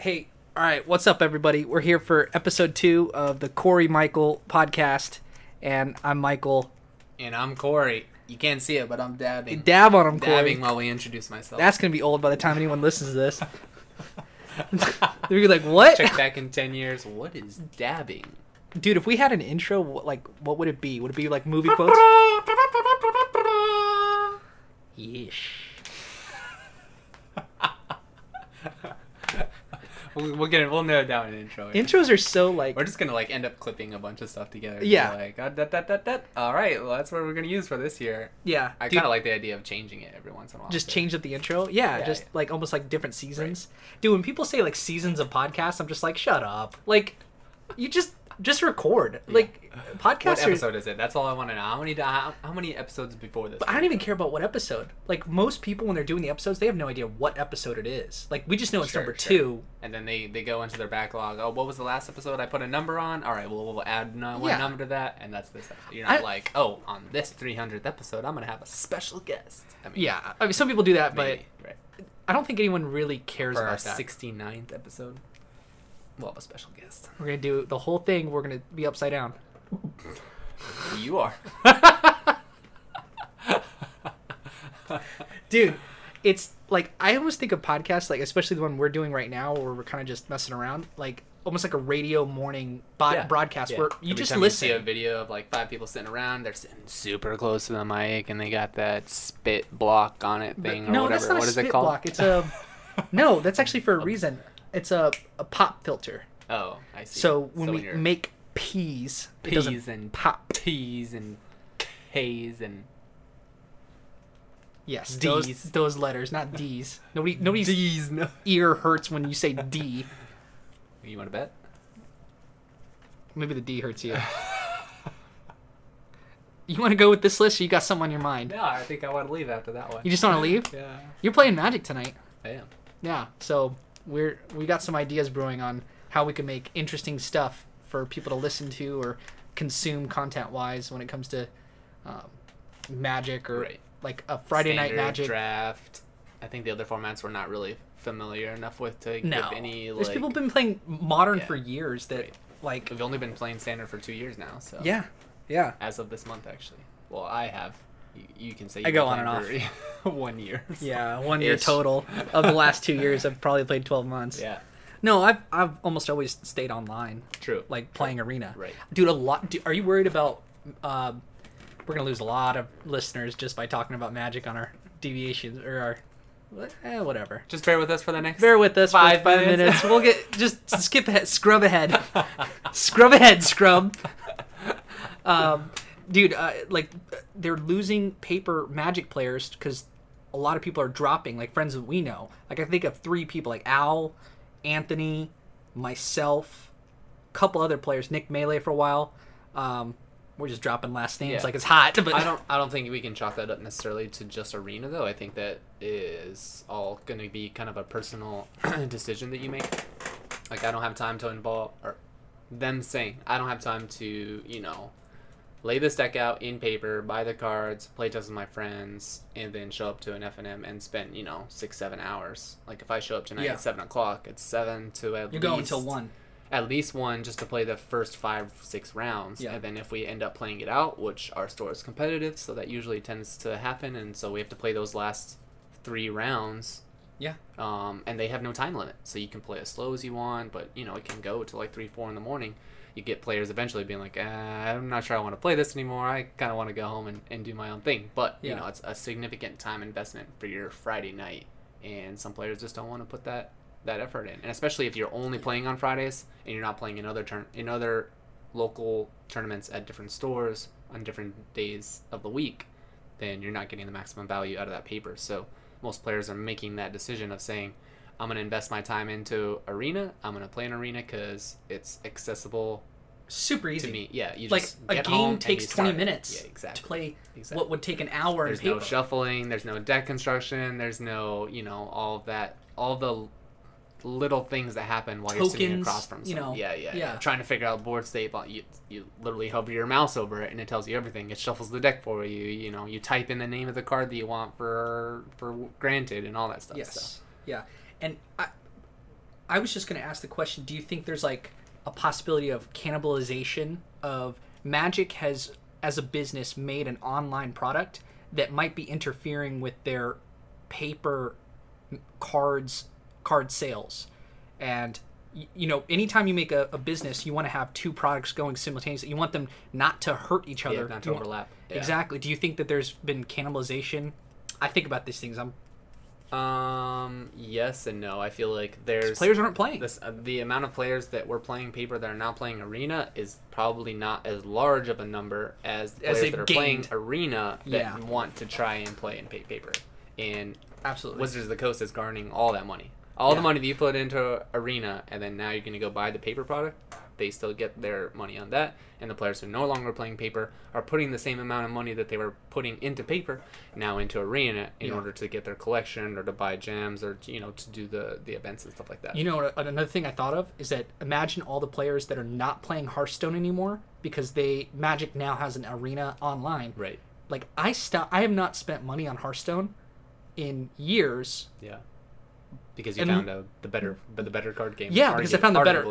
Hey, all right, what's up, everybody? We're here for episode two of the Corey Michael podcast, and I'm Michael. And I'm Corey. You can't see it, but I'm dabbing. Dab on him, Corey. dabbing while we introduce myself. That's gonna be old by the time anyone listens to this. They're be like, "What, Check back in 10 years. What is dabbing? dude?" If we had an intro, what, like, what would it be? Would it be like movie quotes? Yeesh. We'll, we'll get it. We'll narrow down an intro. Intros are so like, We're just gonna like end up clipping a bunch of stuff together. Yeah. Like uh, that, that, that, that. All right. Well, that's what we're gonna use for this year. yeah, I kind of like the idea of changing it every once in a while. just too. change up the intro. Yeah, Yeah, just yeah. like almost like different seasons. Dude, when people say like seasons of podcasts, I'm just like, shut up. Like, you just just record. Like, podcasts What episode is it? That's all I want to know. How many? How, how many episodes before this? But I don't even care about what episode. Like most people, when they're doing the episodes, they have no idea what episode it is. Like we just know it's Sure, number sure. two. And then they, they go into their backlog. Oh, what was the last episode I put a number on? All right, well, we'll add no, one Yeah. number to that, and that's this episode. You're not I- like, oh, on this 300th episode, I'm going to have a special guest. I mean, Yeah, I mean some people do that, maybe, right. but I don't think anyone really cares For our about that. 69th episode, we'll have a special guest. We're gonna do the whole thing. We're gonna be upside down. You are. dude it's like i almost think of podcasts like especially the one we're doing right now where we're kind of just messing around like almost like a radio morning bo- Yeah, broadcast yeah. where you Every just time listen You see a video of like five people sitting around. They're sitting super close to the mic, and they got that spit block on it But- thing or no whatever. that's not what a is spit it called? block it's a no that's actually for a reason it's a, a pop filter Oh, I see. so when we you're make peas peas and pop T's and K's and yes Ds. those, those letters not d's nobody nobody's D's. No. ear hurts when you say d You want to bet? maybe the d hurts you you want to go with this list or you got something on your mind No, I think I want to leave after that one. you just want to leave Yeah, You're playing Magic tonight. I am. Yeah. So we're we got some ideas brewing on how we can make interesting stuff for people to listen to or consume content wise when it comes to um, Magic or Right. like a Friday Night Magic. draft. I think the other formats we're not really familiar enough with to No. give any There's like. people been playing Modern Yeah. for years that Right. like We've only been playing standard for two years now, so yeah yeah as of this month actually. Well, I have. You, you can say I go on and off. one year. yeah one year Ish. total of the last two years I've probably played 12 months. Yeah, No, I've I've almost always stayed online true. like playing arena. Right. Dude, a lot. Do, are you worried about? Uh, we're gonna lose a lot of listeners just by talking about magic on our deviations or our. Eh, whatever. Just bear with us for the next. Bear with us Five for five minutes. minutes. We'll get just skip ahead, scrub ahead, scrub ahead, scrub. Um, dude, uh, like they're losing paper magic players because a lot of people are dropping. Like friends that we know. Like I think of three people, like Al, Anthony, myself, a couple other players. Nick Melee for a while. Um, we're just dropping last names Yeah. like it's hot. But I don't. I don't think we can chalk that up necessarily to just arena, though. I think that is all going to be kind of a personal decision that you make. Like I don't have time to involve or them saying I don't have time to you know lay this deck out in paper, buy the cards, play test with my friends, and then show up to an FNM and spend you know six seven hours. Like if I show up tonight Yeah. at seven o'clock, it's seven to at You're going till one. at least one just to play the first five six rounds Yeah. and then if we end up playing it out which our store is competitive so that usually tends to happen and so we have to play those last three rounds Yeah. um, and they have no time limit so you can play as slow as you want but you know it can go to like three four in the morning you get players eventually being like ah, i'm not sure i want to play this anymore i kind of want to go home and, and do my own thing but you know it's a significant time investment for your friday night and some players just don't want to put that that effort in, and especially if you're only playing on Fridays and you're not playing in other turn in other local tournaments at different stores on different days of the week, then you're not getting the maximum value out of that paper. So most players are making that decision of saying, I'm going to invest my time into arena. I'm going to play an arena because it's accessible Super easy. to me. Yeah, you like just a game takes 20 minutes Yeah, exactly. to play Exactly. what would take an hour There's in paper. no shuffling. There's no deck construction. There's no, you know, all of that, all the little things that happen while you're sitting across from you someone. know, yeah, yeah, yeah. yeah. Trying to figure out board state, but you you literally hover your mouse over it and it tells you everything. It shuffles the deck for you. You know, you type in the name of the card that you want for for granted and all that stuff. Yes. So. Yeah. And I I was just going to ask the question: Do you think there's like a possibility of cannibalization of Magic has, as a business, made an online product that might be interfering with their paper cards card sales, and you know, anytime you make a, a business, you want to have two products going simultaneously. You want them not to hurt each other. Yeah, not to overlap. Yeah. Exactly. Do you think that there's been cannibalization? I think about these things. I'm Um, yes and no. I feel like there's players aren't playing. this uh, the amount of players that were playing paper that are now playing arena is probably not as large of a number as the players they've that are playing arena that Yeah. want to try and play in pa- paper. And Absolutely. Wizards of the Coast is garnering all that money. All Yeah. the money that you put into arena and then now you're going to go buy the paper product, they still get their money on that. And the players who are no longer playing paper are putting the same amount of money that they were putting into paper now into arena in Yeah. order to get their collection or to buy gems or you know to do the the events and stuff like that. You know, another thing I thought of is that imagine all the players that are not playing Hearthstone anymore because they Magic now has an arena online. right. Like I st- I have not spent money on Hearthstone in years. Yeah. Because you And- found a, the better the better card game. Yeah, because I found the better-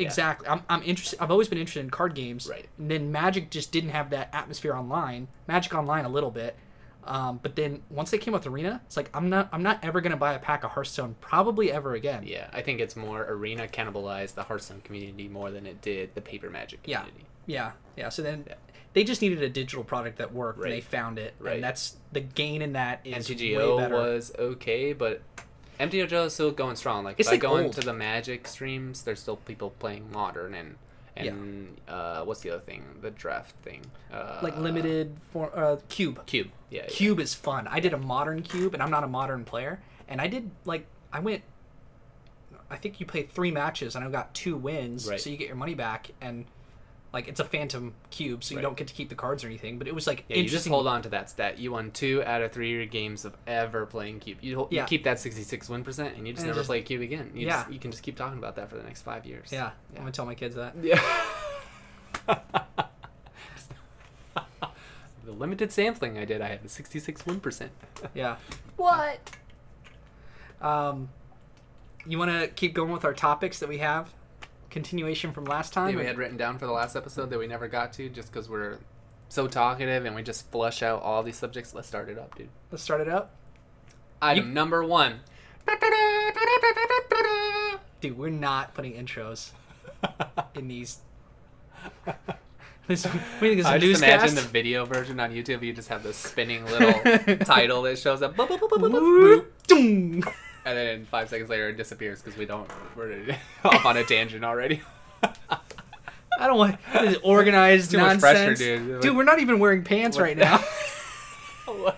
Exactly. I'm, I'm interested. I've always been interested in card games. Right. And then Magic just didn't have that atmosphere online. Magic Online a little bit. Um, but then once they came with Arena, it's like I'm not I'm not ever gonna buy a pack of Hearthstone probably ever again. Yeah, I think it's more arena cannibalized the Hearthstone community more than it did the paper magic Yeah. community. Yeah, yeah. yeah. So then Yeah. they just needed a digital product that worked, Right. and they found it, Right. and that's the gain in that is way MTGO better. was okay, but MTGO is still going strong. Like It's if I like go old. into the Magic streams, there's still people playing Modern and and uh, what's the other thing? The draft thing. Uh, like limited for uh, cube. Cube. Yeah. yeah. Cube is fun. I did a modern cube, and I'm not a modern player, and I did like I went. I think you play three matches, and I got two wins, Right. so you get your money back, and like it's a phantom cube, so you Right. don't get to keep the cards or anything. But it was like Yeah, you just hold on to that stat. You won two out of three games of ever playing Cube. You, hold, Yeah. you keep that 66 win percent, and you just And never just- play Cube again. You Yeah. just, you can just keep talking about that for the next five years. Yeah, I'm gonna tell my kids that. Yeah. the limited sampling I did, I had a 66 win percent. Yeah. What? Um, you want to keep going with our topics that we have? Continuation from last time. Yeah, we had written down for the last episode that we never got to just because we're so talkative and we just flush out all these subjects. Let's start it up, dude. Let's start it up. Item number one. Dude, we're not putting intros in these. This, we think it's a I just imagine the video version on YouTube. You just have this spinning little title that shows up, and then five seconds later it disappears because we don't. We're off on a tangent already. I don't want this organized Too much nonsense. pressure, dude. Dude, we're not even wearing pants What- right now.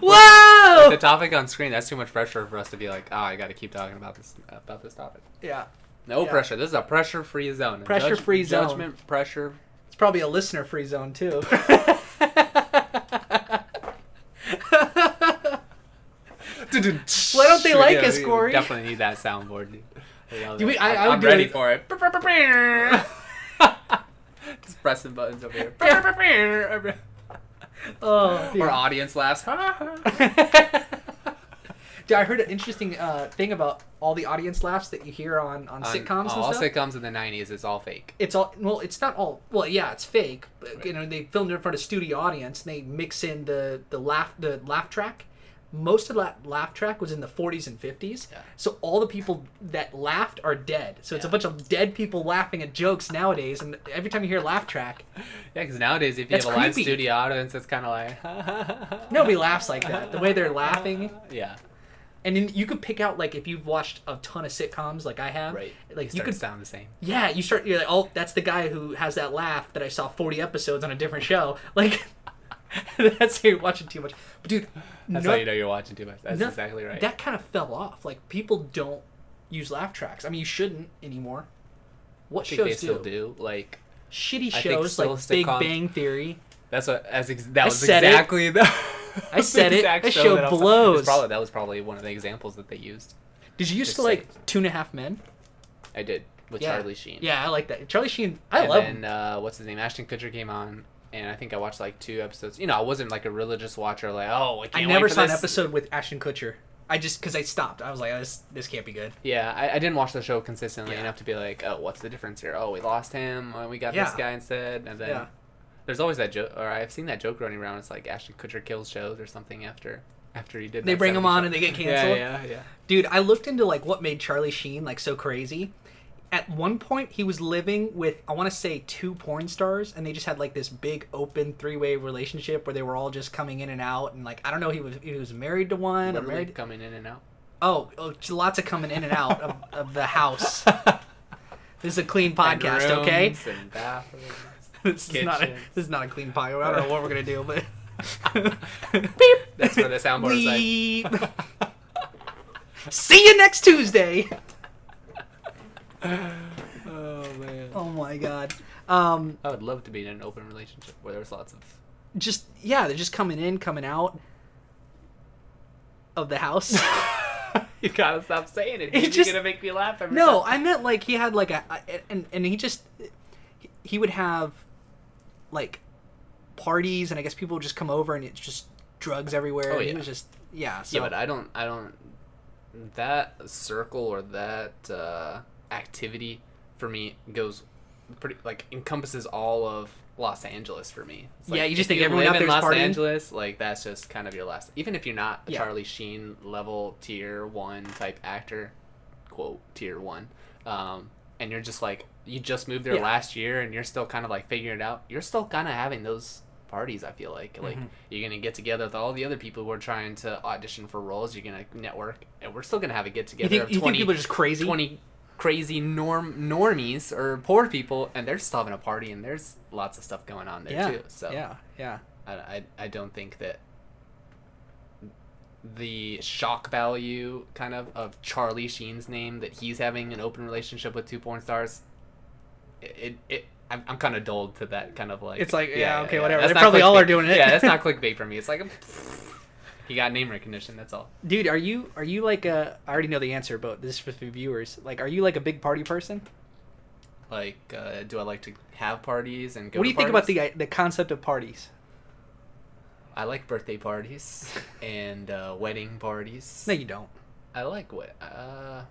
Whoa the topic on screen. That's too much pressure for us to be like, oh, I got to keep talking about this about this topic. Yeah, No Yeah. pressure. This is a pressure-free zone. Pressure-free zone. Judgment pressure. it's probably a listener-free zone too. Why don't they like us, Corey? Definitely need that soundboard. Dude. Do we- I- I I'm, I'm ready it- for it. Just pressing buttons over here. oh, dude. Or audience laughs. Dude, I heard an interesting uh, thing about all the audience laughs that you hear on, on, On sitcoms and all stuff. sitcoms in the '90s is all fake. it's all well, it's not all. Well, yeah, it's fake. But, You know, they filmed it in front of studio audience, and they mix in the the laugh the laugh track. Most of that laugh track was in the 40s and 50s. Yeah. So all the people that laughed are dead. So it's a bunch of dead people laughing at jokes nowadays. And every time you hear a laugh track, Yeah, because nowadays if you have a live studio audience, it's kind of like nobody laughs like that. The way they're laughing, Yeah, and then you could pick out like if you've watched a ton of sitcoms like I have, right. Like you could sound the same. Yeah, you start. You're like, oh, that's the guy who has that laugh that I saw 40 episodes on a different show. Like, that's you're watching too much. But dude, That's no- how you know you're watching too much. That's no- exactly right. That kind of fell off. Like, people don't use laugh tracks. I mean, you shouldn't anymore. What shows they still do? do. Like Shitty shows like Big Bang Theory. that's what as ex- that I was said it. exactly the. I said the it. That show that I was- blows. Probably, that was probably one of the examples that they used. Did you used Just to like Two and a Half Men? I did with Yeah. Charlie Sheen. Yeah, I like that. Charlie Sheen. I and love him. uh, what's his name? Ashton Kutcher came on, and I think I watched like two episodes. You know, I wasn't like a religious watcher. Like, oh, I I never saw an episode with Ashton Kutcher. I just because I stopped. I was like, oh, this this can't be good. Yeah, I, I didn't watch the show consistently Yeah. enough to be like, oh, what's the difference here? Oh, we lost him. Oh, we got this guy instead. And then Yeah. there's always that joke, or I've seen that joke running around. It's like Ashton Kutcher kills shows or something after after he did. They bring him on show. and they get canceled. Yeah, yeah, yeah. Dude, I looked into like what made Charlie Sheen like so crazy. At one point, he was living with I want to say two porn stars, and they just had like this big open three way relationship where they were all just coming in and out, and like I don't know he was he was married to one or Literally married. coming in and out. Oh, oh, lots of coming in and out of, of the house. This is a clean podcast, okay? rooms And bathrooms. This is not a, this is not a clean podcast. I don't know what we're gonna do, but That's where the soundboard is like. See you next Tuesday. Oh man. Oh my god. Um, I would love to be in an open relationship where there's lots of. just yeah, they're just coming in, coming out of the house. you gotta stop saying it. He You're just- gonna make me laugh every no, time. I meant like he had like a, a- and and he just he would have like parties, and I guess people would just come over, and it's just drugs everywhere. Oh, and He was just yeah. So Yeah, but I don't. I don't. That circle or that uh, activity for me goes pretty like encompasses all of Los Angeles for me. It's Yeah, like, you just think everyone live out in Los partying? Angeles, like that's just kind of your last. Even if you're not a Yeah. Charlie Sheen level tier one type actor, quote tier one, um, and you're just like you just moved there Yeah. last year and you're still kind of like figuring it out. You're still kind of having those parties. I feel like like Mhm. you're gonna get together with all the other people who are trying to audition for roles. You're gonna network, and we're still gonna have a get you together think of you 20, think people are just crazy? 20 crazy norm normies or poor people, and they're still having a party, and there's lots of stuff going on there yeah, too. So yeah, yeah. I, I, I don't think that the shock value kind of of Charlie Sheen's name that he's having an open relationship with two porn stars. It, it, it I'm, I'm kind of dulled to that kind of like. It's like, yeah, okay, whatever. That's They probably all are doing it. Yeah, that's not clickbait for me. It's like, he got name recognition. That's all. Dude, are you are you like a? I already know the answer, but this is for the viewers. Like, are you like a big party person? Like, uh, do I like to have parties and go? what do you think about parties? the the concept of parties? I like birthday parties and uh, wedding parties. No, you don't. I like what? Uh,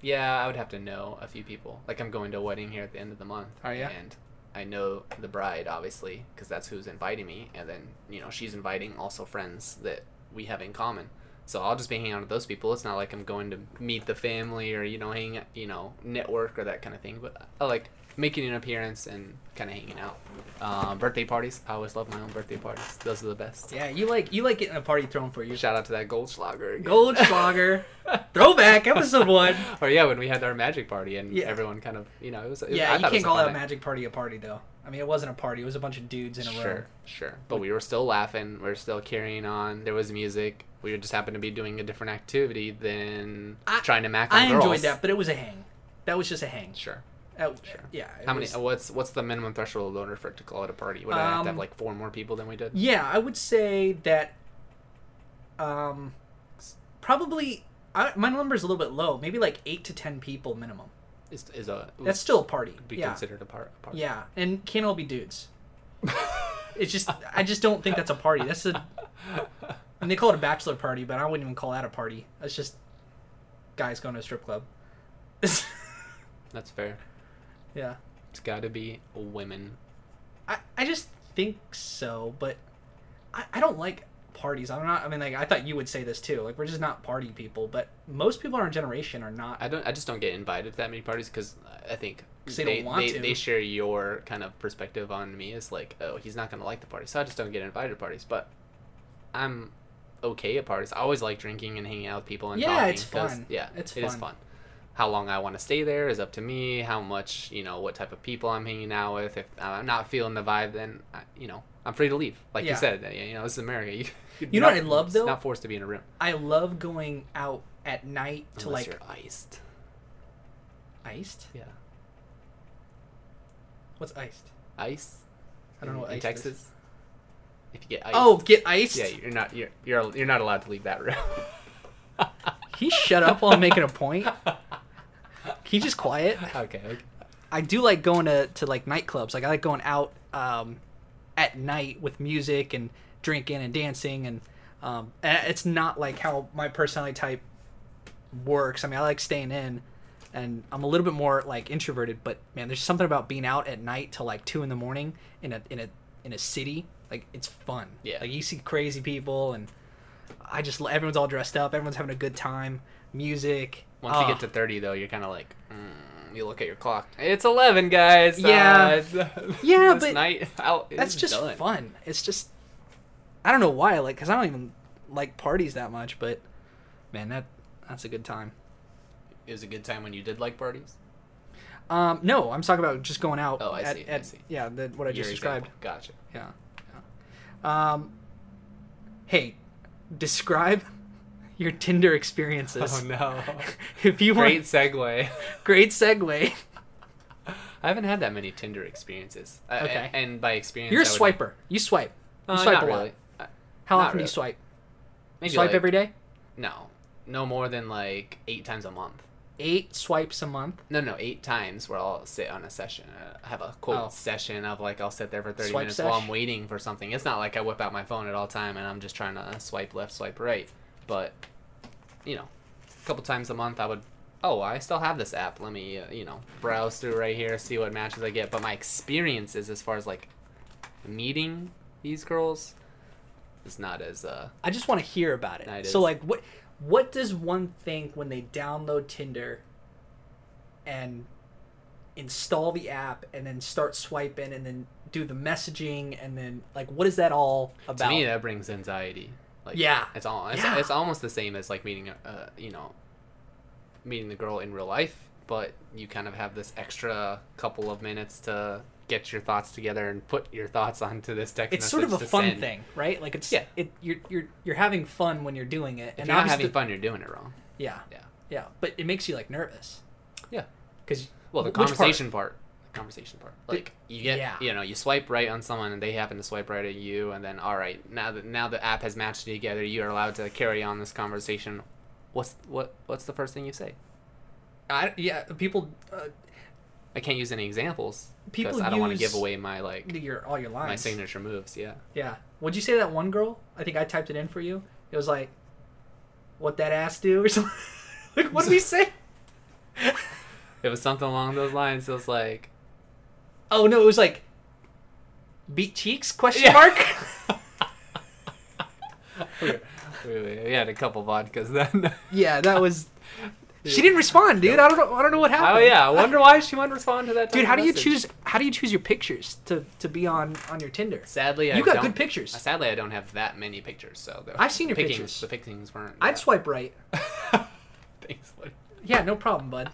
yeah, I would have to know a few people. Like I'm going to a wedding here at the end of the month. Are ya? And I know the bride obviously because that's who's inviting me, and then you know she's inviting also friends that we have in common. So I'll just be hanging out with those people. It's not like I'm going to meet the family or you know hang you know network or that kind of thing. But I like making an appearance and kind of hanging out. Um, birthday parties. I always love my own birthday parties. Those are the best. Yeah, you like you like getting a party thrown for you. Shout out to that Goldschlager. again. Goldschlager, throwback episode one. Or yeah, when we had our magic party and Yeah. everyone kind of, you know, it was. It, Yeah, I you can't call that magic party a party though. I mean, it wasn't a party; it was a bunch of dudes in a Sure, room. sure. Sure. But we were still laughing. We were still carrying on. There was music. We just happened to be doing a different activity than I- trying to mac on I girls. enjoyed that, but it was a hang. That was just a hang. Sure. That- Sure. Yeah. How many? What's what's the minimum threshold in order for it to call it a party? Would I have to have Um, like four more people than we did? Yeah, I would say that. Um, probably. I, my number's a little bit low. Maybe like eight to ten people minimum. Is is a That's still a party. be yeah. considered a, par- a party? Yeah, and can't all be dudes. It's just I just don't think that's a party. That's a and they call it a bachelor party, but I wouldn't even call that a party. That's just guys going to a strip club. That's fair. yeah. It's got to be women. I, I just think so, but I, I don't like parties. I'm not I mean like I thought you would say this too. Like we're just not party people, but most people in our generation are not I don't. I just don't get invited to that many parties because I think 'Cause they don't want they, to. they share your kind of perspective on me as like, oh, he's not gonna like the party, so I just don't get invited to parties. But I'm okay at parties. I always like drinking and hanging out with people and Yeah, talking. it's fun. Yeah, It's it is fun. fun. How long I want to stay there is up to me. How much you know, what type of people I'm hanging out with. If I'm not feeling the vibe, then I, you know I'm free to leave. Like Yeah. you said, you know this is America. You, you're You know what not- I love, though? Not forced to be in a room. I love going out at night to Unless like you're iced. iced. Yeah. What's iced? Ice. I don't know in, what in Texas. is. If you get iced. Oh, get iced. yeah, you're not you're you're you're not allowed to leave that room. He shut up while I'm making a point. Can you just quiet? okay, okay. I do like going to, to like nightclubs. Like I like going out um, at night with music and drinking and dancing and Um, and it's not like how my personality type works. I mean, I like staying in, and I'm a little bit more like introverted. But man, there's something about being out at night till like two in the morning in a in a in a city. Like it's fun. Yeah. Like you see crazy people, and I just everyone's all dressed up. Everyone's having a good time. Music. Once Oh, you get to 30, though, you're kind of like, mm, you look at your clock. It's 11, guys. Yeah. Uh, Yeah, this but night out that's just done. fun. It's just I don't know why. Like, cause I don't even like parties that much. But man, that that's a good time. It was a good time when you did like parties. Um, no, I'm talking about just going out. Oh, I at, see, I see. Yeah, the, what I just Your described. example. Gotcha. Yeah, yeah. Um, hey, describe your Tinder experiences. Oh, no. if you Great want, segue. great segue. I haven't had that many Tinder experiences. Uh, Okay. And, and by experience, You're a swiper. You swipe. You Uh, swipe not a lot. really. Uh, How not often do you swipe? Maybe swipe like- every day. No, no more than like eight times a month. Eight swipes a month. No, no, eight times where I'll sit on a session. Uh, have a quote Oh. session of like I'll sit there for thirty Swipe minutes sesh? while I'm waiting for something. It's not like I whip out my phone at all time and I'm just trying to swipe left, swipe right. But you know, a couple times a month I would. Oh, I still have this app. Let me uh, you know browse through right here, see what matches I get. But my experiences as far as like meeting these girls is not as uh I just want to hear about it. So like what what does one think when they download Tinder and install the app and then start swiping and then do the messaging and then like what is that all about? to me that brings anxiety like Yeah. it's all it's, Yeah. it's almost the same as like meeting uh, you know meeting the girl in real life but you kind of have this extra couple of minutes to get your thoughts together and put your thoughts onto this text it's sort of a fun send. thing, right? Like it's Yeah. it you're you're you're having fun when you're doing it. if and you're not having fun you're doing it wrong Yeah. Yeah. Yeah, but it makes you like nervous. Yeah. Cuz well the Which part? conversation part? Conversation part like you get yeah. you know you swipe right on someone and they happen to swipe right at you and then all right now that now the app has matched you together you are allowed to carry on this conversation what's what what's the first thing you say I yeah, people uh, I can't use any examples People because I don't want to give away my like your all your lines. my signature moves. Yeah, Yeah. Would you say that one girl? I think I typed it in for you. It was like, "What that ass do?" or something. like, what did we say? it was something along those lines. It was like Oh no, it was like, "Beat cheeks?" Question Yeah. mark. we, we, we had a couple vodkas then. yeah, that was. She didn't respond, dude. I don't know. I don't know what happened. oh yeah, I wonder why she wouldn't respond to that. dude. How do you message. choose? How do you choose your pictures to to be on on your Tinder? Sadly, I You got don't- good pictures. Uh, sadly, I don't have that many pictures. So the I've seen your pickings, pictures. The pickings weren't. I'd that- swipe right. Thanks, buddy. Yeah, no problem, bud.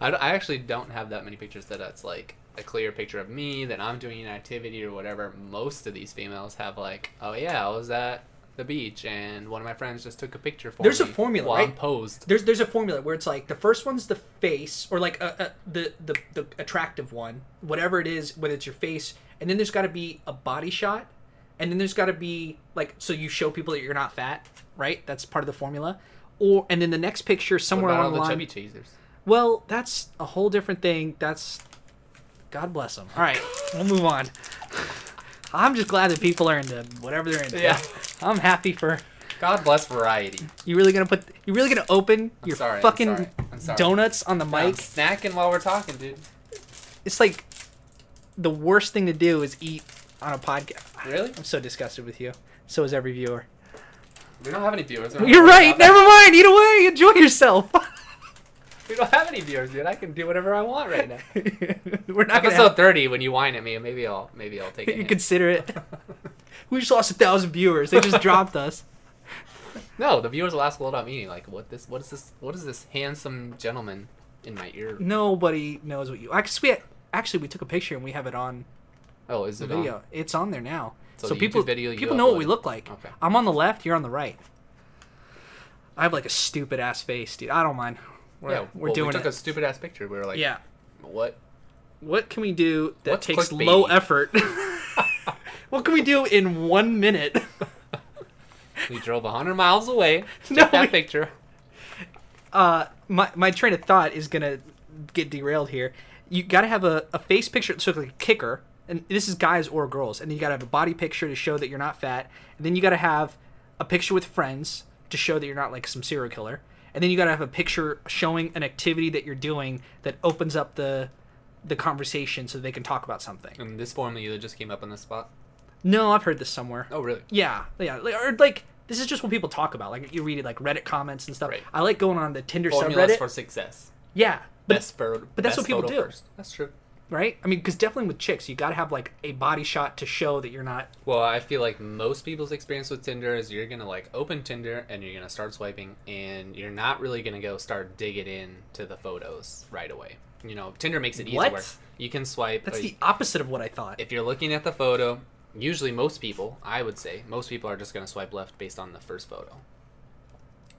I, I actually don't have that many pictures that it's like a clear picture of me that I'm doing an activity or whatever. Most of these females have like, oh yeah, I was at the beach and one of my friends just took a picture for me. There's a formula, while I'm right? posed. There's there's a formula where it's like the first one's the face or like a, a, the, the the attractive one, whatever it is, whether it's your face, and then there's got to be a body shot, and then there's got to be like so you show people that you're not fat, right? That's part of the formula. Or and then the next picture What somewhere about all along the the line. chubby chasers? Well, that's a whole different thing. That's God bless them. All right, we'll move on. I'm just glad that people are into whatever they're into. Yeah. I'm happy for God bless variety. you. Really gonna put? You really gonna open I'm your sorry, I'm fucking sorry, I'm sorry. donuts on the I'm mic? snacking while we're talking, dude. It's like the worst thing to do is eat on a podcast. Really? I'm so disgusted with you. So is every viewer. We don't have any viewers. You're right. Never mind. Eat away. Enjoy yourself. We don't have any viewers, dude. I can do whatever I want right now. We're not. Episode Have, thirty, when you whine at me, maybe I'll maybe I'll take it. you consider it. We just lost a thousand viewers. They just dropped us. No, the viewers will ask a lot about me. Like, what this? What is this? What is this handsome gentleman in my ear? Nobody knows what you. Actually, we actually we took a picture and we have it on Oh, is the it video. on? It's on there now. So So, the people people know what we look like. Okay. I'm on the left. You're on the right. I have like a stupid ass face, dude. I don't mind. We're, yeah, we're well, doing we took it. a stupid ass picture. We were like, yeah. what? What can we do that What's takes low effort? what can we do in one minute? We drove hundred miles away to No, take that we- picture. uh, my my train of thought is gonna get derailed here. You got to have a, a face picture looks like a kicker, and this is guys or girls, and then you gotta have a body picture to show that you're not fat, and then you gotta have a picture with friends to show that you're not like some serial killer, and then you gotta have a picture showing an activity that you're doing that opens up the the conversation so they can talk about something. And this formula you just came up on the spot. No, I've heard this somewhere. Oh, really? Yeah, yeah, like- or like this is just what people talk about. Like you read it, like Reddit comments and stuff. Right. I like going on the Tinder Formulas subreddit. for success. yeah, but Best photo. but that's what people do. First. That's true. Right? I mean, because definitely with chicks, you got to have like a body shot to show that you're not. Well, I feel like most people's experience with Tinder is you're gonna like open Tinder and you're gonna start swiping, and you're not really gonna go start digging in to the photos right away. You know, Tinder makes it easy What? where you can swipe. That's the opposite of what I thought. if you're looking at the photo, usually most people, I would say, most people are just gonna swipe left based on the first photo.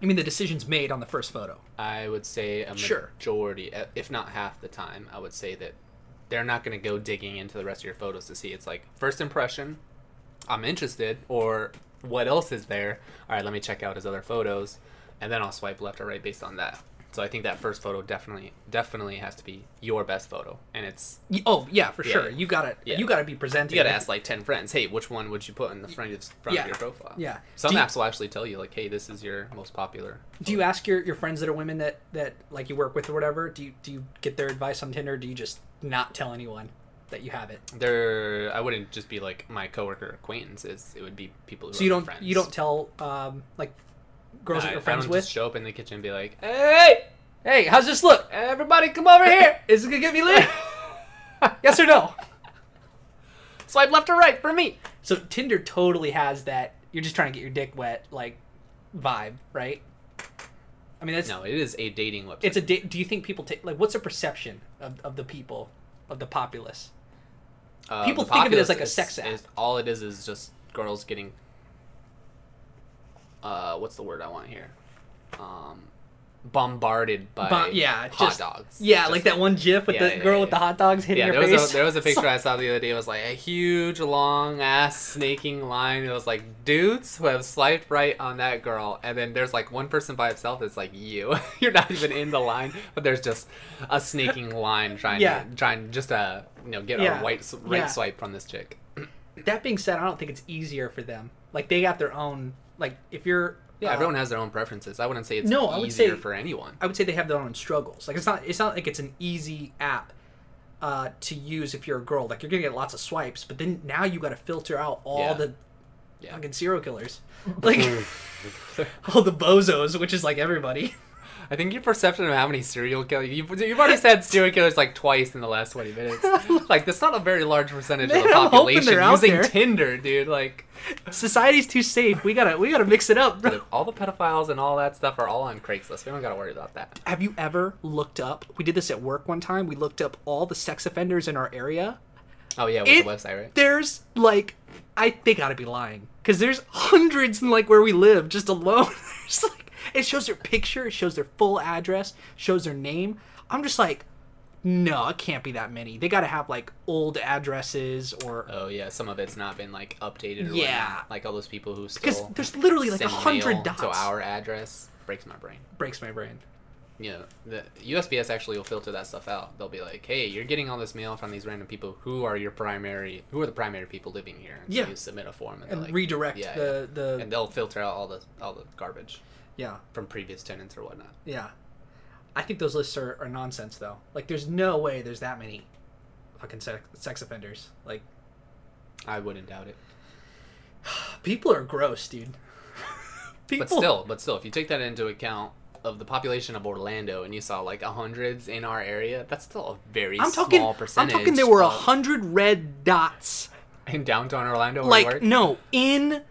I mean, the decision's made on the first photo. I would say a Sure. majority, uh, if not half the time, I would say that they're not going to go digging into the rest of your photos to see. It's like first impression, I'm interested, or what else is there? All right, let me check out his other photos, and then I'll swipe left or right based on that. So I think that first photo definitely, definitely has to be your best photo, and it's Oh yeah, for Yeah. sure. You got to Yeah. You got to be presenting. you got to ask like ten friends, hey, which one would you put in the front of front Yeah. of your profile? Yeah. Some you- apps will actually tell you like, hey, this is your most popular. Do you ask your, your friends that are women that that like you work with or whatever? Do you do you get their advice on Tinder? Do you just not tell anyone that you have it? There, I wouldn't just be like my coworker acquaintances. It would be people who So are you don't friends. you don't tell um like girls that you're I friends don't with. just show up in the kitchen and be like, "Hey, Hey, how's this look? everybody, come over here! Is it gonna get me lit? yes or no? Swipe left or right for me." So Tinder totally has that. You're just trying to get your dick wet, like vibe, right? I mean, that's No, it is a dating website. it's a. Da- do you think people take like what's a perception of, of the people of the populace? Uh, people the think of it as, like, a is- sex app. is- all it is is just girls getting. Uh, what's the word I want here? Um, bombarded by Bo- yeah, hot just- dogs. Yeah, Just like that one GIF with Yeah, the yeah, girl yeah, with the hot dogs hitting Yeah, her there was face. a there was a picture I saw the other day. It was like a huge long ass snaking line. It was like dudes who have swiped right on that girl, and then there's like one person by itself. That's like you. You're not even in the line, but there's just a snaking line trying to trying just to you know get a white right swipe from this chick. that being said, I don't think it's easier for them. Like they got their own. Like if you're Yeah, uh, everyone has their own preferences. I wouldn't say it's No, I would say- for anyone. I would say they have their own struggles. Like it's not it's not like it's an easy app uh, to use if you're a girl. Like you're gonna get lots of swipes, but then now you got to filter out all Yeah. the Yeah. fucking serial killers, like all the bozos, which is like everybody. I think your perception of how many serial killers you've, you've already said serial killers like twice in the last twenty minutes. like that's not a very large percentage Man, of the population using. Tinder, dude. Like Society's too safe. We gotta we gotta mix it up. bro. all the pedophiles and all that stuff are all on Craigslist. We don't got to worry about that. Have you ever looked up? We did this at work one time. We looked up all the sex offenders in our area. Oh yeah, with It- the website, right? There's like, I they gotta be lying because there's hundreds in like where we live just alone. Like it shows their picture, it shows their full address, shows their name. I'm just like, no, it can't be that many. They gotta have like old addresses or Oh yeah, some of it's not been like updated. Or Yeah. like all those people who because still there's literally like a hundred dots. to our address. Breaks my brain. Breaks my brain. know, the USPS actually will filter that stuff out. They'll be like, "Hey, you're getting all this mail from these random people. Who are your primary? Who are the primary people living here?" And so Yeah. you submit a form and, And like, redirect yeah, the the and they'll filter out all the all the garbage yeah from previous tenants or whatnot. yeah. I think those lists are, are nonsense though. Like, there's no way there's that many fucking sex, sex offenders. Like, I wouldn't doubt it. people are gross, dude. people, But still, but still, if you take that into account of the population of Orlando and you saw like a hundreds in our area, that's still a very I'm talking. small percentage. I'm talking. There were a hundred red dots. in downtown Orlando. Like no, in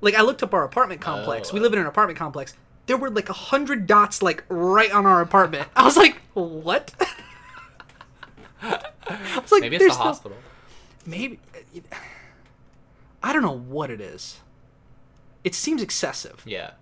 like I looked up our apartment complex. We Oh. live in an apartment complex. There were like a hundred dots like right on our apartment. I was like, what? I was like, maybe it's the no- hospital. maybe. I don't know what it is. It seems excessive. Yeah,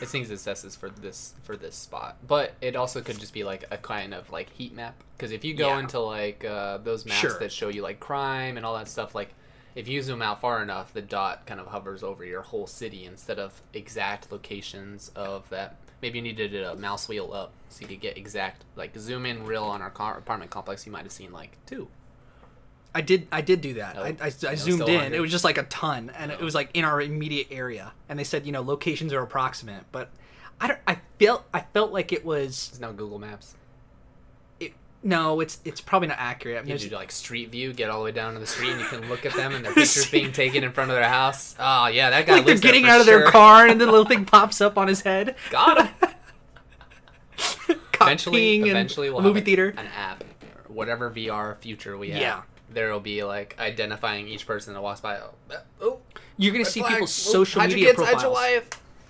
it seems excessive for this for this spot, but it also could just be like a kind of like heat map. Because if you go Yeah. into like uh, those maps Sure. that show you like crime and all that stuff, like if you zoom out far enough, the dot kind of hovers over your whole city instead of exact locations of that. Maybe you needed a mouse wheel up so you could get exact like zoom in real on our car- apartment complex. You might have seen like two. I did. I did do that. Oh, I, I, I zoomed in. 100. It was just like a ton, and it Oh. was like in our immediate area. And they said, you know, locations are approximate, but I don't. I felt. I felt like it was. It's no Google Maps. No, it's it's probably not accurate. I mean, You do like street view, get all the way down to the street, and you can look at them and their pictures being taken in front of their house. Oh yeah, that guy like they're getting out of their car, and the little thing pops up on his head. Got him. Eventually, eventually a we'll movie have theater. an app, or whatever VR future we have. Yeah. There will be like identifying each person that walks by. Oh, oh You're gonna see flag. people's social media kids, profiles.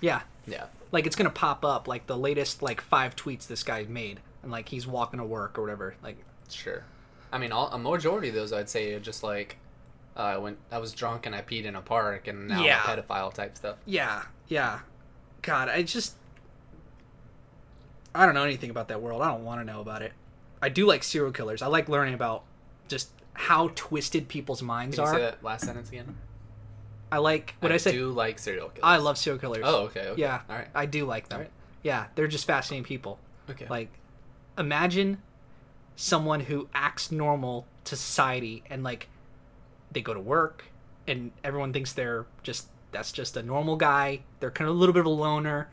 Yeah, Yeah. like it's gonna pop up like the latest like five tweets this guy made, and like he's walking to work or whatever. Like, Sure. I mean, all, a majority of those I'd say are just like, uh, I went, I was drunk and I peed in a park, and now Yeah. I'm a pedophile type stuff. yeah, yeah. God, I just I don't know anything about that world. I don't want to know about it. I do like serial killers. I like learning about just how twisted people's minds Can you are. say that last sentence again? I like what I, say. do like serial killers. I love serial killers. Oh, okay. okay. Yeah, All right. I do like them. Yeah, they're just fascinating people. Okay. Like, imagine someone who acts normal to society and like they go to work and everyone thinks they're just that's just a normal guy. They're kind of a little bit of a loner,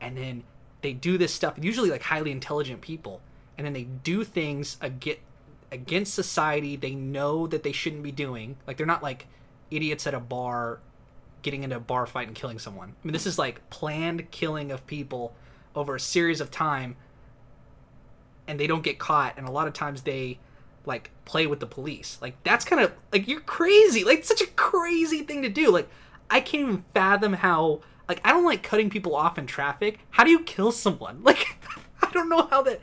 and then they do this stuff. Usually, like highly intelligent people, and then they do things against society. They know that they shouldn't be doing. Like they're not like idiots at a bar getting into a bar fight and killing someone. I mean, this is like planned killing of people over a series of time, and they don't get caught. And a lot of times they like play with the police. Like that's kind of like you're crazy. Like such a crazy thing to do. Like I can't even fathom how. Like I don't like cutting people off in traffic. How do you kill someone? Like I don't know how that.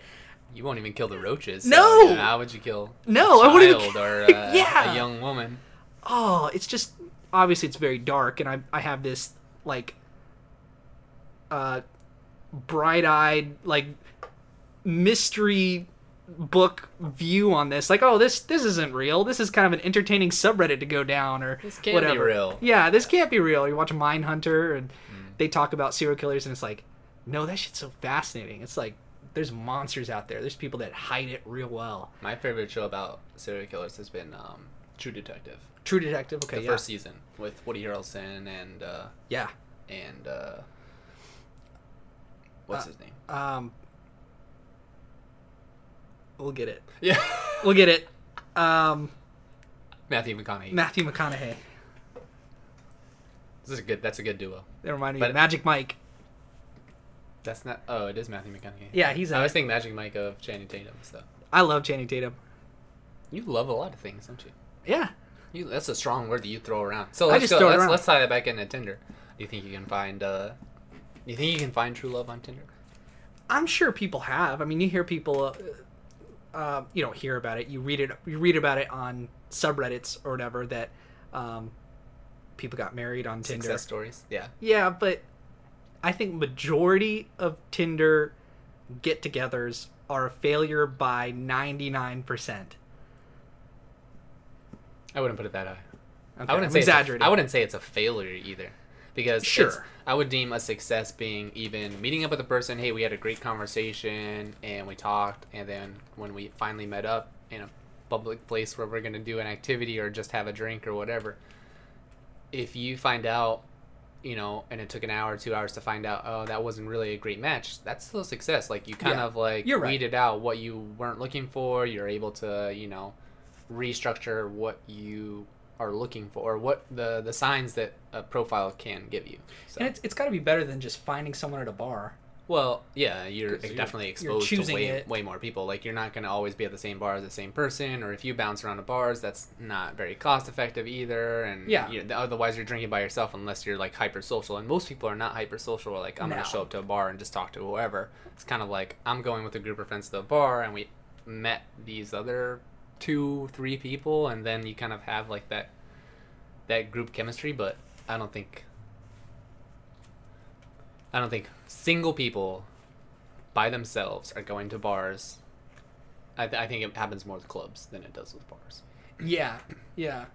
you won't even kill the roaches. so, No! how would you kill? No, a I wouldn't even or uh, Yeah. a young woman? oh, it's just obviously it's very dark, and I I have this like uh bright-eyed like mystery book view on this. Like oh this this isn't real. This is kind of an entertaining subreddit to go down or This can't be whatever. real. yeah this can't be real. You watch mindhunter and Hmm. they talk about serial killers and it's like no that shit's so fascinating. It's like there's monsters out there. There's people that hide it real well. My favorite show about serial killers has been um, True Detective. true detective okay the yeah. first season with Woody Harrelson and uh, yeah. and uh, what's Uh, his name? um we'll get it Yeah, we'll get it um Matthew McConaughey. matthew mcconaughey this is a good. That's a good duo. that reminded me But- of magic mike That's not. Oh, it is Matthew McConaughey. Yeah, he's I was thinking Magic Mike of Channing Tatum. So i love channing tatum you love a lot of things, don't you? yeah You. That's a strong word that you throw around. So I let's just go. throw Let's, let's tie that back into Tinder. Do you think you can find? uh You think you can find true love on Tinder? i'm sure people have i mean you hear people uh, uh, you don't hear about it you read it you read about it on subreddits or whatever that um, people got married on tinder Success stories. Yeah. yeah but i think majority of tinder get-togethers are a failure by 99% I wouldn't put it that high. okay, I wouldn't I'm say exaggerating I wouldn't say it's a failure either, because Sure. I would deem a success being even meeting up with a person. Hey, we had a great conversation and we talked, and then when we finally met up in a public place where we're gonna do an activity or just have a drink or whatever. If you find out, you know, and it took an hour, two hours to find out, oh, that wasn't really a great match. That's still a success. Like you kind Yeah, of like you're right. weeded out what you weren't looking for. You're able to, you know, restructure what you are looking for, or what the the signs that a profile can give you. So, and it's, it's got to be better than just finding someone at a bar well, yeah, you're 'Cause you're- definitely you're exposed to way it. way more people. Like you're not gonna always be at the same bar as the same person, or if you bounce around to bars, that's not very cost effective either. And Yeah. you otherwise you're drinking by yourself unless you're like hyper social. And most people are not hyper social. Like I'm No. gonna show up to a bar and just talk to whoever. It's kind of like I'm going with a group of friends to a bar, and we met these other two, three people, and then you kind of have like that that group chemistry. But I don't think I don't think single people by themselves are going to bars. I, th- I think it happens more with clubs than it does with bars. yeah yeah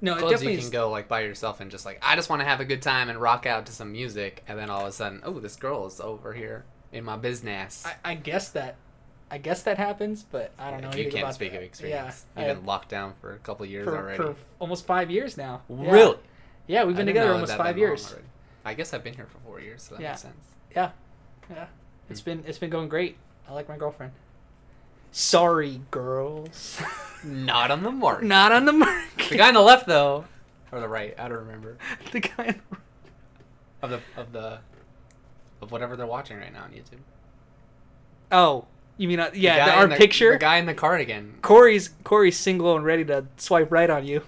no it Clubs definitely you is- can go like by yourself and just like I just want to have a good time and rock out to some music, and then all of a sudden, oh, this girl is over here in my business. I, I guess that I guess that happens, but I don't know. you can't speak that. of experience. Yeah, You've I- been locked down for a couple years for, already. for almost five years now. Yeah. Really? Yeah, we've been together almost five years. I guess I've been here for four years, so that Yeah. makes sense. Yeah, yeah. Hmm. It's been it's been going great. I like my girlfriend. Sorry, girls. Not on the mark. Not on the mark. The guy on the left, though, or the right, I don't remember. the guy. Of the of the of whatever they're watching right now on YouTube. Oh, you mean uh, yeah? guy The, our the, picture. The guy in the cardigan. Corey's Corey's single and ready to swipe right on you.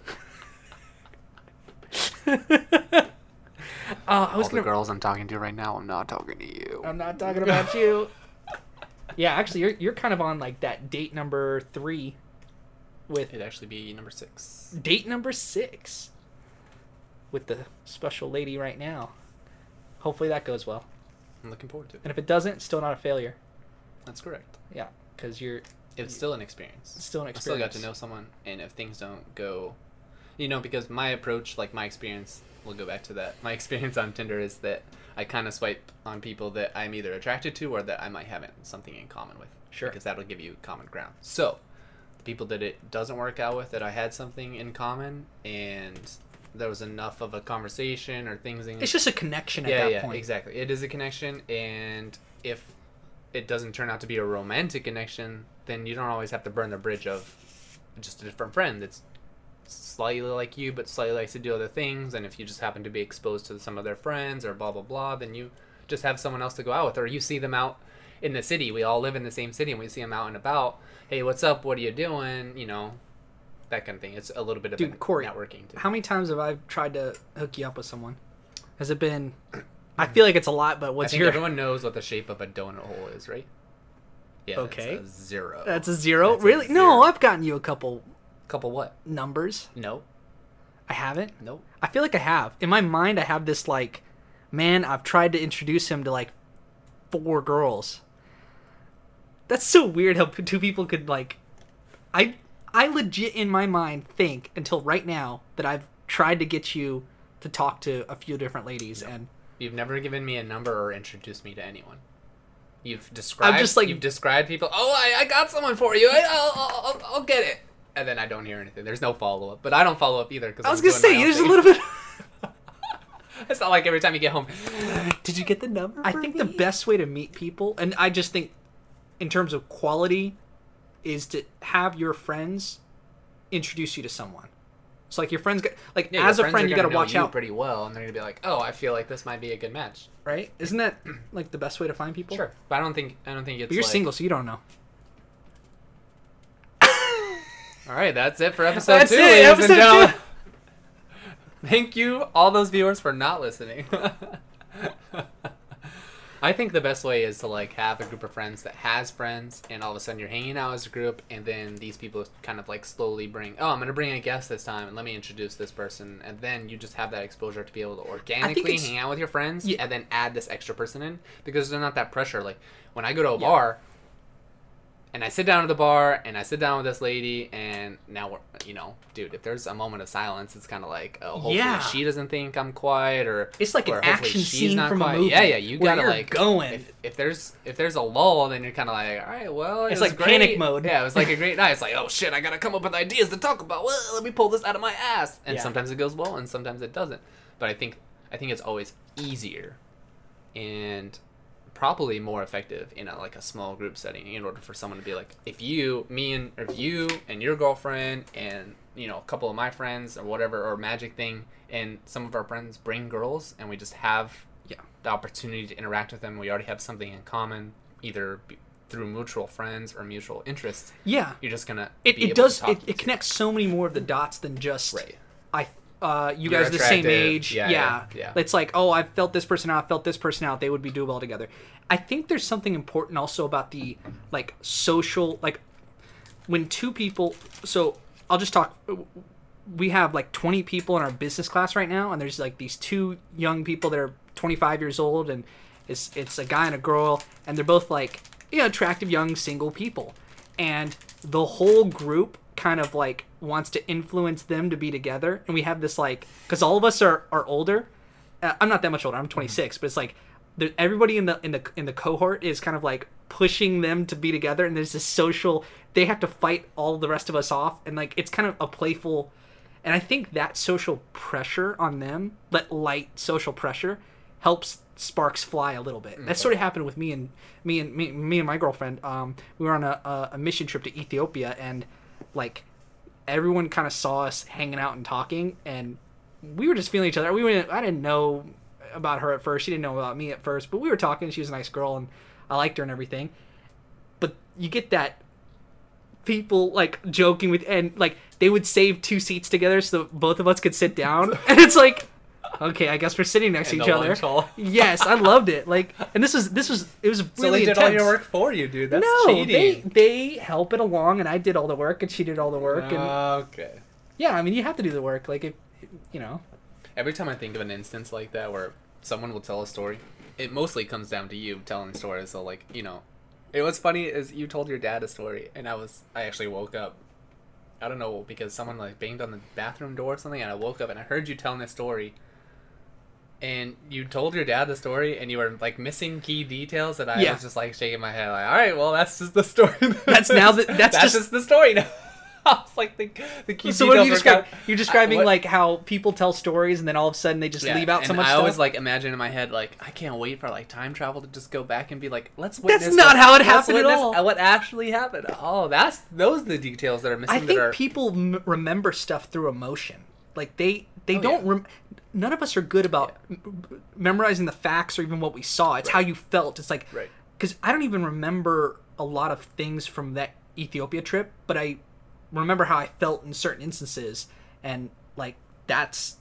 uh, I was All gonna. the girls I'm talking to right now, I'm not talking to you. I'm not talking about you. Yeah, actually, you're you're kind of on like that date number three, with It'd actually be number six. date number six, with the special lady right now. Hopefully that goes well, I'm looking forward to it. and if it doesn't, still not a failure. That's correct. Yeah, because you're It's still an experience. still an experience. I still got to know someone, and if things don't go, you know, because my approach, like my experience, we'll go back to that. My experience on Tinder is that I kind of swipe on people that I'm either attracted to or that I might have something in common with. Sure. Because that'll give you common ground. So, the people that it doesn't work out with, that I had something in common, and there was enough of a conversation or things in It's just a connection at yeah, that yeah, point. exactly. It is a connection, and if it doesn't turn out to be a romantic connection, then you don't always have to burn the bridge of just a different friend that's slightly like you, but slightly likes to do other things. And if you just happen to be exposed to some of their friends or blah blah blah, then you just have someone else to go out with, or you see them out in the city. We all live in the same city, and we see them out and about. Hey, what's up? What are you doing? You know, that kind of thing. It's a little bit of Dude, Corey, networking. Too. How many times have I tried to hook you up with someone? Has it been? I feel like it's a lot, but I what's think your? everyone knows what the shape of a donut hole is, right? Yeah. that's Okay. a zero. That's a zero. That's a really? No. I've gotten you a couple couple what? numbers. No. I haven't. Nope. I feel like I have. In my mind, I have this like, man, I've tried to introduce him to like four girls. That's so weird how two people could like. I I legit in my mind think until right now that I've tried to get you to talk to a few different ladies and You've never given me a number or introduced me to anyone. You've described. I'm just, like- you've described people. Oh, I, I got someone for you. I, I'll, I'll, I'll, get it. And then I don't hear anything. There's no follow up. But I don't follow up either because I was gonna say there's a little bit. It's not like every time you get home. Did you get the number? I think the best way to meet people, and I just think, in terms of quality, is to have your friends introduce you to someone. So like your friends, get, like Yeah, as a friend, you got to watch out, pretty well, and they're gonna be like, "Oh, I feel like this might be a good match." right? Isn't that like the best way to find people? Sure, but I don't think I don't think it's. But you're like- single, so you don't know. All right, that's it for episode That's two, it, ladies episode and gentlemen. two. Thank you, all those viewers, for not listening. I think the best way is to like have a group of friends that has friends, and all of a sudden you're hanging out as a group, and then these people kind of like slowly bring. Oh, I'm gonna bring a guest this time, and let me introduce this person, and then you just have that exposure to be able to organically hang out with your friends, Yeah. and then add this extra person in because there's not that pressure. Like when I go to a Yeah. bar, and I sit down at the bar and I sit down with this lady and now we're you know, dude, if there's a moment of silence, it's kind of like, oh, hopefully Yeah. she doesn't think I'm quiet or It's like an or hopefully action she's scene not from a quiet. movie Yeah, yeah, you gotta like going. If, if there's if there's a lull, then you're kind of like, all right, well, it It's like panic mode. Yeah, it was like a great night. It's like, oh shit, I gotta come up with ideas to talk about. Well, let me pull this out of my ass. And Yeah. sometimes it goes well, and sometimes it doesn't. But I think I think it's always easier and probably more effective in a, like a small group setting in order for someone to be like if you me and if you and your girlfriend and you know a couple of my friends or whatever or magic thing and some of our friends bring girls and we just have Yeah. the opportunity to interact with them we already have something in common either be, through mutual friends or mutual interests Yeah, you're just gonna it, be it able to does. It, it connects so many more of the dots than just Right. I. Uh, you You're guys are the same age. Yeah, Yeah, yeah. It's like, oh, I felt this person out. I felt this person out. They would be doable together. I think there's something important also about the like social like when two people. So I'll just talk. We have like 20 people in our business class right now, and there's like these two young people that are 25 years old, and it's it's a guy and a girl, and they're both like you know attractive young single people, and the whole group kind of like wants to influence them to be together, and we have this like because all of us are are older. Uh, I'm not that much older. I'm 26, but it's like there, everybody in the in the in the cohort is kind of like pushing them to be together and there's this social they have to fight all the rest of us off and like it's kind of a playful and I think that social pressure on them, that light social pressure, helps sparks fly a little bit. That sort of happened with me and me and me, me and my girlfriend. Um, we were on a, a mission trip to Ethiopia, and like everyone kind of saw us hanging out and talking, and we were just feeling each other. We went. I didn't know about her at first. She didn't know about me at first, but we were talking. She was a nice girl, and I liked her and everything. But you get that people like joking with and like they would save two seats together so both of us could sit down and it's like okay i guess we're sitting next In to each other yes i loved it like and this was this was it was really so they did intense. all your work for you, dude. That's no they cheating. they help it along and i did all the work and she did all the work and okay. yeah i mean you have to do the work like if you know Every time I think of an instance like that where someone will tell a story, it mostly comes down to you telling story. So like, you know, it was funny is you told your dad a story and I was I actually woke up. I don't know because someone like banged on the bathroom door or something and I woke up and I heard you telling this story. And you told your dad the story and you were like missing key details that I Yeah. was just like shaking my head like, "All right, well, that's just the story." That's now the- that's just- just the story now. I was like the the key so what are details you describing kind- you're describing what- like how people tell stories and then all of a sudden they just Yeah, leave out so and much I stuff always like imagine in my head like I can't wait for like time travel to just go back and be like, let's wait. That's witness. not what- how it happened at witness all. What actually happened? Oh, that's those are the details that are missing. I think are, people m- remember stuff through emotion. Like they they Oh, don't. yeah. Rem- none of us are good about m- m- memorizing the facts or even what we saw. It's how you felt. It's like Right. because I don't even remember a lot of things from that Ethiopia trip, but I remember how I felt in certain instances, and like that's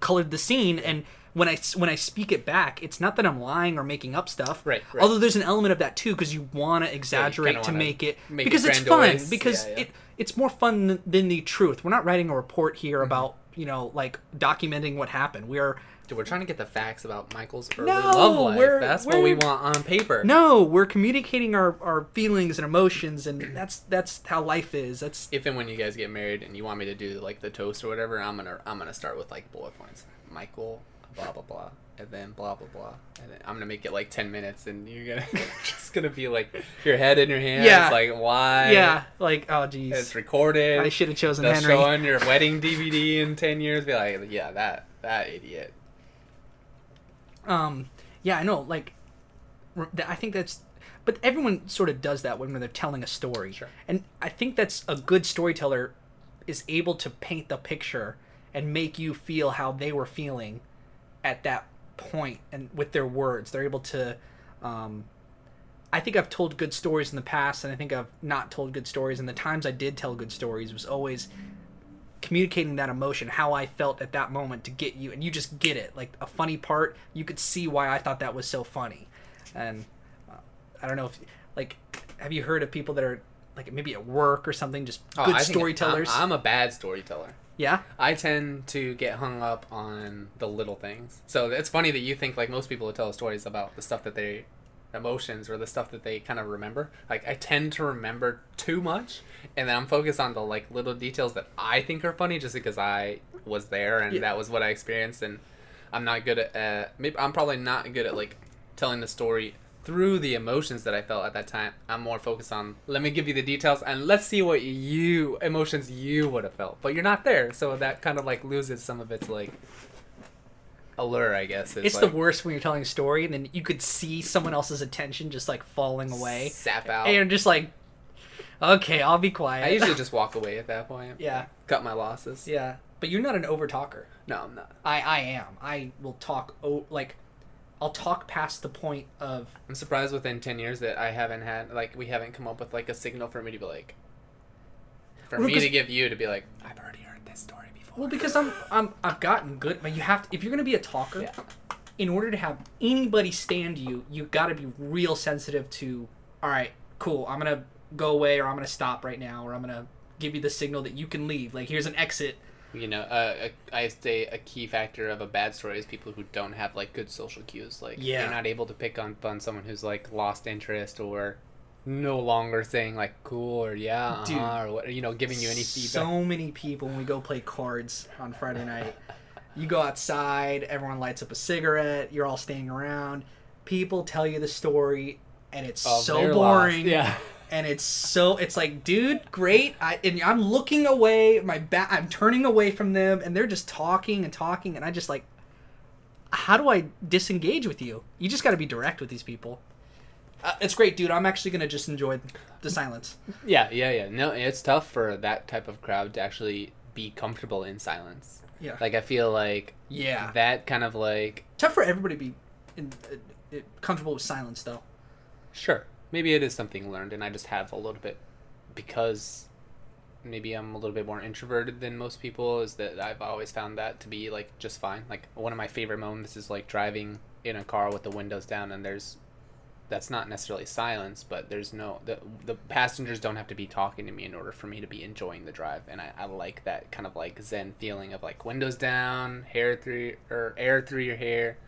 colored the scene and. When I, when I speak it back, it's not that I'm lying or making up stuff. Right, right. Although there's an element of that too, because you want to exaggerate to make it make it because it's fun. Because Yeah, yeah. it it's more fun than, than the truth. We're not writing a report here Mm-hmm. about you know like documenting what happened. We are Dude, we're trying to get the facts about Michael's early No, love life. we're- that's what we want on paper. no, we're communicating our, our feelings and emotions, and that's that's how life is. That's If and when you guys get married and you want me to do like the toast or whatever, I'm gonna I'm gonna start with like bullet points. Michael, blah blah blah, and then blah blah blah, and then I'm gonna make it like ten minutes, and you're gonna just gonna be like your head in your hands, Yeah. like why? yeah, like oh geez, It's recorded. I should have chosen They'll Henry. show on your wedding DVD in ten years. Be like, yeah, that that idiot. Um, yeah, I know. Like, I think that's, but everyone sort of does that when they're telling a story. Sure. And I think that's a good storyteller is able to paint the picture and make you feel how they were feeling at that point and with their words. They're able to. Um, I think I've told good stories in the past, and I think I've not told good stories. And the times I did tell good stories was always communicating that emotion, how I felt at that moment to get you, and you just get it. Like a funny part, you could see why I thought that was so funny. And uh, I don't know if, like, have you heard of people that are like maybe at work or something, just Oh, good I storytellers? I'm, I'm a bad storyteller. Yeah, I tend to get hung up on the little things. So it's funny that you think like most people would tell stories about the stuff that they emotions or the stuff that they kind of remember. Like I tend to remember too much and then I'm focused on the like little details that I think are funny just because I was there and Yeah. that was what I experienced and I'm not good at uh, maybe I'm probably not good at like telling the story through the emotions that I felt at that time. I'm more focused on let me give you the details and let's see what you emotions you would have felt. But you're not there, so that kind of like loses some of its like allure, I guess. it's like, the worst when you're telling a story and then you could see someone else's attention just like falling away, Sap out. and you're just like, okay, I'll be quiet. I usually just walk away at that point. yeah, Cut my losses. yeah. But you're not an over talker. No, I'm not. I I am. I will talk. Oh, like, I'll talk past the point of I'm surprised within ten years that I haven't had like we haven't come up with like a signal for me to be like for Well, me to give you to be like, I've already heard this story before. Well, because I'm I'm I've gotten good, but you have to if you're gonna be a talker, Yeah. in order to have anybody stand you, you got to be real sensitive to. All right, cool. I'm gonna go away, or I'm gonna stop right now, or I'm gonna give you the signal that you can leave. Like here's an exit. You know, uh, I say a key factor of a bad story is people who don't have like good social cues. Like, Yeah. you're not able to pick on on someone who's like lost interest or no longer saying like cool or yeah uh-huh, or what you know, giving you any feedback. So many people when we go play cards on Friday night. You go outside, everyone lights up a cigarette, you're all standing around. People tell you the story and it's Oh, so they're lost. boring. Yeah. And it's so it's like dude great. I, and i'm looking away my back i'm turning away from them and they're just talking and talking and i just like how do i disengage with you? You just got to be direct with these people. Uh, it's great dude. I'm actually gonna just enjoy the silence. Yeah, yeah, yeah. No, it's tough for that type of crowd to actually be comfortable in silence. yeah. Like I feel like yeah. that kind of like tough for everybody to be in, uh, uh, comfortable with silence though. Sure, maybe it is something learned and I just have a little bit because maybe I'm a little bit more introverted than most people is that I've always found that to be like just fine. Like one of my favorite moments is like driving in a car with the windows down and there's that's not necessarily silence, but there's no the the passengers don't have to be talking to me in order for me to be enjoying the drive, and I, I like that kind of like zen feeling of like windows down, hair through or air through your hair,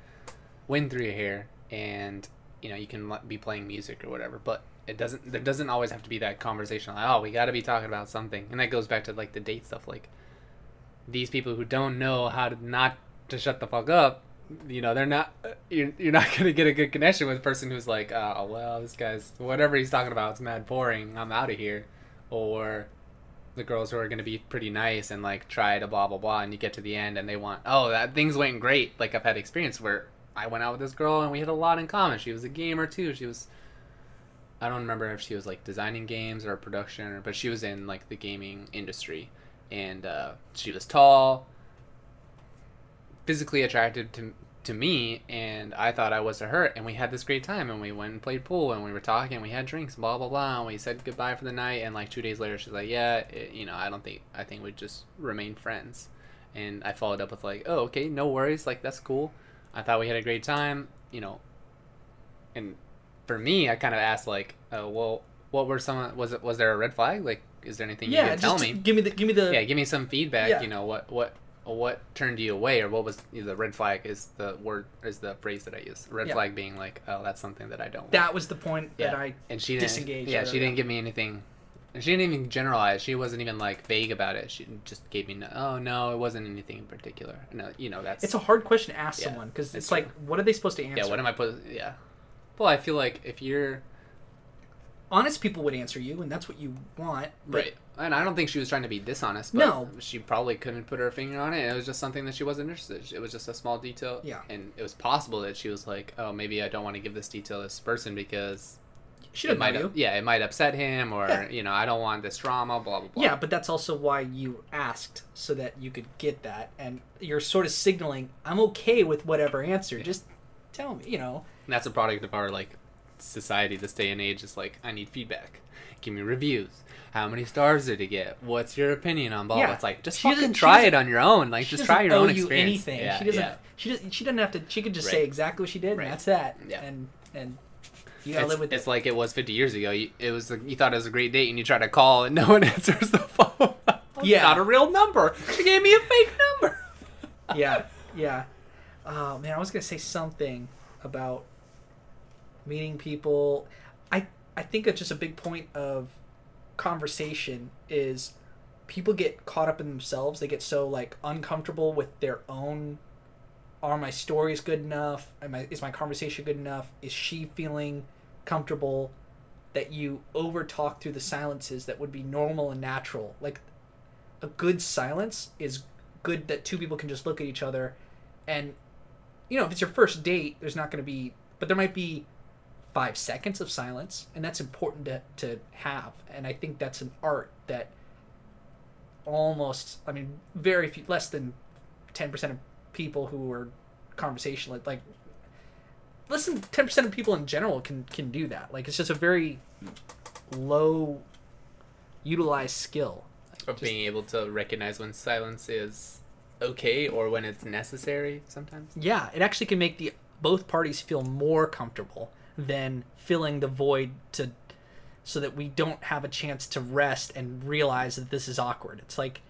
wind through your hair, and you know you can be playing music or whatever, but it doesn't there doesn't always have to be that conversation like oh we got to be talking about something, and that goes back to like the date stuff like these people who don't know how to not to shut the fuck up you know they're not uh, you're, you're not gonna get a good connection with a person who's like uh, oh well this guy's whatever he's talking about is mad boring i'm out of here. Or the girls who are gonna be pretty nice and like try to blah blah blah and you get to the end and they want oh that things went great. Like i've had experience where i went out with this girl and we had a lot in common. She was a gamer too. She was i don't remember if she was like designing games or production but she was in like the gaming industry. And uh, she was tall physically attracted to to me and I thought I was to her and we had this great time and we went and played pool and we were talking and we had drinks blah blah blah and we said goodbye for the night. And like two days later she's like yeah it, you know I don't think I think we just remain friends. And I followed up with like oh okay no worries like that's cool I thought we had a great time you know and for me I kind of asked like oh well what were some was it was there a red flag like is there anything you yeah can tell me give me the give me the yeah give me some feedback Yeah. you know what what what turned you away or what was the red flag is the word is the phrase that i use red Yeah. flag being like oh that's something that i don't want. that was the point that i and she didn't disengaged yeah she didn't give me anything she didn't even generalize. She wasn't even like vague about it. She just gave me no, oh no it wasn't anything in particular. No you know that's it's a hard question to ask Yeah, someone because it's like what are they supposed to answer yeah what am i put yeah. Well i feel like if you're honest people would answer you and that's what you want right. And i don't think she was trying to be dishonest but No. she probably couldn't put her finger on it. It was just something that she wasn't interested it was just a small detail Yeah. and it was possible that she was like oh maybe i don't want to give this detail to this person because didn't might you yeah it might upset him or Yeah. you know i don't want this drama blah blah blah Yeah, but that's also why you asked so that you could get that, and you're sort of signaling, "I'm okay with whatever answer. Just tell me." You know, And that's a product of our like society this day and age is like i need feedback give me reviews how many stars did it get what's your opinion on blah blah Yeah. it's like just She fucking try it on your own like just try your own you experience anything. yeah, she doesn't. yeah. She doesn't. She doesn't have to. She could just Right. say exactly what she did, Right. and that's that. Yeah. And and you gotta it's, live with it's it. like it was 50 years ago. You, it was you thought it was a great date, and you try to call, and no one answers the phone. Yeah. not a real number. She gave me a fake number. yeah, yeah. Oh man, I was gonna say something about meeting people. I I think it's just a big point of conversation is people get caught up in themselves. They get so like uncomfortable with their own. Are my stories good enough? Am I, is my conversation good enough? Is she feeling comfortable? That you over talk through the silences that would be normal and natural. Like a good silence is good that two people can just look at each other and you know if it's your first date there's not going to be but there might be five seconds of silence and that's important to, to have and i think that's an art that almost i mean very few less than 10% of people who are conversational like less than 10% of people in general can can do that like it's just a very low utilized skill Of being able to recognize when silence is okay or when it's necessary sometimes. Yeah, it actually can make the both parties feel more comfortable than filling the void to so that we don't have a chance to rest and realize that this is awkward. It's like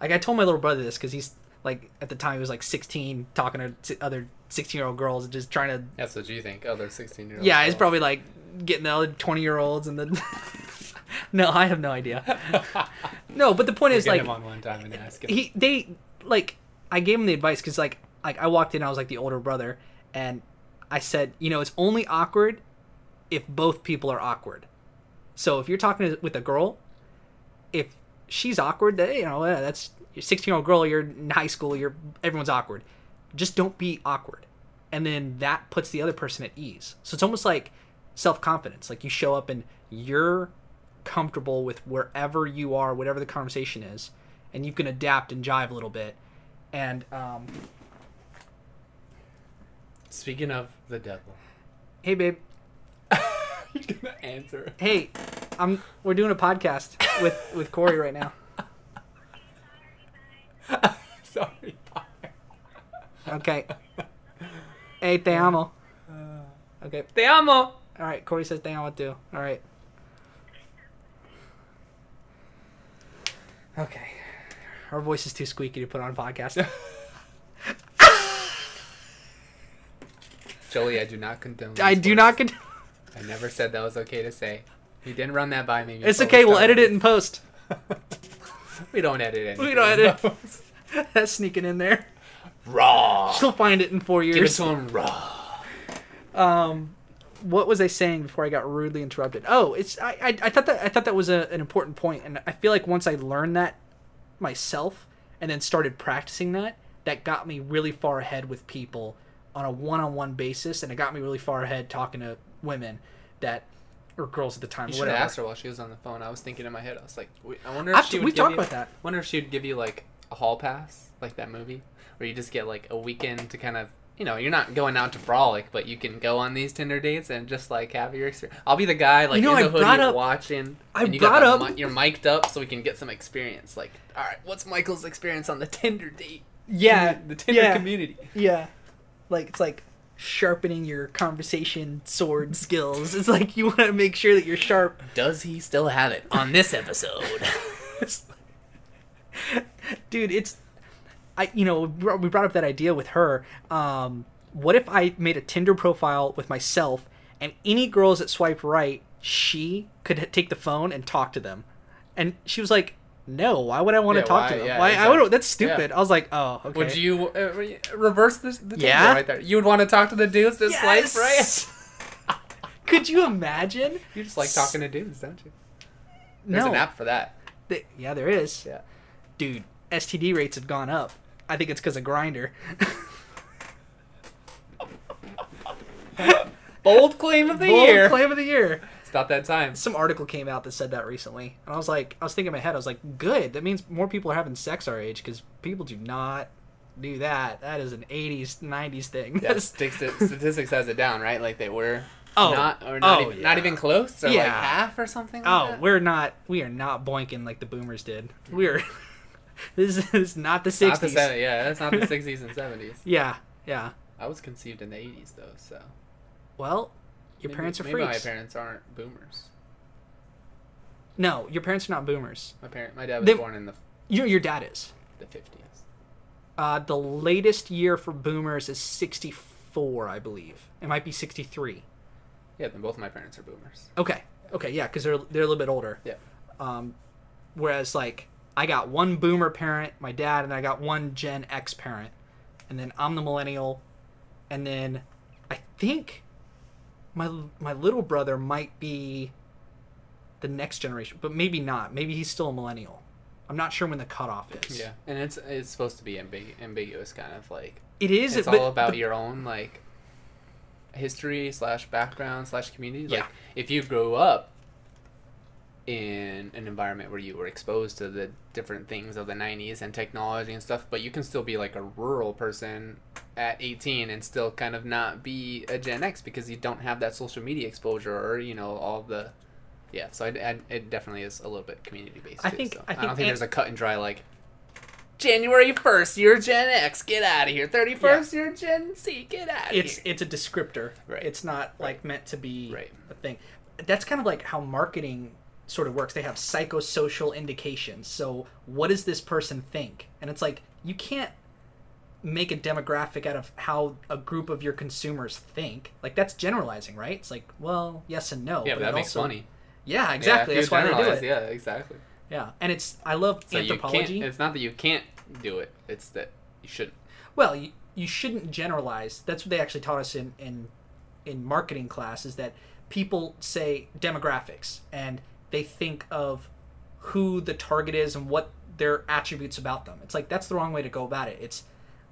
like I told my little brother this cuz he's like at the time he was like 16 talking to other 16-year-old girls just trying to That's what you think. They're 16 year old Yeah, he's probably like getting the other 20-year-olds and then No, I have no idea. No, but the point is Get like him on one time and ask him. he they like I gave him the advice because like like I walked in I was like the older brother and I said you know it's only awkward if both people are awkward. So if you're talking with a girl, if she's awkward, you know, that's you're 16 year old girl, you're in high school, you're everyone's awkward. Just don't be awkward, and then that puts the other person at ease. So it's almost like self confidence. Like you show up and you're comfortable with wherever you are, whatever the conversation is, and you can adapt and jive a little bit. And um, Speaking of the devil, hey, babe, you're gonna answer. hey, I'm we're doing a podcast with with Corey right now. Sorry. Okay. Hey, te amo. Uh, okay. Te amo. All right. Corey says te amo too. All right. Okay. Our voice is too squeaky to put on a podcast. Jolie, I do not condone. I do words. not. condone. I never said that was okay to say. You didn't run that by me. it's okay. we We'll edit it in post. we don't edit anything. We don't edit. That's sneaking in there. Raw. She'll find it in four years. Give it to him raw. Um, what was I saying before I got rudely interrupted? Oh, it's I I, I thought that I thought that was a, an important point, and I feel like once I learned that myself and then started practicing that, that got me really far ahead with people on a one-on-one basis, and it got me really far ahead talking to women that or girls at the time. You should have asked her while she was on the phone. I was thinking in my head. I was like, I wonder if I've- she would give talked you, about that. wonder if she would give you like a hall pass, like that movie, where you just get like a weekend to kind of, you know, you're not going out to frolic, but you can go on these Tinder dates and just like have your experience. I'll be the guy like You know, in I the hoodie brought up- watching. I and you brought got up- you're mic'd up so we can get some experience. Like, all right, what's Michael's experience on the Tinder date? Yeah, the Tinder yeah. community. Yeah. Like it's like sharpening your conversation sword skills. It's like you want to make sure that you're sharp. Does he still have it on this episode? Dude, it's I you know, we brought up that idea with her. Um what if I made a Tinder profile with myself and any girls that swipe right, she could take the phone and talk to them. And she was like, "No, why would I want to Yeah, talk to them? Yeah, why I would that's stupid." I was like, "Oh, okay." Would you uh, reverse this, the Yeah? right there? You would want to talk to the dudes that Yes! right? Could you imagine? You just like talking to dudes, don't you? No. There's an app for that. Th- yeah, there is. Yeah. Dude, STD rates have gone up. I think it's because of Grindr. Bold claim of the Bold year. Bold claim of the year. About that time. Some article came out that said that recently, and I was like, I was thinking in my head, I was like, good. That means more people are having sex our age because people do not do that. That is an '80s, '90s thing. Yeah, statistics, statistics has it down, right? Like they were Oh. not or not Oh, even not even close or like half or something. Like oh, that? we're not. We are not boinking like the boomers did. We're. this is not the '60s. yeah, that's not the sixties and seventies. yeah, yeah. I was conceived in the eighties though, so Well, your maybe- parents are maybe freaks. my parents aren't boomers. No, your parents are not boomers. My parent, my dad was They- born in the Your your dad is. the fifties. Uh, the latest year for boomers is 64, I believe. It might be 63. Yeah, then both of my parents are boomers. Okay. Okay, yeah, because they're they're a little bit older. Yeah. Um, whereas like I got one boomer parent, my dad, and I got one Gen X parent, and then I'm the millennial, and then I think my my little brother might be the next generation, but maybe not. Maybe he's still a millennial. I'm not sure when the cutoff is. Yeah, and it's it's supposed to be ambig- ambiguous, kind of like It is. it's all about the- your own like history slash background slash community. Like Yeah. if you grew up in an environment where you were exposed to the different things of the 90s and technology and stuff but you can still be like a rural person at 18 and still kind of not be a gen x because you don't have that social media exposure or you know all the yeah so I, I, it definitely is a little bit community based I too, think- so. I I don't think think there's a cut and dry like January 1st, you're Gen X, get out of here. 31st, you're Gen C, get out of it's here. it's a descriptor. Right. It's not like meant to be Right. a thing. That's kind of like how marketing sort of works. They have psychosocial indications. So what does this person think? And it's like you can't make a demographic out of how a group of your consumers think. Like that's generalizing, right? It's like, well, yes and no. Yeah, but that makes also- money. Yeah, exactly. Yeah, That's why they do it. Yeah, exactly. Yeah, and it's I love So anthropology. it's not that you can't do it, it's that you shouldn't. Well, you, you shouldn't generalize. That's what they actually taught us in, in in marketing class is that people say demographics and they think of who the target is and what their attributes about them. It's like that's the wrong way to go about it. It's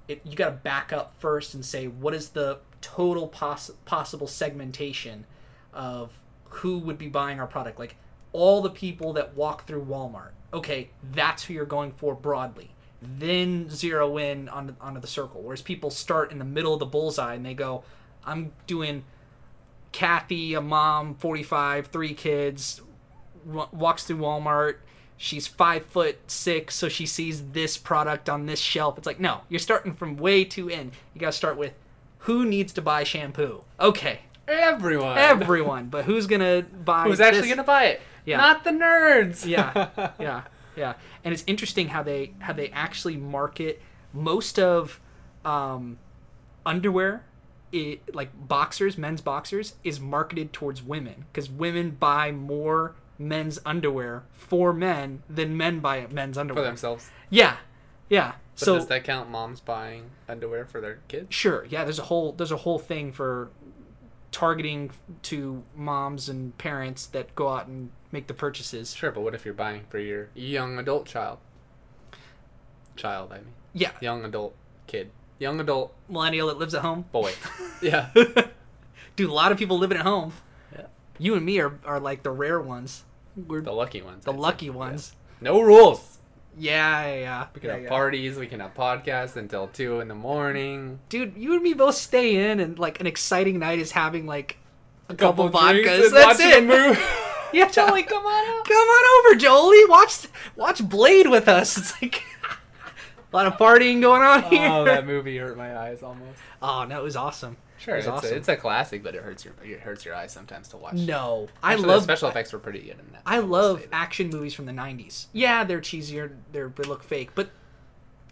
it, you got to back up first and say what is the total poss- possible segmentation of who would be buying our product like all the people that walk through Walmart. Okay, that's who you're going for broadly. Then zero in on onto the circle. Whereas people start in the middle of the bullseye and they go, I'm doing Kathy, a mom, 45, three kids, w- walks through Walmart. She's five foot six, so she sees this product on this shelf. It's like, no, you're starting from way too in. You got to start with who needs to buy shampoo? Okay, Everyone. everyone, but who's to buy Who's actually this? gonna buy it? Yeah. Not the nerds. yeah yeah yeah and it's interesting how they how they actually market most of um underwear it, like boxers men's boxers is marketed towards women because women buy more men's underwear for men than men buy men's underwear For themselves. yeah yeah But so does that count moms buying underwear for their kids? sure yeah there's a whole there's a whole thing for targeting to moms and parents that go out and make the purchases Sure, but what if you're buying for your young adult child? Child, I mean. yeah Young adult kid. Young adult millennial that lives at home boy. yeah. Dude, a lot of people living at home. Yeah. You and me are, are like the rare ones. We're The the, lucky ones. I'd say. lucky Yeah. ones. No rules. Yeah, yeah, yeah. We can Yeah, have yeah. parties. We can have podcasts until two in the morning. Dude, you and me both stay in, and like an exciting night is having like a couple, drinks vodkas. That's it. a. Yeah, Jolie, come on out. Come on over, Jolie. Watch watch Blade with us. It's like a lot of partying going on oh, here. Oh, that movie hurt my eyes almost. Oh, no, it was awesome. Sure, it it's, awesome. a, it's a classic, but it hurts your it hurts your eyes sometimes to watch. no, I love the special effects were pretty good in that. I will love action movies from the '90s. Yeah, they're cheesier, they're, they look fake, but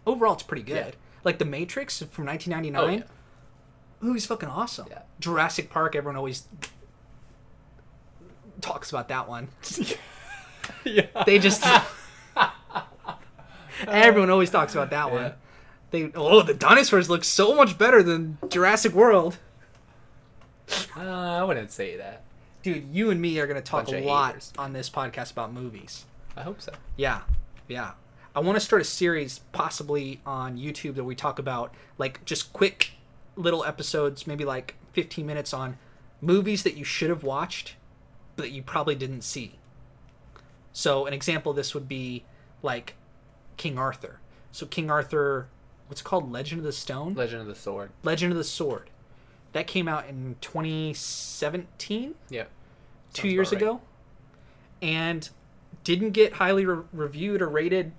overall, it's pretty good. Yeah. Like the Matrix from 1999, Oh 1999, yeah. movie's fucking awesome. Yeah. Jurassic Park, everyone always talks about that one. yeah. They just everyone always talks about that one. They oh, the dinosaurs look so much better than Jurassic World. Uh, I wouldn't say that. Dude, you and me are gonna talk Bunch a lot haters. on this podcast about movies. I hope so. Yeah, yeah. I want to start a series possibly on YouTube that we talk about like just quick little episodes, maybe like 15 minutes on movies that you should have watched but you probably didn't see. So an example of this would be like King Arthur. So King Arthur, what's called? Legend of the Stone? Legend of the Sword. Legend of the Sword. That came out in 2017 Yeah. two Sounds years right. ago, and didn't get highly re- reviewed or rated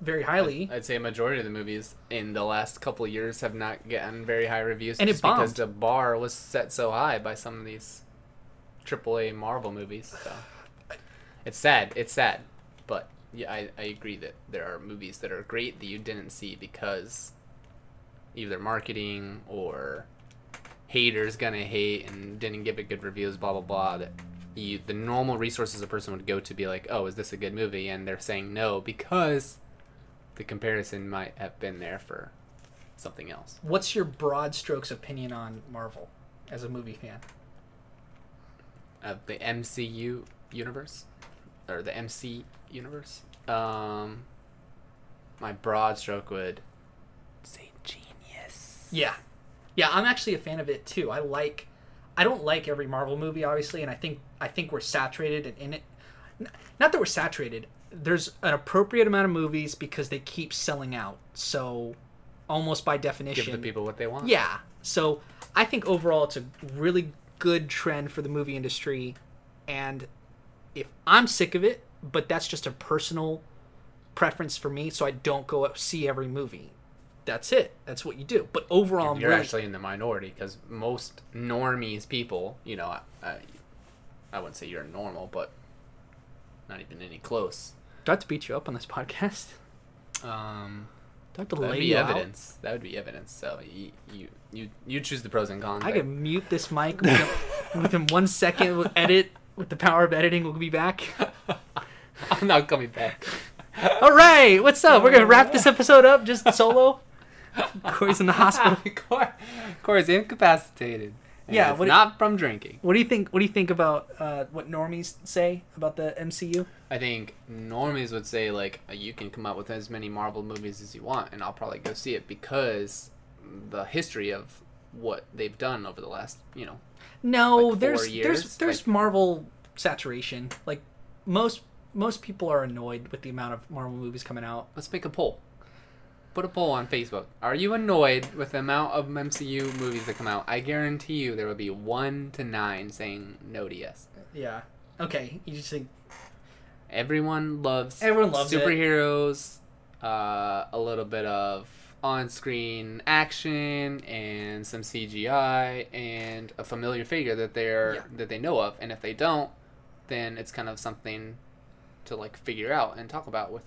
very highly. I'd say a majority of the movies in the last couple of years have not gotten very high reviews, And it just because the bar was set so high by some of these AAA Marvel movies. So it's sad. It's sad, but yeah, I, I agree that there are movies that are great that you didn't see because either marketing or haters gonna hate and didn't give it good reviews. Blah blah blah. That you the normal resources a person would go to be like, oh, is this a good movie? And they're saying no because the comparison might have been there for something else. What's your broad strokes opinion on Marvel as a movie fan? Of the MCU universe or the MC universe. Um, my broad stroke would say genius. Yeah, yeah, I'm actually a fan of it too. I like, I don't like every Marvel movie, obviously, and I think I think we're saturated in it. Not that we're saturated. There's an appropriate amount of movies because they keep selling out. So, almost by definition, Give the people what they want. Yeah. So I think overall it's a really good trend for the movie industry. And if I'm sick of it, but that's just a personal preference for me, so I don't go out see every movie. That's it. That's what you do. But overall, You're really, actually in the minority because most normies people, you know, I, I, I wouldn't say you're normal, but not even any close. do I have to beat you up on this podcast? Um, Do I have to that lay would be out? evidence. That would be evidence. So you you you, you choose the pros and cons. I can mute this mic within, within one second. Edit with the power of editing. We'll be back. I'm not coming back. All right, what's up? We're gonna wrap this episode up just solo. Corey's in the hospital. Cor- Corey's incapacitated. Yeah, what- not from drinking. What do you think? What do you think about uh, what normies say about the MCU? I think normies would say like you can come up with as many Marvel movies as you want, and I'll probably go see it because the history of what they've done over the last, you know, No, Like there's years, there's there's like- Marvel saturation. Like most most people are annoyed with the amount of Marvel movies coming out. let's make a poll. Put a poll on Facebook. Are you annoyed with the amount of MCU movies that come out? I guarantee you there will be one to nine saying no to yes. Yeah. Okay. You just think Everyone loves Everyone loves it. superheroes, uh, a little bit of on-screen action and some CGI and a familiar figure that they're Yeah. that they know of. And if they don't, then it's kind of something to like figure out and talk about with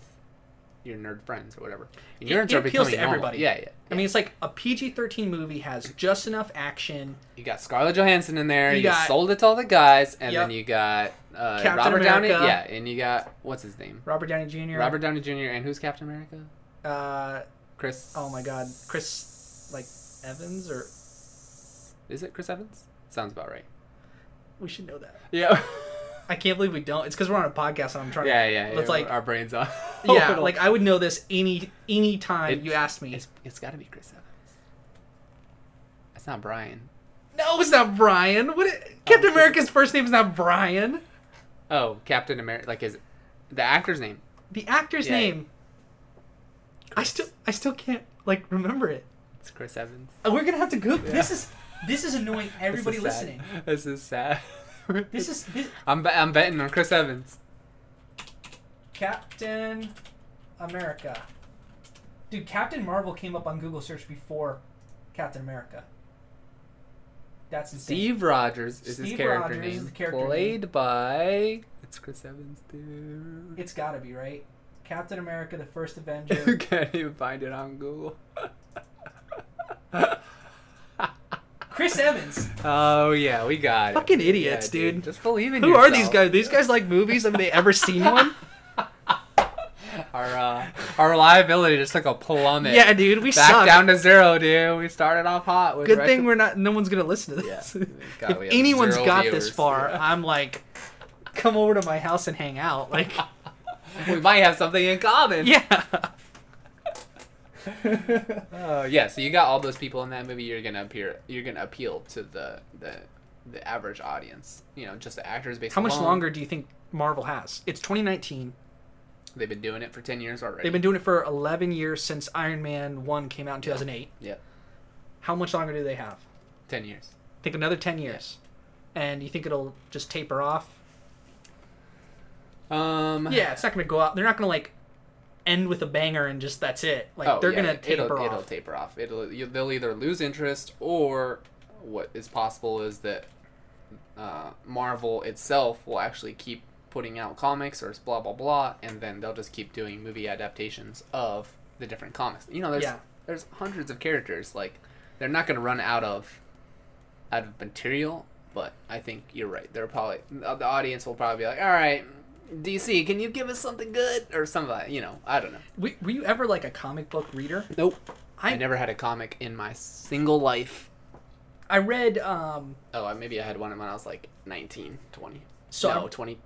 your nerd friends or whatever. And It- nerds it are appeals to everybody. Yeah, yeah. I mean, it's like a PG-13 movie has just enough action. You got Scarlett Johansson in there. You You, got- sold it to all the guys, and Yep. then you got uh, Captain Robert Downey. Yeah, and you got what's his name? Robert Downey Jr. Robert Downey Jr. and who's Captain America? Uh, Chris. oh my God, Chris, like Evans, or Is it Chris Evans? Sounds about right. we should know that. Yeah. I can't believe we don't. It's because we're on a podcast and I'm trying. yeah, yeah. It's yeah, like- our brains to, yeah. Like I would know this any any time It's- you asked me. it's it's got to be Chris Evans. It's not Brian. No, it's not Brian. What? Captain Oh, America's first name is not Brian. Oh, Captain America. Like his the actor's name. The actor's Yeah. name. I still I still can't like remember it. It's Chris Evans. Uh, We're gonna have to Google. Yeah. This is this is annoying everybody This is listening. This is sad. This is this, I'm be- I'm betting on Chris Evans. Captain America. Dude, Captain Marvel came up on Google search before Captain America. That's insane. Steve Rogers is his character Rogers is name. the character played by. It's Chris Evans, dude. It's gotta be right. Captain America, the first Avenger. You Avenger. can't even find it on Google. Chris Evans. oh yeah, we got it. Fucking idiots, Yeah, dude. Just believe in Who are these guys? These guys like movies? Have they ever seen one? Our uh, our reliability just took a plummet. yeah, dude, we back suck. down to zero, dude. We started off hot. With Good Rec- thing we're not. No one's gonna listen to this. Yeah. God, we if have anyone's zero got this viewers. far, Yeah. I'm like, come over to my house and hang out. Like, we might have something in common. yeah. Oh yeah, so you got all those people in that movie. You're gonna appear. You're gonna appeal to the the the average audience. You know, just the actors. Based How much alone. longer do you think Marvel has? It's 2019. They've been doing it for ten years already. They've been doing it for 11 years since Iron Man 1 came out in 2008. Yeah, How much longer do they have? ten years. think another 10 years. And you think it'll just taper off? Um. Yeah, it's not going to go out. They're not going to like end with a banger and just that's it. Like oh, they're yeah, going to taper it'll, off. It'll taper off. It'll you, they'll either lose interest or what is possible is that uh, Marvel itself will actually keep putting out comics or blah blah blah, and then they'll just keep doing movie adaptations of the different comics. You know, there's Yeah. there's hundreds of characters. Like they're not going to run out of out of material. But I think you're right. They're probably the audience will probably be like, all right. DC, can you give us something good or something? You know, I don't know. Were, were you ever like a comic book reader? Nope. I I never had a comic in my single life. I read um Oh, maybe I had one when I was like 19, 20. so no, I- 22.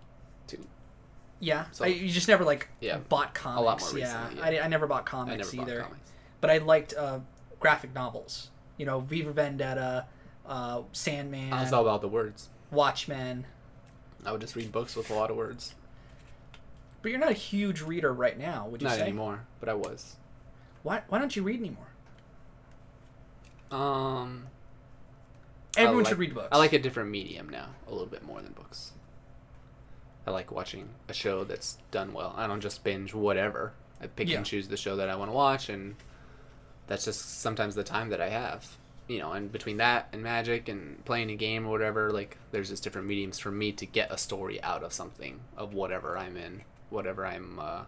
yeah, so- I, you just never like Yeah. bought comics. A lot more yeah, recently, I, yeah. I never bought I comics never either. bought comics. But I liked uh, graphic novels. You know, V for Vendetta, uh, Sandman, I was all about the words. Watchmen. I would just read books with a lot of words. But you're not a huge reader right now, would you Not say? Not anymore, but I was. Why Why don't you read anymore? Um, Everyone like- should read books. I like a different medium now, a little bit more than books. I like watching a show that's done well. I don't just binge whatever. I pick Yeah. and choose the show that I want to watch, and that's just sometimes the time that I have. You know, and between that and magic and playing a game or whatever, like there's just different mediums for me to get a story out of something of whatever I'm in, whatever I'm uh,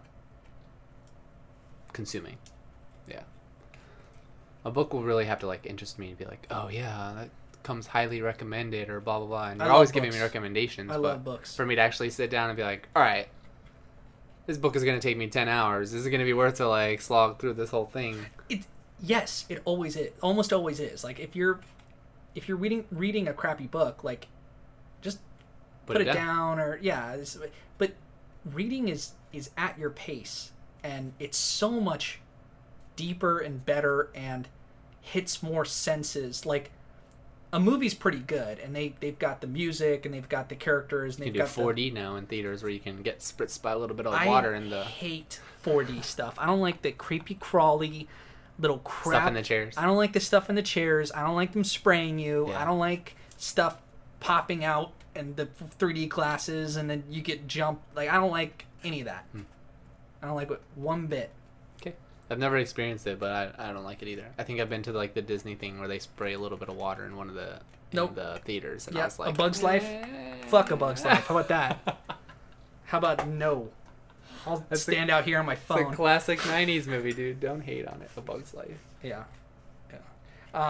consuming. Yeah, a book will really have to like interest me and be like, oh yeah, that comes highly recommended or blah blah blah. And I you're always giving me recommendations. I but love books. for me to actually sit down and be like, all right, this book is going to take me 10 hours. Is it going to be worth to like slog through this whole thing? It yes, it always is. Almost always is. Like if you're if you're reading reading a crappy book, like just put, it, down. or yeah. But reading is is at your pace, and it's so much deeper and better and hits more senses. Like a movie's pretty good, and they they've got the music and they've got the characters and You they've can do got 4D now in theaters where you can get spritzed by a little bit of the. water I in the hate 4D stuff. I don't like the creepy crawly little crap. stuff in the chairs. I don't like the stuff in the chairs. I don't like them spraying you. Yeah. I don't like stuff popping out and the 3D glasses and then you get jumped. Like I don't like any of that. Hmm. I don't like it one bit. Okay. I've never experienced it, but I, I don't like it either. I think I've been to like the Disney thing where they spray a little bit of water in one of the in Nope. the theaters, and I Yeah, was like, A Bug's Life. Fuck a Bug's Life. How about that? How about no? I'll That's the- stand out here on my It's a phone. classic '90s movie, dude. Don't hate on it. A Bug's Life. Yeah, yeah.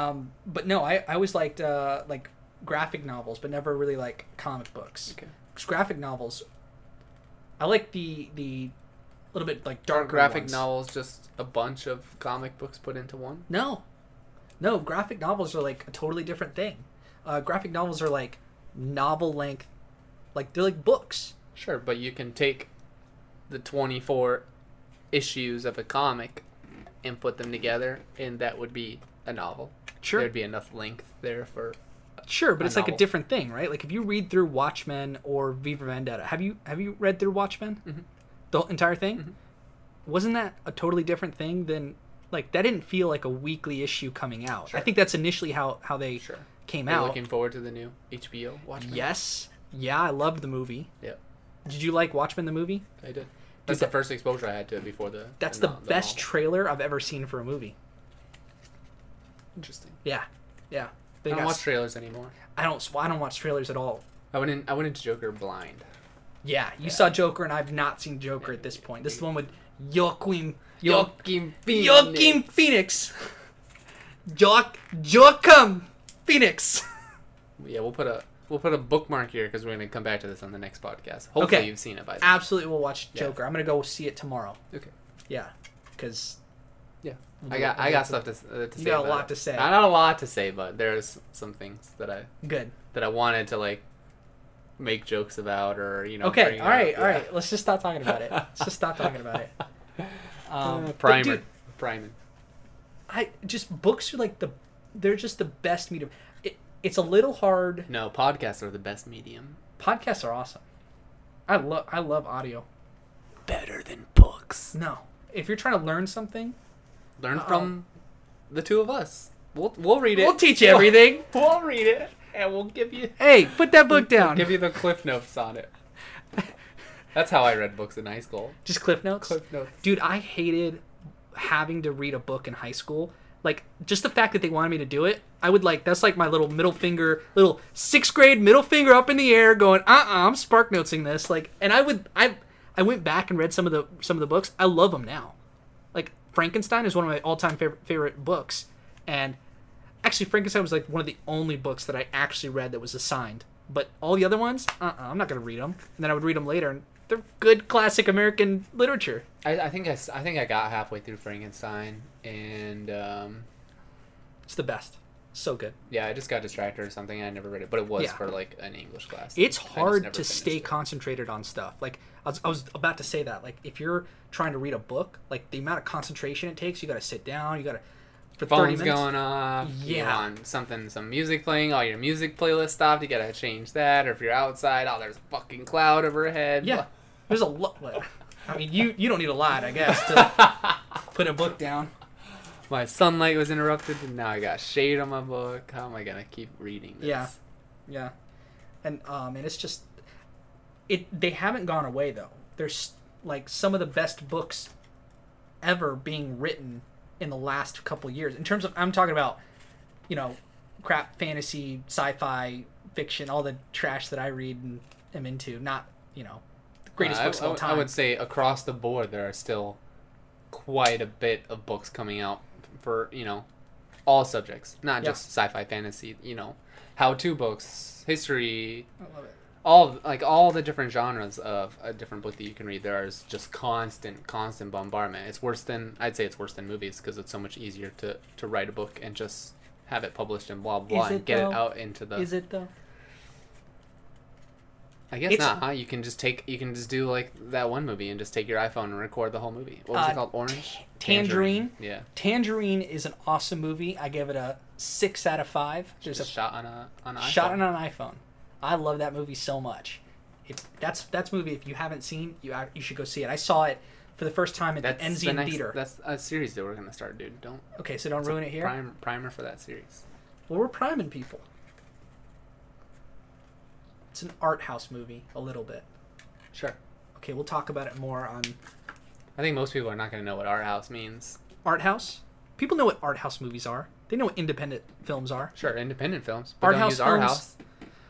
Um, but no, I I always liked uh, like graphic novels, but never really like comic books. Okay. graphic novels, I like the the a little bit like Dark graphic novels, just a bunch of comic books put into one. No, no, graphic novels are like a totally different thing. Uh, graphic novels are like novel length, like they're like books. Sure, but you can take the 24 issues of a comic and put them together, and that would be a novel. Sure, There'd be enough length there for. Sure, but it's like a different thing, right? Like if you read through Watchmen or V for Vendetta, have you have you read through Watchmen? Mhm. The entire thing. Mhm. Wasn't that a totally different thing than like that? Didn't feel like a weekly issue coming out. I think that's initially how how they Sure. came out. looking forward to the new HBO Watchmen? Yes, yeah, I loved the movie. Yep. Did you like Watchmen the movie? I did. That's that- the first exposure I had to it before the. That's the no- best novel. trailer I've ever seen for a movie. Interesting. Yeah, yeah. They I don't watch trailers anymore. I don't. I don't watch trailers at all. I went in. I went into Joker blind. Yeah, you saw Joker, and I've not seen Joker at this point. This is the one with Joaquin. Jo- Joaquin Phoenix. Joaquin Phoenix. Joak Joachim Phoenix. Yeah, we'll put a we'll put a bookmark here because we're gonna come back to this on the next podcast. Hopefully, Okay. you've seen it by then. Absolutely, we'll watch Yeah. Joker. I'm gonna go see it tomorrow. Okay. Yeah, because Yeah. I got I got stuff to, uh, to say. You got a lot it. to say. Not, not a lot to say, but there's some things that I Good. that I wanted to like make jokes about or you know. Okay. All right. up. All Yeah. right. Let's just stop talking about it. Let's just stop talking about it. Um, Uh, primer. dude, Primer. I just books are like the they're just the best medium. It, it's a little hard. No, podcasts are the best medium. Podcasts are awesome. I love I love audio. Better than books. No, if you're trying to learn something, Learn Uh-oh. from the two of us. We'll we'll read it. we'll teach you everything. We'll read it and we'll give you hey, put that book down. give you the cliff notes on it. That's how I read books in high school. Just cliff notes. Cliff notes. Dude, I hated having to read a book in high school. Like just the fact that they wanted me to do it, I would like that's like my little middle finger, little sixth grade middle finger up in the air, going, uh, uh-uh, I'm spark notesing this. Like, and I would, I, I went back and read some of the some of the books. I love them now. Frankenstein is one of my all time favorite favorite books, and actually Frankenstein was like one of the only books that I actually read that was assigned. But all the other ones, uh, uh I'm not gonna read them. And then I would read them later, and they're good classic American literature. I, I think I, I think I got halfway through Frankenstein and um, It's the best. So good. yeah, I just got distracted or something. I never read it, but it was Yeah. for like an English class. It's hard to stay it. concentrated on stuff. Like I was, I was about to say that. Like if you're trying to read a book, like the amount of concentration it takes, you got to sit down. You got to for Phone's minutes. going off. Yeah. want something, some music playing. All your music playlist stopped. You gotta change that. Or if you're outside, oh, there's a fucking cloud overhead. Yeah, there's a lot. I mean, you you don't need a lot, I guess, to put a book down. My sunlight was interrupted, and now I got shade on my book. How am I gonna keep reading this? Yeah. Yeah, and um, and it's just it. They haven't gone away though. There's like some of the best books ever being written in the last couple years. In terms of, I'm talking about, you know, crap fantasy, sci-fi, fiction, all the trash that I read and am into. Not you know, the greatest Uh, books I, of all time I would say across the board, there are still quite a bit of books coming out for you know all subjects, not Yeah. just sci-fi, fantasy. You know, how-to books, history, I love it. All like all the different genres of a different book that you can read. There is just constant, constant bombardment. It's worse than I'd say it's worse than movies because it's so much easier to to write a book and just have it published and blah blah and get though? it out into the. Is it though? I guess It's- not. Huh? You can just take. You can just do like that one movie and just take your iPhone and record the whole movie. What was Uh, it called? Orange. Tangerine. Yeah. Tangerine is an awesome movie. I give it a six out of five. There's Just a shot on a on an shot on an iPhone. I love that movie so much. If that's that's movie if you haven't seen, you you should go see it. I saw it for the first time at That's the the next, Theater. That's a series that we're gonna start, dude. Don't Okay, so don't ruin it here. Prime, primer for that series. Well, we're priming people. It's an art house movie, a little bit. Sure. Okay, we'll talk about it more on I think most people are not gonna know what art house means. art house. People know what art house movies are. They know what independent films are. Sure, independent films. But Art house use art films. house.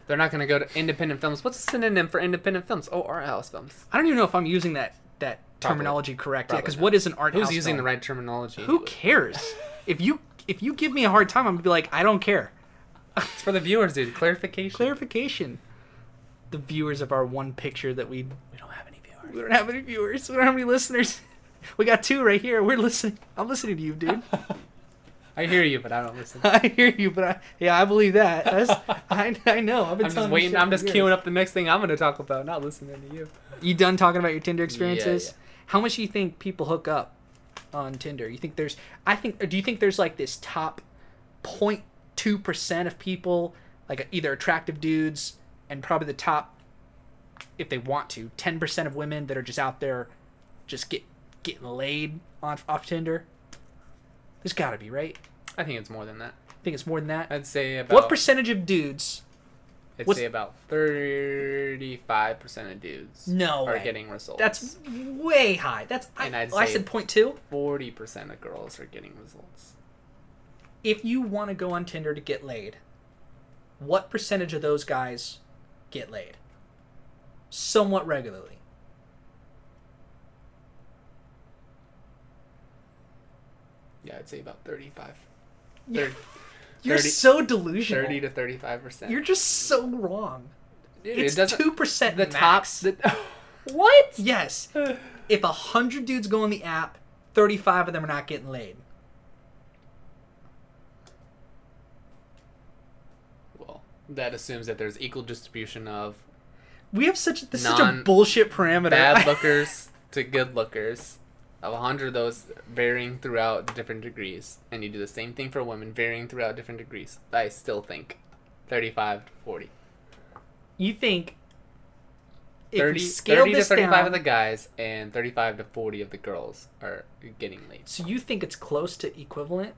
They're not gonna go to independent films. What's a synonym for independent films? Oh, art house films. I don't even know if I'm using that that Probably. terminology correct. Yeah, because what is an art Who's house? Who's using film? the right terminology? Who cares? if you if you give me a hard time, I'm gonna be like, I don't care. It's for the viewers, dude. Clarification. Clarification. The viewers of our one picture that we we don't have any viewers. we don't have any viewers. We don't have any listeners. We got two right here. We're listening. I'm listening to you, dude. I hear you, but I don't listen. I hear you, but I, yeah, I believe that. That's, I, I know. I've been I'm just waiting. I'm just queuing up the next thing I'm gonna talk about, not listening to you. You done talking about your Tinder experiences? yeah. How much do you think people hook up on Tinder? You think there's? I think. Do you think there's like this top 0.2 percent of people, like either attractive dudes, and probably the top, if they want to, 10 percent of women that are just out there, just get getting laid on off Tinder? There's got to be right. I think it's more than that. I think it's more than that. I'd say about. What percentage of dudes? I'd say about thirty-five percent of dudes. No are way. getting results. That's way high. That's I, And I'd oh, I said 0.2. forty percent of girls are getting results. if you want to go on Tinder to get laid, what percentage of those guys get laid? Somewhat regularly. Yeah, I'd say about 35. You're, Thir- you're 30 so delusional. 30 to 35 percent. You're just so wrong. Dude, It's it two percent the max. top. The, what? yes. If a hundred dudes go on the app, thirty-five of them are not getting laid. Well, that assumes that there's equal distribution of We have such this is such a bullshit parameter. bad lookers to good lookers. Of a hundred of those varying throughout different degrees, and you do the same thing for women, varying throughout different degrees. I still think thirty-five to forty. you think if 30, we scale 30 to 35 down, of the guys and 35 to 40 of the girls are getting laid. So you think it's close to equivalent?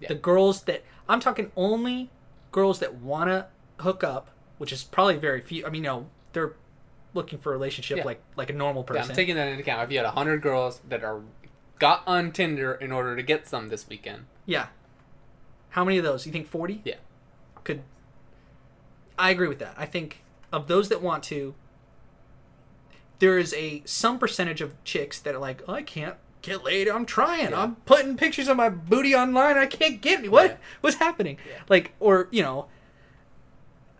Yeah. The girls that I'm talking only girls that want to hook up, which is probably very few. I mean, no, they're looking for a relationship Yeah. like like a normal Yeah, person. I'm taking that into account. If you had 100 girls that are got on Tinder in order to get some this weekend, yeah. How many of those? You think 40? Yeah. Could I agree with that. I think of those that want to there is a some percentage of chicks that are like, oh, "I can't get laid. I'm trying. Yeah. I'm putting pictures of my booty online. I can't get any. What? Yeah. What's happening?" Yeah. Like or, you know,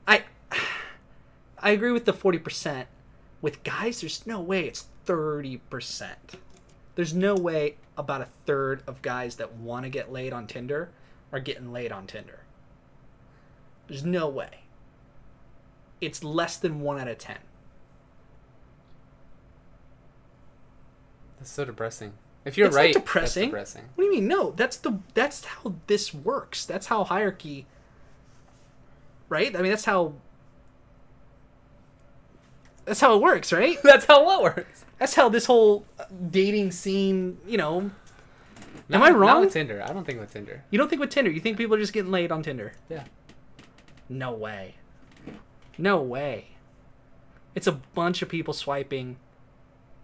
I I agree with the 40%. With guys, there's no way it's 30%. There's no way about a third of guys that want to get laid on Tinder are getting laid on Tinder. There's no way. It's less than 1 out of 10. that's so depressing. If you're It's right, depressing. Depressing. What do you mean? No, that's the that's how this works. That's how hierarchy right? I mean, that's how That's how it works, right? That's how what works. That's how this whole dating scene, you know. Not I with- Not wrong? with Tinder. I don't think with Tinder. You don't think with Tinder, you think people are just getting laid on Tinder? Yeah. No way. No way. It's a bunch of people swiping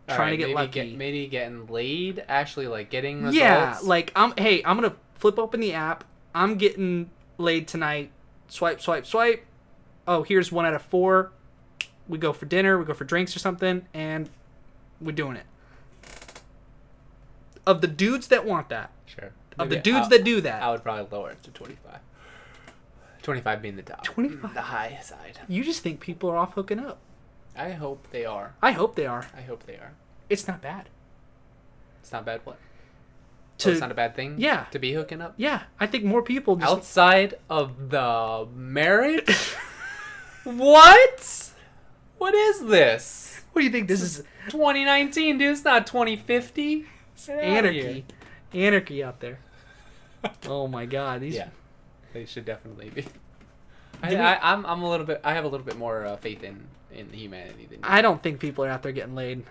All trying right, to get maybe lucky. Get, maybe getting laid, actually, like getting results. Yeah, like I'm. Hey, I'm gonna flip open the app. I'm getting laid tonight. Swipe, swipe, swipe. Oh, here's one out of four. We go for dinner. We go for drinks or something, and we're doing it. Of the dudes that want that, sure. of the dudes I- that do that, I would probably lower it to 25. 25 being the top. 25? The high side. you just think people are off hooking up. I hope they are. I hope they are. I hope they are. It's not bad. It's not bad. What? So To oh, it's not a bad thing. Yeah. To be hooking up yeah, I think more people just outside of the marriage. what? What is this? What do you think this is 2019, dude. It's not 2050. Get outta anarchy? Anarchy out there. Oh my god, these Yeah, they should definitely be. I, I, I'm, I'm a little bit. I have a little bit more uh, faith in in humanity than you. I don't think people are out there getting laid.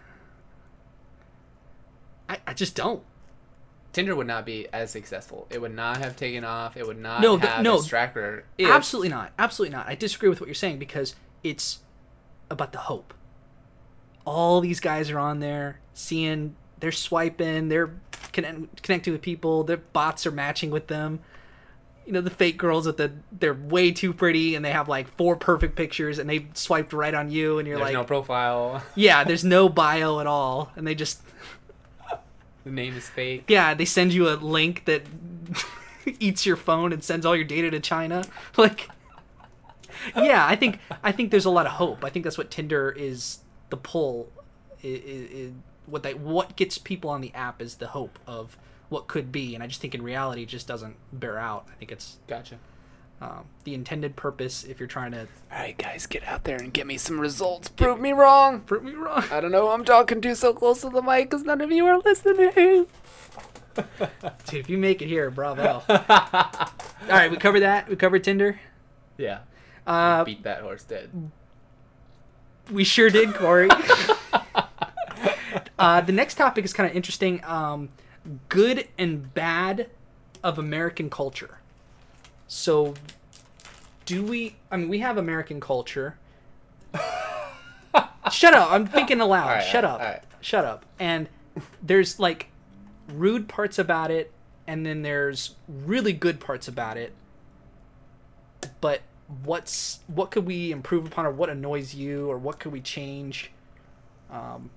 I, I just don't. Tinder would not be as successful. It would not have taken off. It would not No, th- have no. its track record. if- Absolutely not. Absolutely not. I disagree with what you're saying because it's about the hope. All these guys are on there seeing, they're swiping, they're connect, connecting with people, their bots are matching with them. You know, the fake girls with the, they're way too pretty and they have like four perfect pictures and they swiped right on you and you're There's like, no profile. yeah, there's no bio at all. And they just, The name is fake. yeah, they send you a link that eats your phone and sends all your data to China. Like, yeah, I think I think there's a lot of hope. I think that's what Tinder is. The pull, is, what they what gets people on the app is the hope of what could be, and I just think in reality it just doesn't bear out. I think it's Gotcha. um, the intended purpose if you're trying to All right, guys, get out there and get me some results. Prove me wrong. prove me wrong. I don't know. I'm talking to so close to the mic because none of you are listening. Dude, if you make it here, bravo. All right, we covered that. We covered Tinder. yeah. Uh, Beat that horse dead. We sure did, Corey. uh, the next topic is kind of interesting. Um, good and bad of American culture. So, do we? I mean, we have American culture. Shut up! I'm thinking aloud. Right, Shut up! right. Shut up! And there's like rude parts about it, and then there's really good parts about it. But what's what could we improve upon, or what annoys you, or what could we change? Um,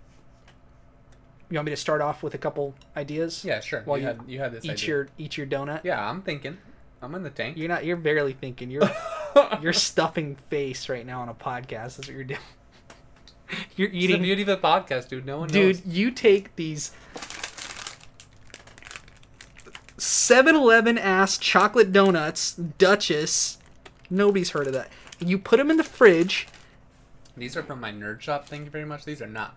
you want me to start off with a couple ideas? Yeah, sure. While you, you had you had this eat idea. your eat your donut. Yeah, I'm thinking. I'm in the tank. You're not. You're barely thinking. You're you're stuffing face right now on a podcast. That's what you're doing. You're It's the eating, beauty of the podcast, dude. No one dude. knows. You take these 7-Eleven ass chocolate donuts, Duchess. Nobody's heard of that. You put them in the fridge. These are from my nerd shop. Thank you very much. These are not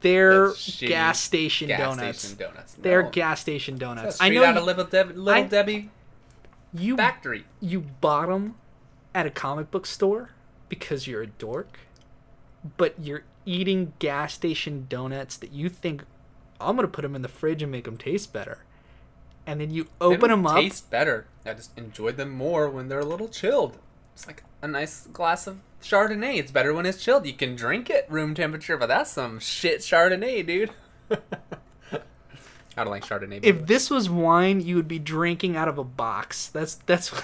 They're gas station gas donuts. station donuts. They're gas station donuts. I know out of Little, Deb- Little I- Debbie you factory. you bought them at a comic book store because you're a dork, but you're eating gas station donuts that you think I'm gonna put them in the fridge and make them taste better, and then you open them up. Taste better. I just enjoy them more when they're a little chilled. It's like a nice glass of Chardonnay. It's better when it's chilled. You can drink it room temperature, but that's some shit Chardonnay, dude. I don't like Chardonnay. If way. this was wine, you would be drinking out of a box. That's that's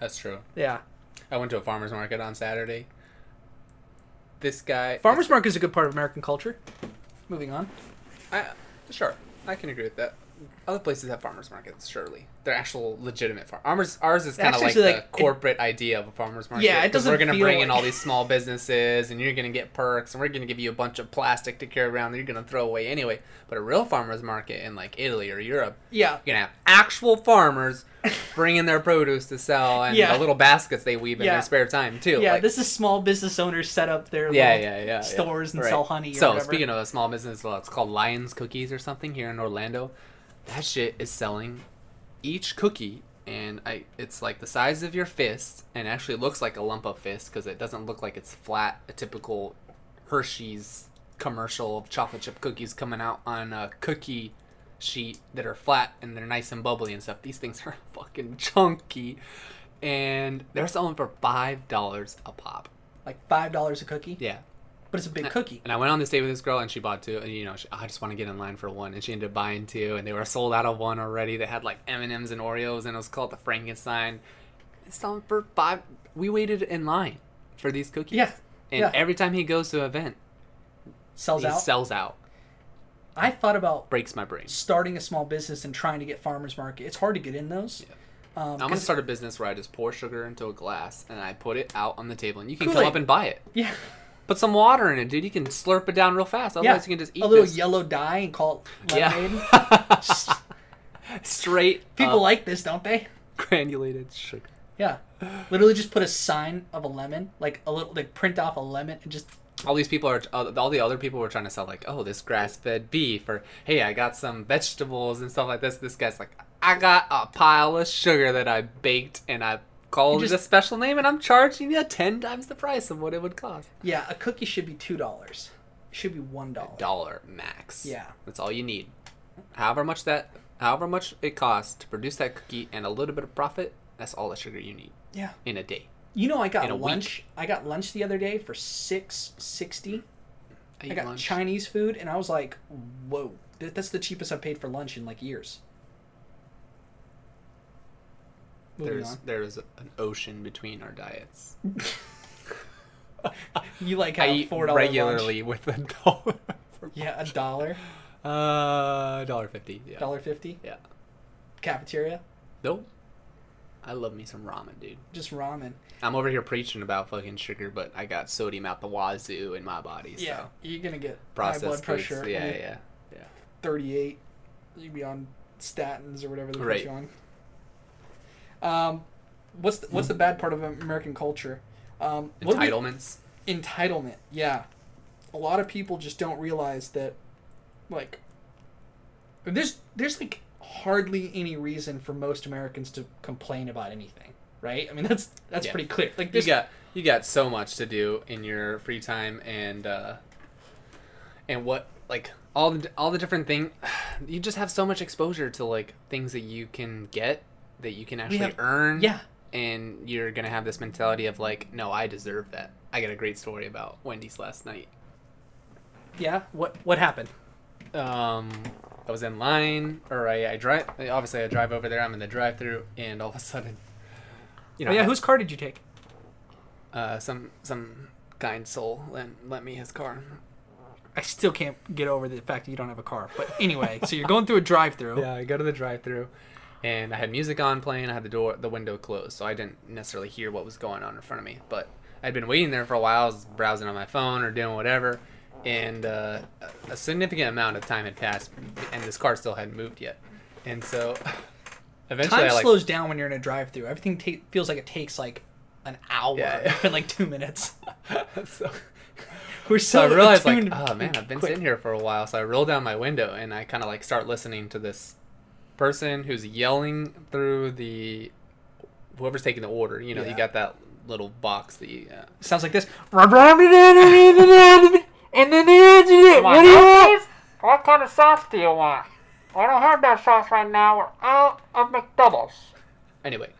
That's true. yeah. I went to a farmer's market on Saturday. This guy. Farmers market is a good part of American culture. Moving on. I, sure, I can agree with that. Other places have farmers markets, surely. They're actual legitimate farm. Ours, ours is kind of like the like, it- corporate idea of a farmers market. Yeah, it doesn't We're gonna bring in all these small businesses, and you're gonna get perks, and we're gonna give you a bunch of plastic to carry around that you're gonna throw away anyway. But a real farmers market in like Italy or Europe, Yeah. you're gonna have actual farmers bringing their produce to sell, and Yeah. the little baskets they weave in Yeah. their spare time too. Yeah, Like- this is small business owners set up their yeah, little yeah, yeah, stores and Right. sell honey or So speaking of a small business, well, it's called Lions Cookies or something here in Orlando. That shit is selling each cookie, and I it's like the size of your fist, and actually looks like a lump of fist because it doesn't look like it's flat. A typical Hershey's commercial of chocolate chip cookies coming out on a cookie sheet that are flat and they're nice and bubbly and stuff. These things are fucking chunky, and they're selling for five dollars a pop. like five dollars a cookie. Yeah. But it's a big cookie. And I went on this date with this girl, and she bought two. And you know, she, I just want to get in line for one, and she ended up buying two, and they were sold out of one already. They had like M and M's and Oreos, and it was called the Frankenstein. It's selling for five. We waited in line for these cookies. Yeah, And yeah. every time he goes to an event, Sells he out. sells out. I thought about Breaks my brain. starting a small business and trying to get farmers market. It's hard to get in those. Um, I'm gonna start a business where I just pour sugar into a glass and I put it out on the table, and you can come Kool-Aid. up and buy it. Yeah, Put some water in it, dude. You can slurp it down real fast. Otherwise, Yeah, you can just eat a little this. yellow dye and call it Yeah. lemonade. Straight People up like this, don't they? granulated sugar. Yeah. Literally just put a sign of a lemon, like a little, like print off a lemon and just all these people are all the other people were trying to sell like oh this grass-fed beef or hey i got some vegetables and stuff like this this guy's like i got a pile of sugar that i baked and i called You it a special name and i'm charging you 10 times the price of what it would cost yeah, a cookie should be two dollars. Should be one dollar. dollar max Yeah. that's all you need however much that however much it costs to produce that cookie and a little bit of profit that's all the sugar you need Yeah. in a day You know, I got In a lunch. I got lunch the other day for six sixty. I eat got lunch. Chinese food, and I was like, "Whoa, that's the cheapest I've paid for lunch in like years." Moving there's on. there's an ocean between our diets You like i eat four dollar regularly with a dollar Yeah, a dollar, Uh, dollar fifty. Yeah. dollar fifty. Yeah. Cafeteria, Nope. I love me some ramen, dude. just ramen. I'm over here preaching about fucking sugar, but I got sodium out the wazoo in my body. So. Yeah, you're gonna get Processed high blood pressure. Yeah, yeah, yeah. Thirty-eight. You'd be on statins or whatever they Right. put you on. Um, what's the, what's the bad part of American culture? Um, do we- Entitlements. entitlement yeah a lot of people just don't realize that like there's there's like hardly any reason for most americans to complain about anything right i mean that's that's Yeah. pretty clear like You got you got so much to do in your free time, and uh, and what like all the all the different thing. You just have so much exposure to like things that you can get that you can actually have- earn. yeah and you're gonna have this mentality of like, no, I deserve that. I got a great story about Wendy's last night. yeah what what happened Um, I was in line, or I, I drive. Obviously, I drive over there. I'm in the drive-through, and all of a sudden, you know, oh, yeah whose car did you take uh, some some kind soul lent, lent me his car. i still can't get over the fact that you don't have a car but anyway so you're going through a drive-through Yeah, I go to the drive-through, and I had music on playing. I had the door, the window closed, so I didn't necessarily hear what was going on in front of me. But I'd been waiting there for a while. I was browsing on my phone or doing whatever, and uh, a- significant amount of time had passed, and this car still hadn't moved yet. And so, eventually, time I like slows down when you're in a drive-through everything ta- feels like it takes like an hour Yeah, like two minutes so, we're so so I realized like, oh man, I've been quick. sitting here for a while. So I roll down my window and I kind of like start listening to this person who's yelling through the whoever's taking the order. You know, Yeah. you got that little box that you. Uh, sounds like this and then what do? What kind of sauce do you want? I don't have that sauce right now. We're out of McDoubles. anyway,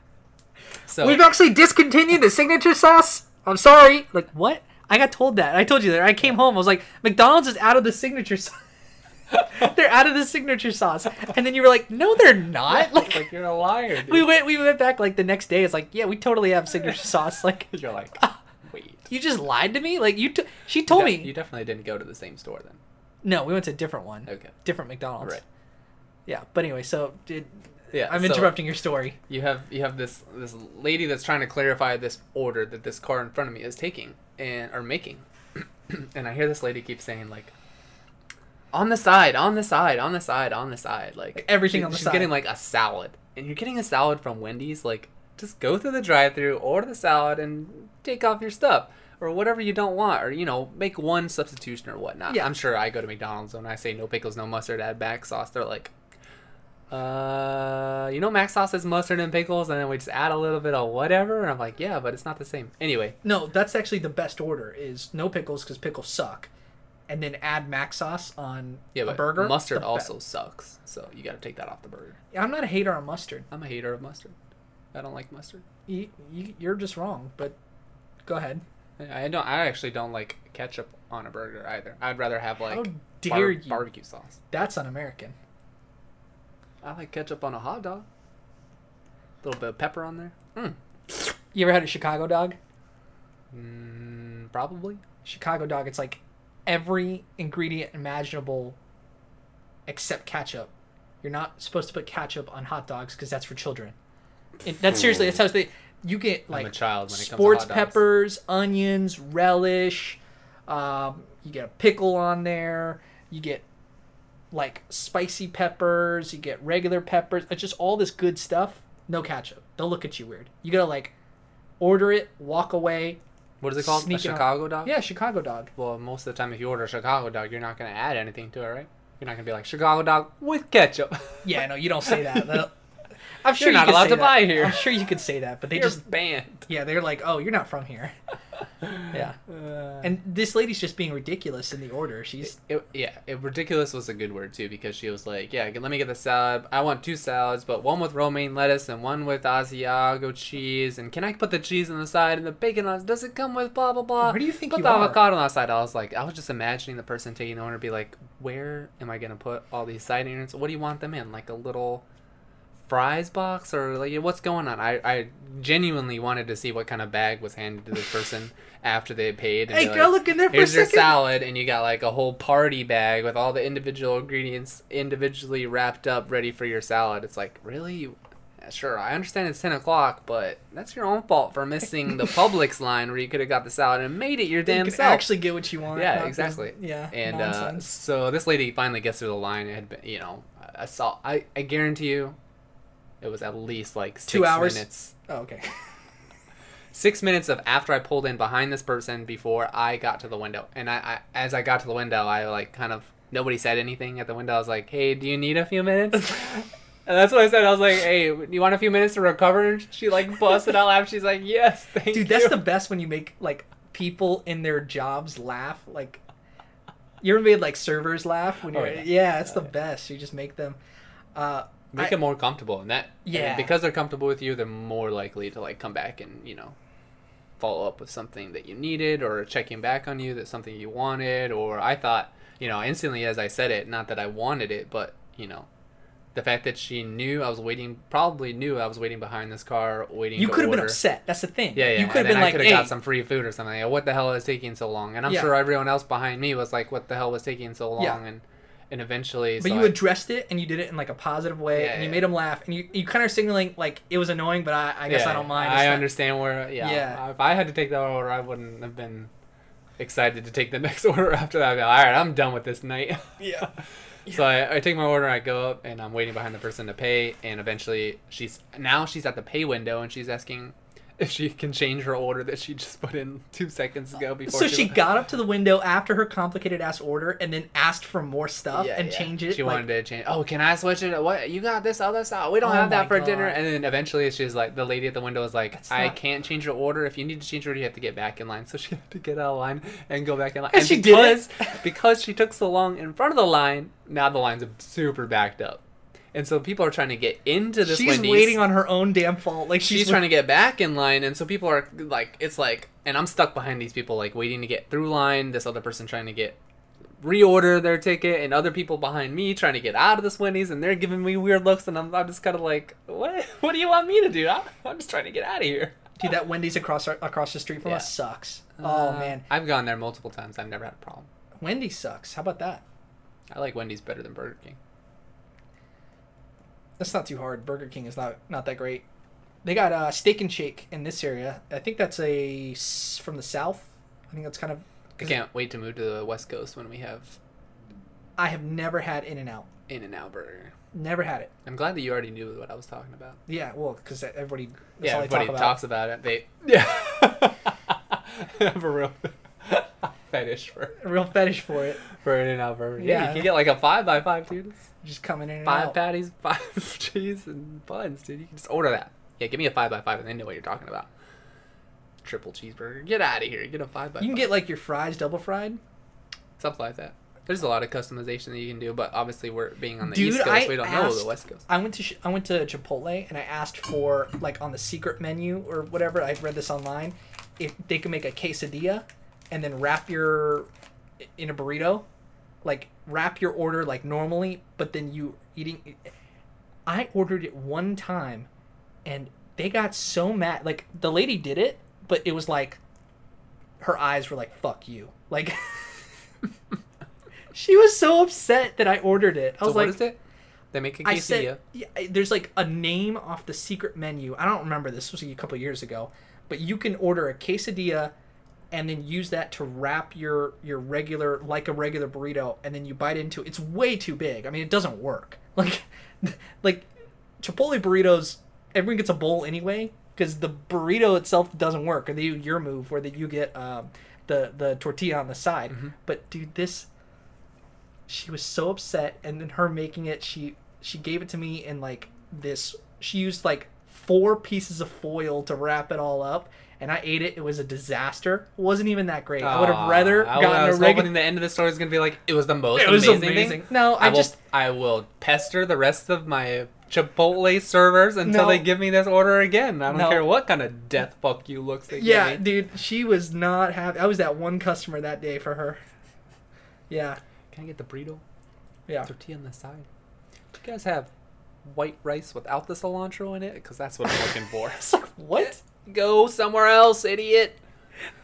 so We've actually discontinued the signature sauce. I'm sorry. Like what? I got told that. I told you that. I came home. I was like, McDonald's is out of the signature sauce. they're out of the signature sauce. And then you were like, No, they're not. like, Like, like you're a liar. Dude. we went. We went back like the next day. It's like, yeah, we totally have signature sauce. Like you're like, wait. you just lied to me. Like you. T- she told You de- me. you definitely didn't go to the same store then. no, we went to a different one. Okay. Different McDonald's. Right. Yeah. But anyway, so did. Yeah. I'm so interrupting your story. You have you have this this lady that's trying to clarify this order that this car in front of me is taking and or making, and I hear this lady keep saying like, on the side, on the side, on the side, on the side, like, Like, everything she- on the she's side. getting like a salad, and you're getting a salad from Wendy's. Like, just go through the drive-through, order the salad, and take off your stuff. Or whatever you don't want, or you know, make one substitution or whatnot. Yeah. I'm sure I go to McDonald's and I say no pickles, no mustard, add mac sauce. They're like, uh, you know, mac sauce is mustard and pickles, and then we just add a little bit of whatever. And I'm like, yeah, but it's not the same. Anyway, No, that's actually the best order. Is no pickles because pickles suck, and then add mac sauce on yeah, a burger. mustard also sucks, so you got to take that off the burger. I'm not a hater on mustard. I'm a hater of mustard. I don't like mustard. You, you, you're just wrong. But go ahead. I don't. I actually don't like ketchup on a burger either. I'd rather have like How bar- dare you? barbecue sauce. That's un-American. I like ketchup on a hot dog. A little bit of pepper on there. Mm. You ever had a Chicago dog? Mm, probably. Chicago dog. It's like every ingredient imaginable, except ketchup. You're not supposed to put ketchup on hot dogs because that's for children. It, that's seriously. That's how they. You get I'm a like child when it comes to sports hot dogs. peppers, onions, relish, Um, you get a pickle on there. You get like spicy peppers. You get regular peppers. It's just all this good stuff. No ketchup. They'll look at you weird. You gotta like order it, walk away. What is it called? A Chicago dog? Yeah, Chicago dog. Well, most of the time, if you order a Chicago dog, you're not going to add anything to it, right? You're not going to be like Chicago dog with ketchup. Yeah, no, you don't say that. I'm sure You're not could allowed to that. buy here. I'm sure you could say that, but they You're just banned. yeah, they're like, oh, you're not from here. yeah, Uh, and this lady's just being ridiculous in the order. She's It, yeah, it, ridiculous was a good word too because she was like, "Yeah, let me get the salad. I want two salads, but one with romaine lettuce and one with Asiago cheese. And can I put the cheese on the side and the bacon on? Does it come with blah blah blah? Where do you think put you the are? avocado on the side?" I was like, I was just imagining the person taking the order be like, "Where am I gonna put all these side ingredients? What do you want them in? Like a little." Fries box or like what's going on I, I genuinely wanted to see what kind of bag was handed to this person after they paid and hey, girl, like, look in there for a Here's your salad, and you got like a whole party bag with all the individual ingredients individually wrapped up, ready for your salad. It's like, really? Sure, I understand it's 10 o'clock, but that's your own fault for missing the Publix line where you could have got the salad and made it your You damn can self. actually get what you want. Yeah, exactly. this- Yeah, and uh, so this lady finally gets through the line. It had been, you know, I saw. I, I guarantee you, it was at least like six Two hours? minutes. oh, okay. six minutes of after I pulled in behind this person before I got to the window. And I, I as I got to the window, I like kind of nobody said anything at the window. I was like, "Hey, do you need a few minutes?" and that's what I said. I was like, "Hey, do you want a few minutes to recover?" And she like busted out laughing. She's like, "Yes, thank Dude, you." that's the best when you make like people in their jobs laugh. Like, you ever made like servers laugh when Oh, you're? yeah. yeah. it's Oh, the best. You just make them. Uh, make I- them more comfortable, and that Yeah. and because they're comfortable with you, they're more likely to like come back and you know follow up with something that you needed or checking back on you that something you wanted or I thought you know instantly as I said it not that I wanted it but you know the fact that she knew I was waiting probably knew I was waiting behind this car waiting you could have been upset. That's the thing. yeah, yeah. You could have been I like, could "Hey, got some free food or something. Like, what the hell is taking so long? And I'm Yeah. sure everyone else behind me was like, "What the hell was taking so long?" Yeah. And and eventually, But so you I- addressed it and you did it in like a positive way, Yeah, and you yeah. made them laugh, and you, you kind of signaling like it was annoying, but I, I guess I don't mind. I not- understand where. Yeah, Yeah. If I had to take that order, I wouldn't have been excited to take the next order after that. I'd be like, All right, I'm done with this night. Yeah. So I, I take my order, I go up, and I'm waiting behind the person to pay. And eventually, she's now she's at the pay window, and she's asking if she can change her order that she just put in two seconds ago before. So she got up to the window after her complicated ass order and then asked for more stuff Yeah, and yeah. change it. She like- wanted to change. Oh, can I switch it? What you got this other stuff? We don't Oh have that for God. dinner. And then eventually, she's like, the lady at the window is like, That's I not- can't change your order. If you need to change your order, you have to get back in line. So she had to get out of line and go back in line. And she did it. because, because she took so long in front of the line. Now the lines are super backed up, and so people are trying to get into this. She's Wendy's. waiting on her own damn fault. Like she's, She's trying to get back in line, and so people are like, it's like, and I'm stuck behind these people, like waiting to get through line. This other person trying to get reorder their ticket, and other people behind me trying to get out of this Wendy's, and they're giving me weird looks, and I'm, I'm just kind of like, what? What do you want me to do? I'm, I'm just trying to get out of here. Dude, that Wendy's across our, across the street from Yeah. us sucks. oh Uh, man, I've gone there multiple times. I've never had a problem. Wendy's sucks. How about that? I like Wendy's better than Burger King. That's not too hard. Burger King is not not that great. They got uh, Steak and Shake in this area. I think that's a from the south. I think that's kind of. I can't wait to move to the West Coast when we have I have never had In-N-Out. In and Out Burger. Never had it. I'm glad that you already knew what I was talking about. Yeah, well, because everybody. Yeah, everybody talk about. talks about it. They yeah, For real fetish for A real fetish for it. for In-N-Out Burger. Yeah, Yeah. you can get like a five by five, dude. Just coming in and five out. patties, five cheese, and buns, dude. You can just order that. Yeah, give me a five by five, and they know what you're talking about. Triple cheeseburger. Get out of here. Get a five by. You can five. get like your fries double fried. stuff like that. There's a lot of customization that you can do, but obviously we're being on the Dude, East Coast. I we don't know the West Coast. I went to sh- I went to Chipotle and I asked for like on the secret menu or whatever. I read this online. If they could make a quesadilla and then wrap your in a burrito, like wrap your order like normally, but then you eating. I ordered it one time, and they got so mad. Like the lady did it, but it was like her eyes were like "fuck you." Like she was so upset that I ordered it. I So was what like, is it? They make a I quesadilla. said, yeah, there's like a name off the secret menu. I don't remember this. This was a couple years ago, but you can order a quesadilla and then use that to wrap your your regular like a regular burrito, and then you bite into. it. It's way too big. I mean, it doesn't work. Like, like Chipotle burritos, everyone gets a bowl anyway because the burrito itself doesn't work. Or they do your move where that you get um, the the tortilla on the side. But dude, this she was so upset, and then her making it, she she gave it to me in like this. She used like four pieces of foil to wrap it all up. And I ate it. It was a disaster. It wasn't even that great. I would have rather gotten I a was regular. hoping the end of the story is gonna be like it was the most It was amazing, amazing. thing. No, I will, just- I will pester the rest of my Chipotle servers until No. they give me this order again. I don't No. care what kind of death fuck you looks they Yeah, dude, she was not happy. I was that one customer that day for her. Yeah, Can I get the burrito? yeah. Tortilla on the side. Do you guys have white rice without the cilantro in it? Because that's what I'm looking for. It's like, what? Go somewhere else, idiot.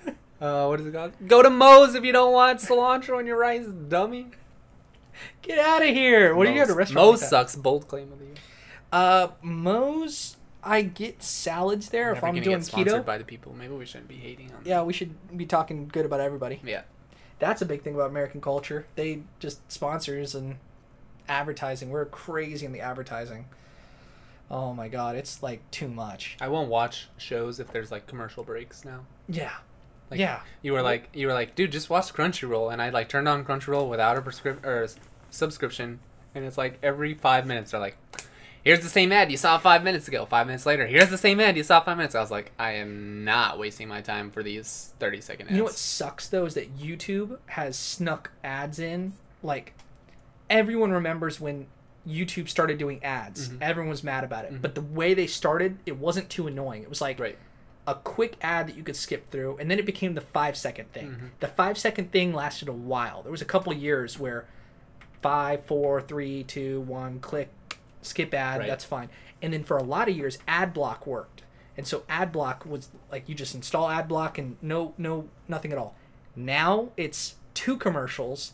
Uh, what is it called? Go to Moe's if you don't want cilantro in your rice, dummy. Get out of here! What do you go to restaurant? Moe's like sucks. Bold claim of the year. Uh, Moe's. I get salads there if I'm doing keto. by the people. Maybe we shouldn't be hating on them. Yeah, we should be talking good about everybody. Yeah. That's a big thing about American culture. They just sponsors and advertising. We're crazy in the advertising. Oh my god, it's like too much. I won't watch shows if there's like commercial breaks now. Yeah. Like, yeah. You were like, you were like, dude, just watch Crunchyroll, and I like turned on Crunchyroll without a prescription or s- subscription, and it's like every five minutes they're like, here's the same ad you saw five minutes ago. Five minutes later, here's the same ad you saw five minutes. I was like, I am not wasting my time for these thirty second ads. You know what sucks though is that YouTube has snuck ads in. Like everyone remembers when YouTube started doing ads. Mhm. Everyone was mad about it. Mhm. But the way they started, it wasn't too annoying. It was like Right. a quick ad that you could skip through, and then it became the five second thing. Mhm. The five second thing lasted a while. There was a couple of years where five, four, three, two, one, click, skip ad, Right. that's fine. And then for a lot of years, ad block worked. And so ad block was like you just install ad block and no no nothing at all. Now it's two commercials.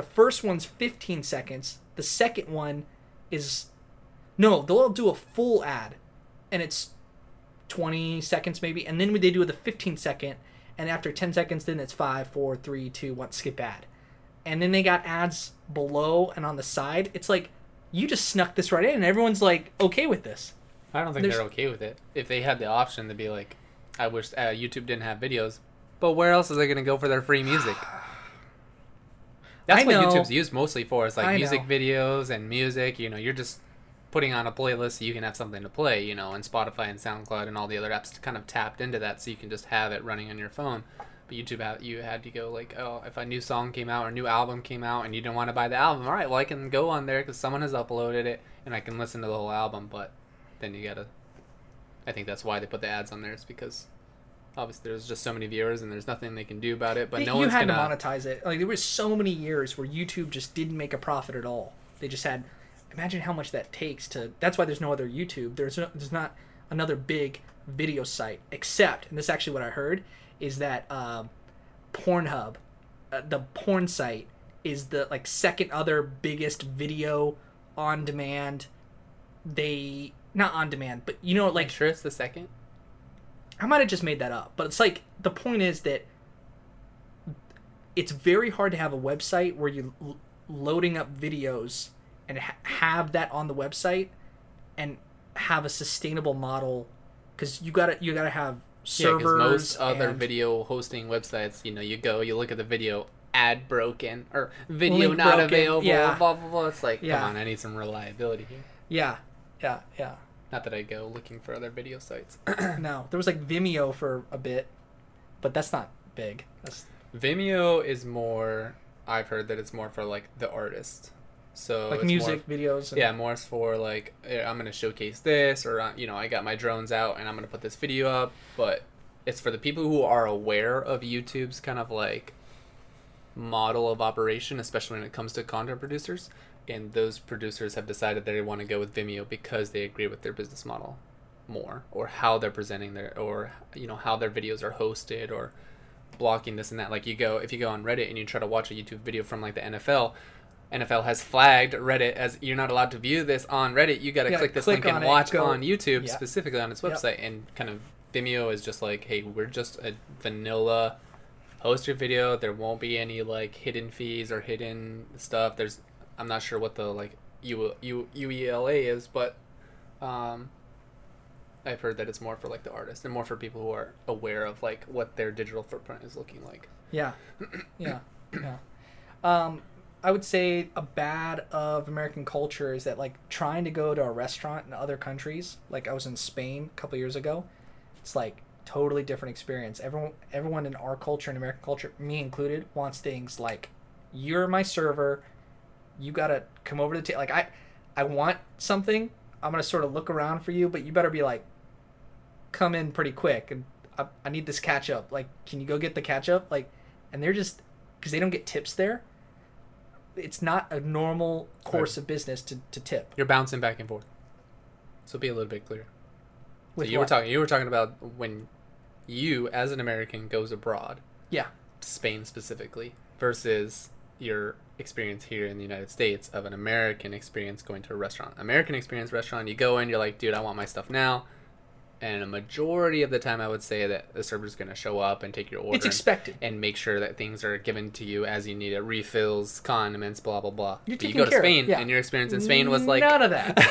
The first one's 15 seconds. The second one is no, they'll do a full ad and it's 20 seconds maybe and then they do the 15 second and after 10 seconds then it's 5 4 3 2 1 skip ad and then they got ads below and on the side it's like you just snuck this right in and everyone's like okay with this I don't think There's- they're okay with it. If they had the option to be like, I wish uh, YouTube didn't have videos, but where else is they gonna go for their free music? That's I what know. YouTube's used mostly for. Is like I music know. videos and music. You know, you're just putting on a playlist so you can have something to play. You know, and Spotify and SoundCloud and all the other apps kind of tapped into that, so you can just have it running on your phone. But YouTube, you had to go like, oh, if a new song came out or a new album came out, and you didn't want to buy the album, all right, well, I can go on there because someone has uploaded it, and I can listen to the whole album. But then you gotta. I think that's why they put the ads on there. Is because obviously there's just so many viewers and there's nothing they can do about it. But They- no you one's had gonna. to monetize it like there was so many years where youtube just didn't make a profit at all they just had imagine how much that takes to that's why there's no other youtube there's no, there's not another big video site except and this is actually what i heard is that um, pornhub uh, the porn site is the like second other biggest video on demand they not on demand but you know like like sure it's the second. I might have just made that up, but it's like the point is that it's very hard to have a website where you're l- loading up videos and ha- have that on the website and have a sustainable model because you gotta you gotta have servers. Yeah, most other and- video hosting websites, you know, you go, you look at the video, ad broken or video Link not broken, available, yeah. blah blah blah. It's like, Yeah. come on, I need some reliability here. Yeah, yeah, yeah. Not that I go looking for other video sites. No, there was like Vimeo for a bit, but that's not big. That's Vimeo is more. I've heard that it's more for like the artist. So like music More, videos. And, yeah, more for like eh, I'm gonna showcase this, or uh, you know, I got my drones out and I'm gonna put this video up. But it's for the people who are aware of YouTube's kind of like model of operation, especially when it comes to content producers. And those producers have decided they want to go with Vimeo because they agree with their business model more, or how they're presenting their, or you know, how their videos are hosted, or blocking this and that. Like you go, if you go on Reddit and you try to watch a YouTube video from like the NFL, NFL has flagged Reddit as you're not allowed to view this on Reddit. You got to click this click link and watch on YouTube Yeah. specifically on its Yep. website. And kind of Vimeo is just like, hey, we're just a vanilla post your video. There won't be any like hidden fees or hidden stuff. There's I'm not sure what the like U, U, EULA is, but um, I've heard that it's more for like the artist and more for people who are aware of like what their digital footprint is looking like. Yeah, yeah, yeah. Um, I would say a bad of American culture is that like trying to go to a restaurant in other countries. Like I was in Spain a couple years ago. It's like totally different experience. Everyone, everyone in our culture and American culture, me included, wants things like, "You're my server. You gotta come over to the table." Like I, I want something. I'm gonna sort of look around for you, but you better be like, come in pretty quick, and I, I need this catch up. Like, can you go get the ketchup? Like, and they're just because they don't get tips there. It's not a normal course Right. of business to, to tip. You're bouncing back and forth. So be a little bit clear. So With you were talking. You were talking about when you, as an American, goes abroad, Yeah, Spain specifically, versus your experience here in the United States of an American experience going to a restaurant. American experience restaurant, you go in, you're like, dude, I want my stuff now. And a majority of the time, I would say that the server's going to show up and take your order it's and- expected. and make sure that things are given to you as you need it, refills, condiments, blah blah blah. You're but you go to care of, Spain, yeah. and your experience in Spain was like none of that.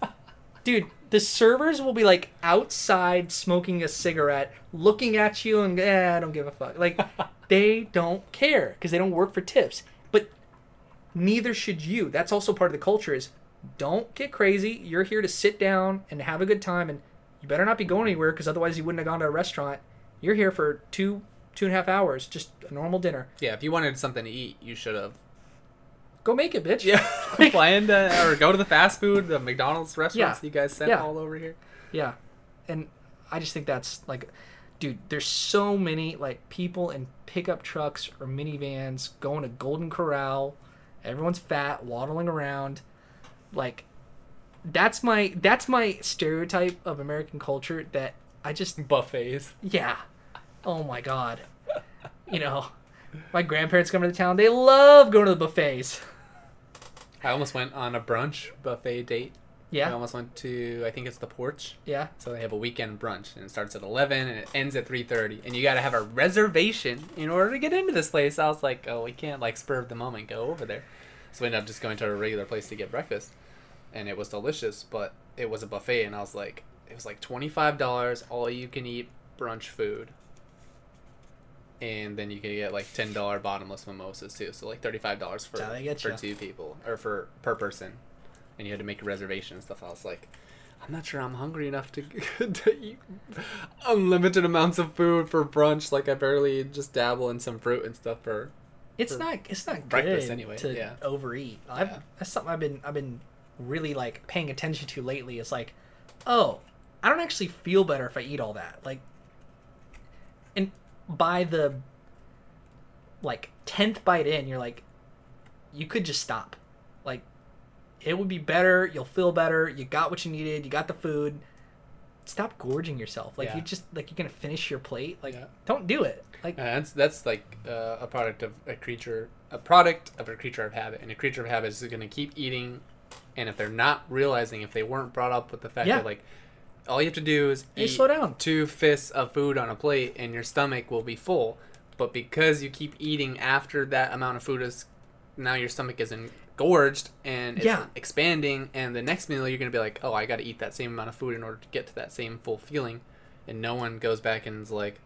Dude, the servers will be like outside smoking a cigarette, looking at you, and eh, I don't give a fuck. Like they don't care because they don't work for tips. Neither should you. That's also part of the culture. Is don't get crazy. You're here to sit down and have a good time, and you better not be going anywhere because otherwise you wouldn't have gone to a restaurant. You're here for two two and a half hours, just a normal dinner. Yeah, if you wanted something to eat, you should have. Go make it, bitch. Yeah, plan to or go to the fast food, the McDonald's restaurants Yeah. you guys sent Yeah. all over here. Yeah. And I just think that's like dude, there's so many like people in pickup trucks or minivans going to Golden Corral. Everyone's fat, waddling around. Like that's my that's my stereotype of American culture that I just Buffets. yeah. Oh my god. You know, my grandparents come to the town, they love going to the buffets. I almost went on a brunch buffet date. I Yeah. almost went to I think it's the Porch. Yeah. So they have a weekend brunch and it starts at 11 and it ends at 3:30 and you got to have a reservation in order to get into this place. I was like, "Oh, we can't like spur of the moment go over there." So we ended up just going to a regular place to get breakfast. And it was delicious, but it was a buffet and I was like, it was like $25 all you can eat brunch food. And then you can get like $10 bottomless mimosas too. So like $35 for That's how they get for ya. two people or for per person. And you had to make a reservation and stuff. I was like, I'm not sure I'm hungry enough to, to eat unlimited amounts of food for brunch. Like I barely just dabble in some fruit and stuff for. It's for not it's not breakfast good anyway, to yeah. overeat. I've, Yeah. That's something I've been I've been really like paying attention to lately. Is like, oh, I don't actually feel better if I eat all that. Like, and by the like tenth bite in, you're like, you could just stop. It would be better. You'll feel better. You got what you needed. You got the food. Stop gorging yourself. Like Yeah. you just like you're gonna finish your plate. Like Yeah. don't do it. Like Uh, that's that's like uh, a product of a creature, a product of a creature of habit, and a creature of habit is going to keep eating, and if they're not realizing, if they weren't brought up with the fact Yeah. that like, all you have to do is eat slow down. two fists of food on a plate, and your stomach will be full. But because you keep eating after that amount of food is, now your stomach is engorged and it's Yeah. expanding, and the next meal you're going to be like, oh, I got to eat that same amount of food in order to get to that same full feeling, and no one goes back and is like,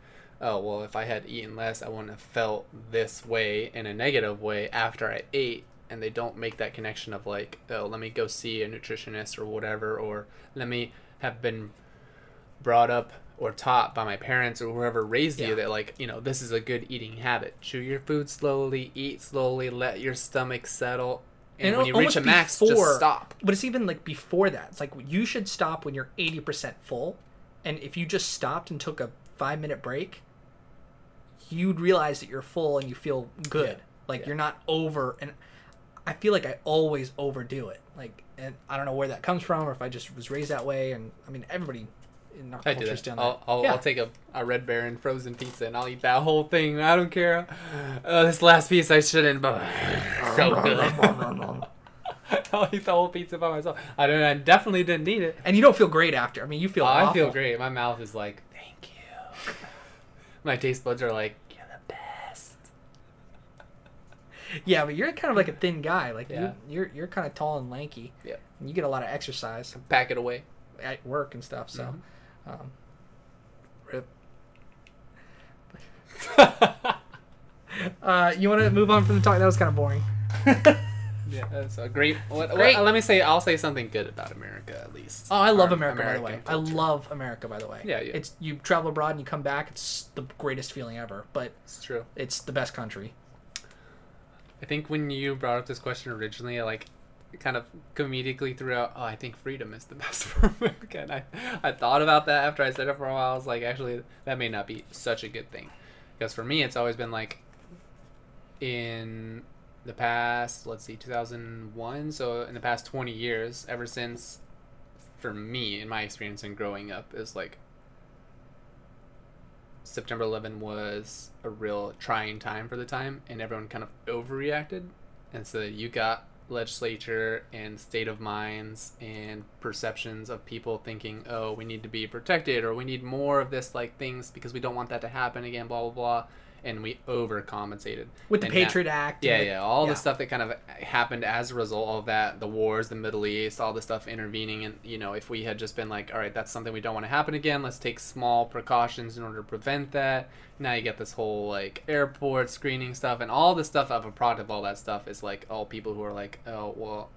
oh well if i had eaten less i wouldn't have felt this way in a negative way after i ate and they don't make that connection of like oh let me go see a nutritionist or whatever or let me have been brought up or taught by my parents or whoever raised Yeah. you that like you know this is a good eating habit chew your food slowly eat slowly let your stomach settle and, And when you reach a max before- just stop But it's even like before that. It's like you should stop when you're 80% full. And if you just stopped and took a five minute break, you'd realize that you're full and you feel good. Yeah. Like Yeah. you're not over. And I feel like I always overdo it. Like, and I don't know where that comes from or if I just was raised that way. And I mean, everybody in our I do culture's that. done I'll, that. I'll, yeah. I'll take a, a Red Baron frozen pizza and I'll eat that whole thing. I don't care. Uh, this last piece I shouldn't, but so good. I'll eat the whole pizza by myself. I don't. I definitely didn't eat it. and you don't feel great after. I mean, you feel Oh, I feel great. My mouth is like, thank you. My taste buds are like, you're the best. yeah, but you're kind of like a thin guy. Like Yeah. you, you're you're kind of tall and lanky. Yeah. And you get a lot of exercise Pack it away. at work and stuff. So, um, rip. Uh, you want to move on from the talk? That was kind of boring. Yeah, that's a great. What, what- Great. let me say, I'll say something good about America at least. Oh, I love Our America, by the way. American I love America, by the way. Yeah, yeah. It's you travel abroad and you come back. It's the greatest feeling ever. But It's true. it's the best country. I think when you brought up this question originally, like kind of comedically threw out, "Oh, I think freedom is the best for America." And I, I thought about that after I said it for a while. I was like, actually, that may not be such a good thing, because for me, it's always been like, in the past, let's see, two thousand one. So in the past twenty years, ever since, for me, in my experience in growing up, is like. September 11 was a real trying time for the time, and everyone kind of overreacted. And so you got legislature and state of minds and perceptions of people thinking, oh, we need to be protected or we need more of this, like things because we don't want that to happen again, blah, blah, blah. And we overcompensated. With the And that- Patriot Act. yeah, yeah, all yeah. the stuff that kind of happened as a result of that, the wars, the Middle East, all the stuff intervening, and you know, if we had just been like, all right, that's something we don't want to happen again, let's take small precautions in order to prevent that. Now you get this whole like airport screening stuff, and all the stuff of a product of all that stuff is like all people who are like, oh well,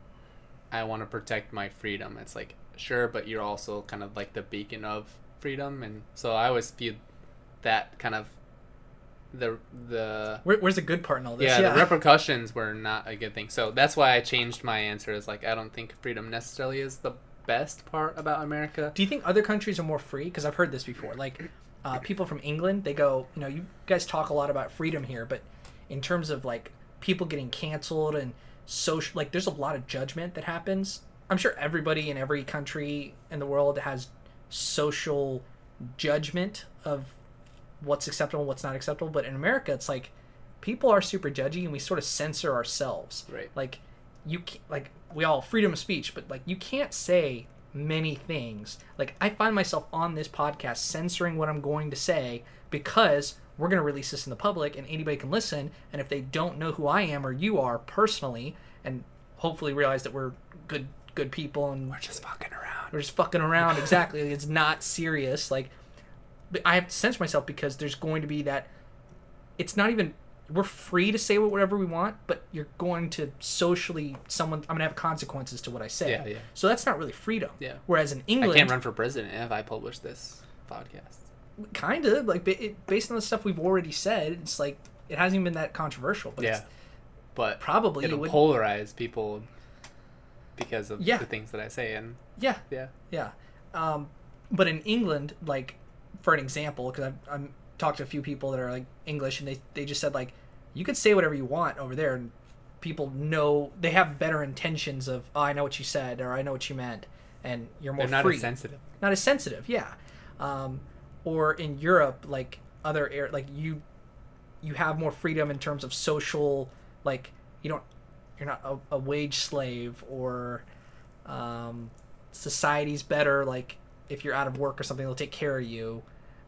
I want to protect my freedom. It's like sure, but you're also kind of like the beacon of freedom, and so I always view that kind of the the Where, where's the good part in all this? yeah, the repercussions were not a good thing. So that's why I changed my answer. Is like I don't think freedom necessarily is the best part about America. Do you think other countries are more free? Because I've heard this before. Like uh, people from England, they go, you know, you guys talk a lot about freedom here, but in terms of like people getting canceled and social, like there's a lot of judgment that happens. I'm sure everybody in every country in the world has social judgment of what's acceptable, what's not acceptable. But in America, it's like people are super judgy, and we sort of censor ourselves. Right. Like you, like we all freedom of speech, but like you can't say many things. Like I find myself on this podcast censoring what I'm going to say because we're going to release this in the public, and anybody can listen. And if they don't know who I am or you are personally, and hopefully realize that we're good good people and We're just fucking around. we're just fucking around. Exactly. It's not serious. Like, I have to censor myself because there's going to be that. It's not even. We're free to say whatever we want, but you're going to socially someone. I'm gonna have consequences to what I say. Yeah, yeah. So that's not really freedom. Yeah. Whereas in England, I can't run for president if I publish this podcast. kind of like it, based on the stuff we've already said, it's like it hasn't even been that controversial. But Yeah, it's but probably it it'll would. polarize people because of Yeah. the things that I say, and yeah, yeah, Yeah, um, but in England, like for an example, because I've, I've talked to a few people that are like English, and they they just said like you could say whatever you want over there, and people know they have better intentions of oh, I know what you said or I know what you meant, and you're more they're not free, as sensitive. not as sensitive. Yeah, um, or in Europe, like other air, like you you have more freedom in terms of social, like you don't you're not a, a wage slave or um, society's better like if you're out of work or something they'll take care of you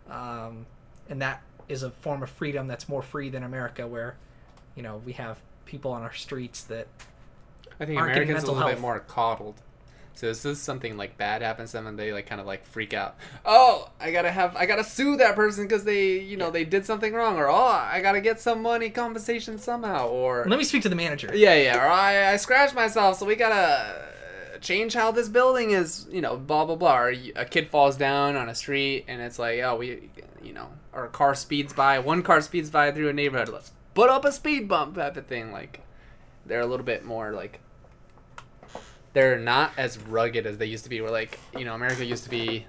um, and that is a form of freedom that's more free than america where you know we have people on our streets that I think Americans a little health. bit more coddled. So this is something like bad happens to them, and they like kind of like freak out. Oh, I gotta have, I gotta sue that person because they, you know, they did something wrong, or oh, I gotta get some money compensation somehow, or let me speak to the manager yeah, yeah, or I, I scratched myself, so we gotta change how this building is, you know, blah blah blah. Or a kid falls down on a street, and it's like, oh, we, you know, or a car speeds by, one car speeds by through a neighborhood. Let's put up a speed bump type of thing. Like, they're a little bit more like. They're not as rugged as they used to be. We're like, you know, America used to be.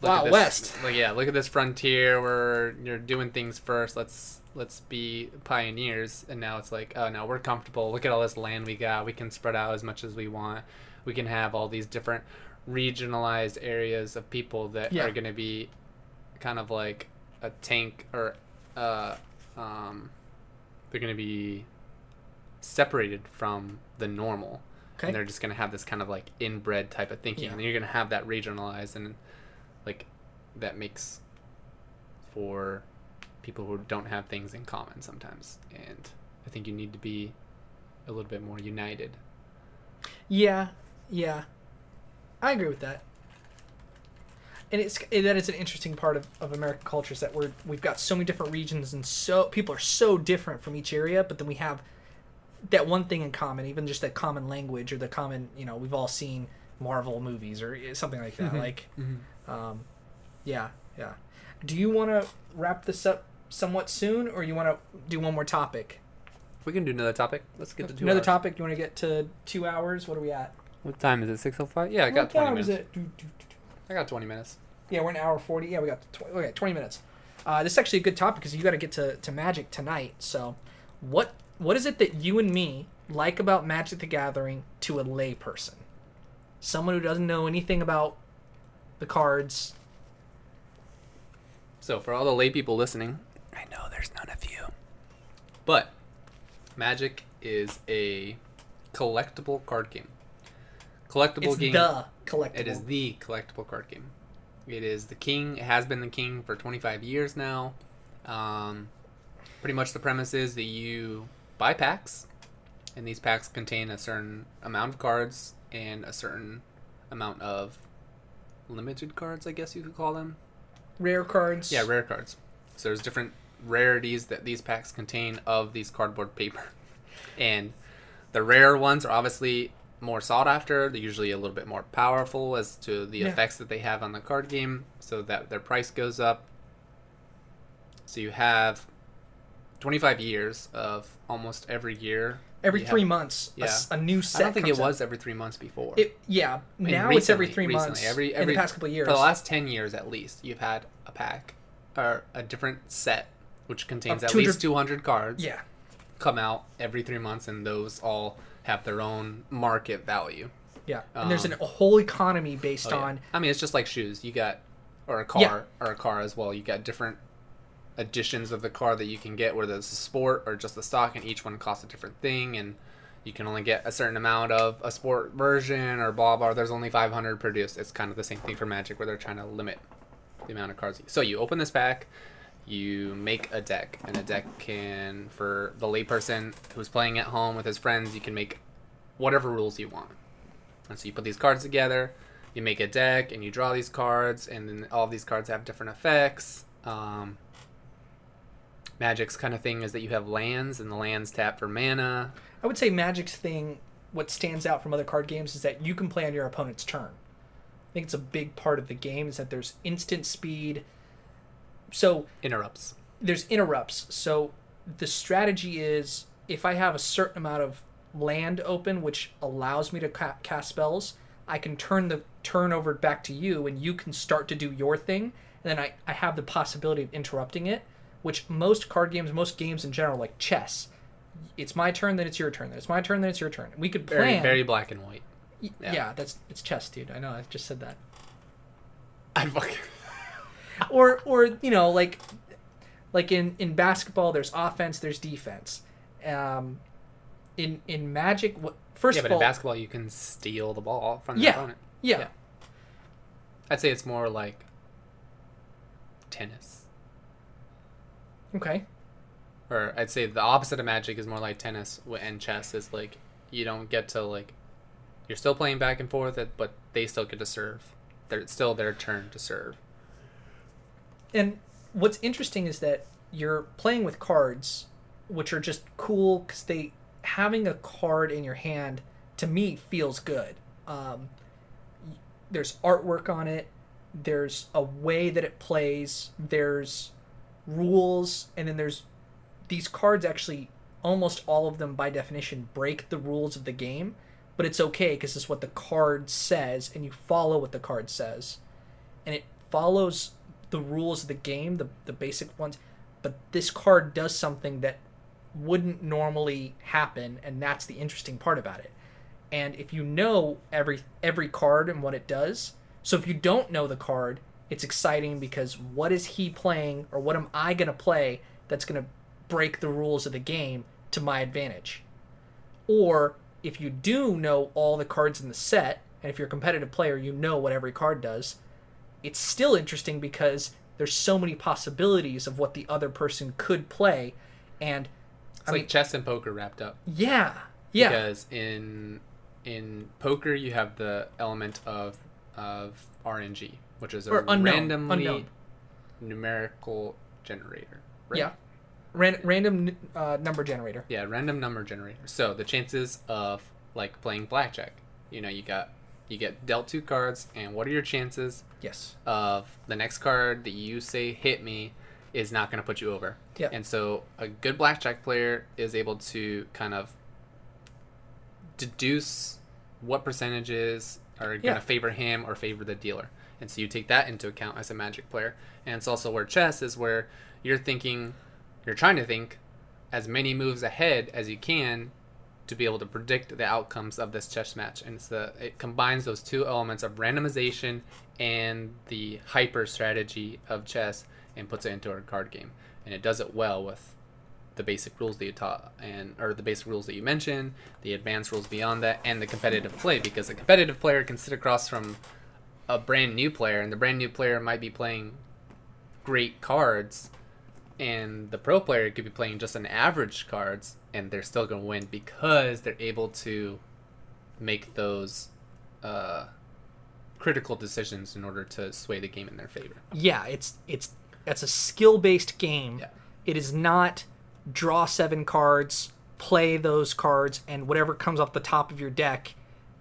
look this- West. Like, yeah, look at this frontier where you're doing things first. Let's let's be pioneers. And now it's like, oh no, we're comfortable. Look at all this land we got. We can spread out as much as we want. We can have all these different regionalized areas of people that Yeah. are going to be kind of like a tank or uh um they're going to be separated from the normal okay and they're just going to have this kind of like inbred type of thinking Yeah. and you're going to have that regionalized and like that makes for people who don't have things in common sometimes and I think you need to be a little bit more united. Yeah, yeah, I agree with that. And it's that is an interesting part of, of American culture is that we're we've got so many different regions and so people are so different from each area, but then we have that one thing in common, even just that common language or the common you know we've all seen Marvel movies or eh, something like that. Mm-hmm. Like, mm-hmm. um, yeah, yeah. Do you want to wrap this up somewhat soon, or you want to do one more topic? We can do another topic. Let's get to two Another hours. topic. You want to get to two hours? What are we at? What time is it? Six oh five. Yeah, I got What twenty minutes. do, do, do. I got twenty minutes. Yeah, we're an hour forty. Yeah, we got tw- okay, twenty minutes. Uh, this is actually a good topic because you got to get to, to Magic tonight. So, what what is it that you and me like about Magic the Gathering to a layperson, someone who doesn't know anything about the cards? So for all the lay people listening, I know there's none of you. But Magic is a collectible card game. Collectible It's game. the collectible. It is the collectible card game. It is the king. It has been the king for 25 years now. Um, pretty much the premise is that you buy packs, and these packs contain a certain amount of cards and a certain amount of limited cards, I guess you could call them. rare cards. Yeah, rare cards. So there's different rarities that these packs contain of these cardboard paper. And the rare ones are obviously more sought after. They're usually a little bit more powerful as to the Yeah. effects that they have on the card game, so that their price goes up. So you have 25 years of almost every year. every three have- months, a yeah. s- a, new I set. don't think it out. was every three months before. It yeah. I mean, now it's every three recently, months. Every, in every the past couple years. For the last 10 years at least, you've had a pack or a different set which contains at least 200 cards yeah. come out every three months, and those all have their own market value. Yeah, and there's Um, an, a whole economy based Oh, yeah. on I mean, it's just like shoes. You got, or a car, Yeah. or a car as well. You got different editions of the car that you can get, whether it's a sport or just a stock, and each one costs a different thing, and you can only get a certain amount of a sport version or blah blah. There's only 500 produced. It's kind of the same thing for Magic, where they're trying to limit the amount of cards. So you open this pack, you make a deck, and a deck can, for the layperson who's playing at home with his friends, you can make whatever rules you want. And so you put these cards together, you make a deck, and you draw these cards, and then all of these cards have different effects. Um, Magic's kind of thing is that you have lands, and the lands tap for mana. I would say Magic's thing, what stands out from other card games is that you can play on your opponent's turn. I think it's a big part of the game is that there's instant speed. So Interrupts. there's interrupts. So the strategy is if I have a certain amount of land open, which allows me to ca- cast spells, I can turn the turn over back to you, and you can start to do your thing. And then I, I have the possibility of interrupting it, which most card games, most games in general, like chess, it's my turn, then it's your turn, then it's my turn, then it's your turn. We could Very, plan. very black and white. Yeah. yeah. that's it's chess, dude. I know. I just said that. I fucking. or or you know like like in in basketball there's offense there's defense um in in magic what first Yeah, but all in basketball, you can steal the ball from the Yeah. opponent. yeah, yeah. I'd say it's more like tennis. okay or I'd say the opposite of Magic is more like tennis, and chess is like you don't get to like you're still playing back and forth, but they still get to serve. They're it's still their turn to serve. And what's interesting is that you're playing with cards which are just cool because they having a card in your hand to me feels good. Um, there's artwork on it there's a way that it plays there's rules and then there's these cards actually almost all of them by definition break the rules of the game but it's okay because it's what the card says and you follow what the card says. And it follows the rules of the game the, the basic ones but this card does something that wouldn't normally happen and that's the interesting part about it. And if you know every every card and what it does so if you don't know the card it's exciting because what is he playing or what am i to play that's to break the rules of the game to my advantage? Or if you do know all the cards in the set and if you're a competitive player you know what every card does it's still interesting because there's so many possibilities of what the other person could play and It's I like mean- chess and poker wrapped up. Yeah, yeah, Because in in poker you have the element of of RNG, which is a unknown, randomly unknown. numerical generator. Right? yeah. Ran- random uh, number generator. Yeah, random number generator. So the chances of like playing blackjack, you know, you got you get dealt two cards, and what are your chances Yes. of the next card that you say hit me is not going to put you over? Yeah. And so a good blackjack player is able to kind of deduce what percentages are going to Yeah. favor him or favor the dealer. And so you take that into account as a magic player. And it's also where chess is where you're thinking, you're trying to think as many moves ahead as you can to be able to predict the outcomes of this chess match. And it's the, it combines those two elements of randomization and the hyper strategy of chess and puts it into a card game. And it does it well with the basic rules that you taught and or the basic rules that you mentioned, the advanced rules beyond that, and the competitive play because a competitive player can sit across from a brand new player and the brand new player might be playing great cards and the pro player could be playing just an average cards and they're still going to win because they're able to make those uh, critical decisions in order to sway the game in their favor. Yeah, it's it's it's a skill based game. Yeah. It is not draw seven cards, play those cards, and whatever comes off the top of your deck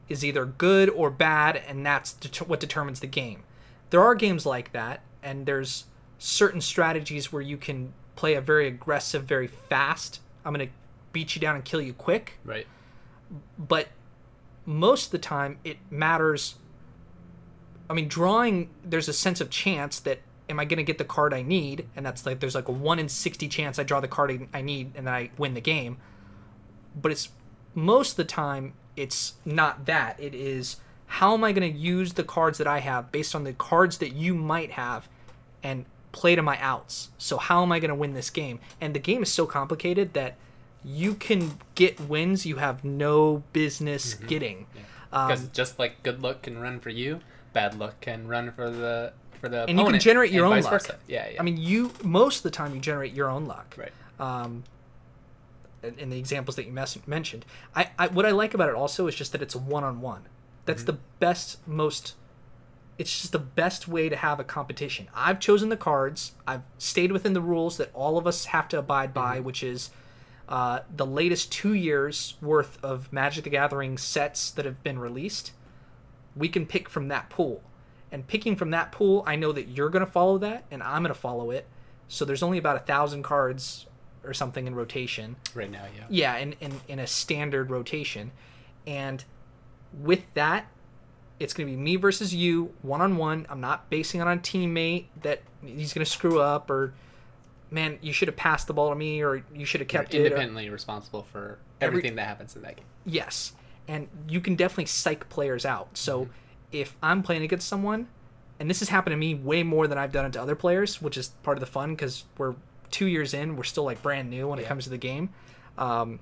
is either good or bad, and that's det- what determines the game. There are games like that, and there's certain strategies where you can play a very aggressive, very fast. I'm gonna beat you down and kill you quick. Right. but most of the time it matters i mean drawing there's a sense of chance that am i going to get the card i need? And that's like there's like a 1 in 60 chance i draw the card i need and then i win the game. But it's most of the time it's not that. It is how am i going to use the cards that i have based on the cards that you might have and play to my outs? So how am i going to win this game? And the game is so complicated that you can get wins you have no business getting Because um, just like good luck can run for you, bad luck can run for the for the and you can generate your own luck versa. Yeah, yeah. i mean you most of the time you generate your own luck right. um, in- the examples that you mes- mentioned. I, I what I like about it also is just that it's a one on one. That's the best, most. It's just the best way to have a competition. I've chosen the cards. I've stayed within the rules that all of us have to abide by, which is uh, the latest two years worth of Magic the Gathering sets that have been released. We can pick from that pool, and picking from that pool, I know that you're going to follow that, and I'm going to follow it. So there's only about a thousand cards or something in rotation. Right now, yeah. Yeah, in, in, in a standard rotation. And with that, it's going to be me versus you, one on one. I'm not basing it on a teammate that he's going to screw up or, man, you should have passed the ball to me or you should have kept You're it. or- independently responsible for Every- everything that happens in that game. Yes. And you can definitely psych players out. So if I'm playing against someone, and this has happened to me way more than I've done it to other players, which is part of the fun because we're two years in, we're still like brand new when it comes to the game, um,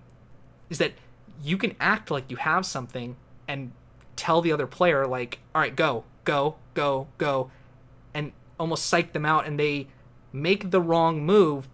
is that you can act like you have something and tell the other player, like, all right, go, go, go, go, and almost psych them out, and they make the wrong move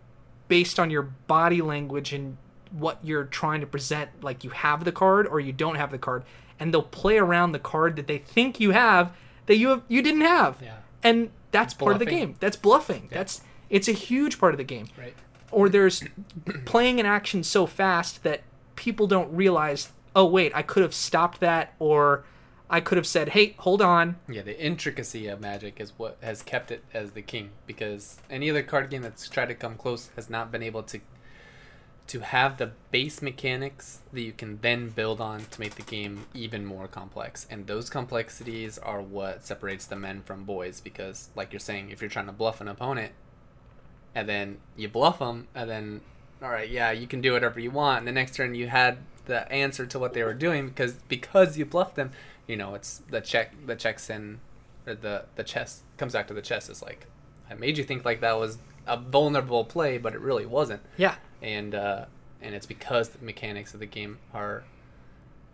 based on your body language and what you're trying to present. Like you have the card or you don't have the card. And they'll play around the card that they think you have that you have you didn't have. Yeah. and that's part of the game. That's bluffing. That's it's a huge part of the game. Right. or there's playing an action so fast that people don't realize oh wait i could have stopped that or i could have said hey hold on Yeah, the intricacy of Magic is what has kept it as the king because any other card game that's tried to come close has not been able to to have the base mechanics that you can then build on to make the game even more complex. And those complexities are what separates the men from boys because like you're saying if you're trying to bluff an opponent and then you bluff them and then all right, yeah, you can do whatever you want. And the next turn you had the answer to what they were doing because because you bluffed them, you know, it's the check the checks in or the the chess comes back to the chess is like I made you think like that was a vulnerable play, but it really wasn't. yeah And uh and it's because the mechanics of the game are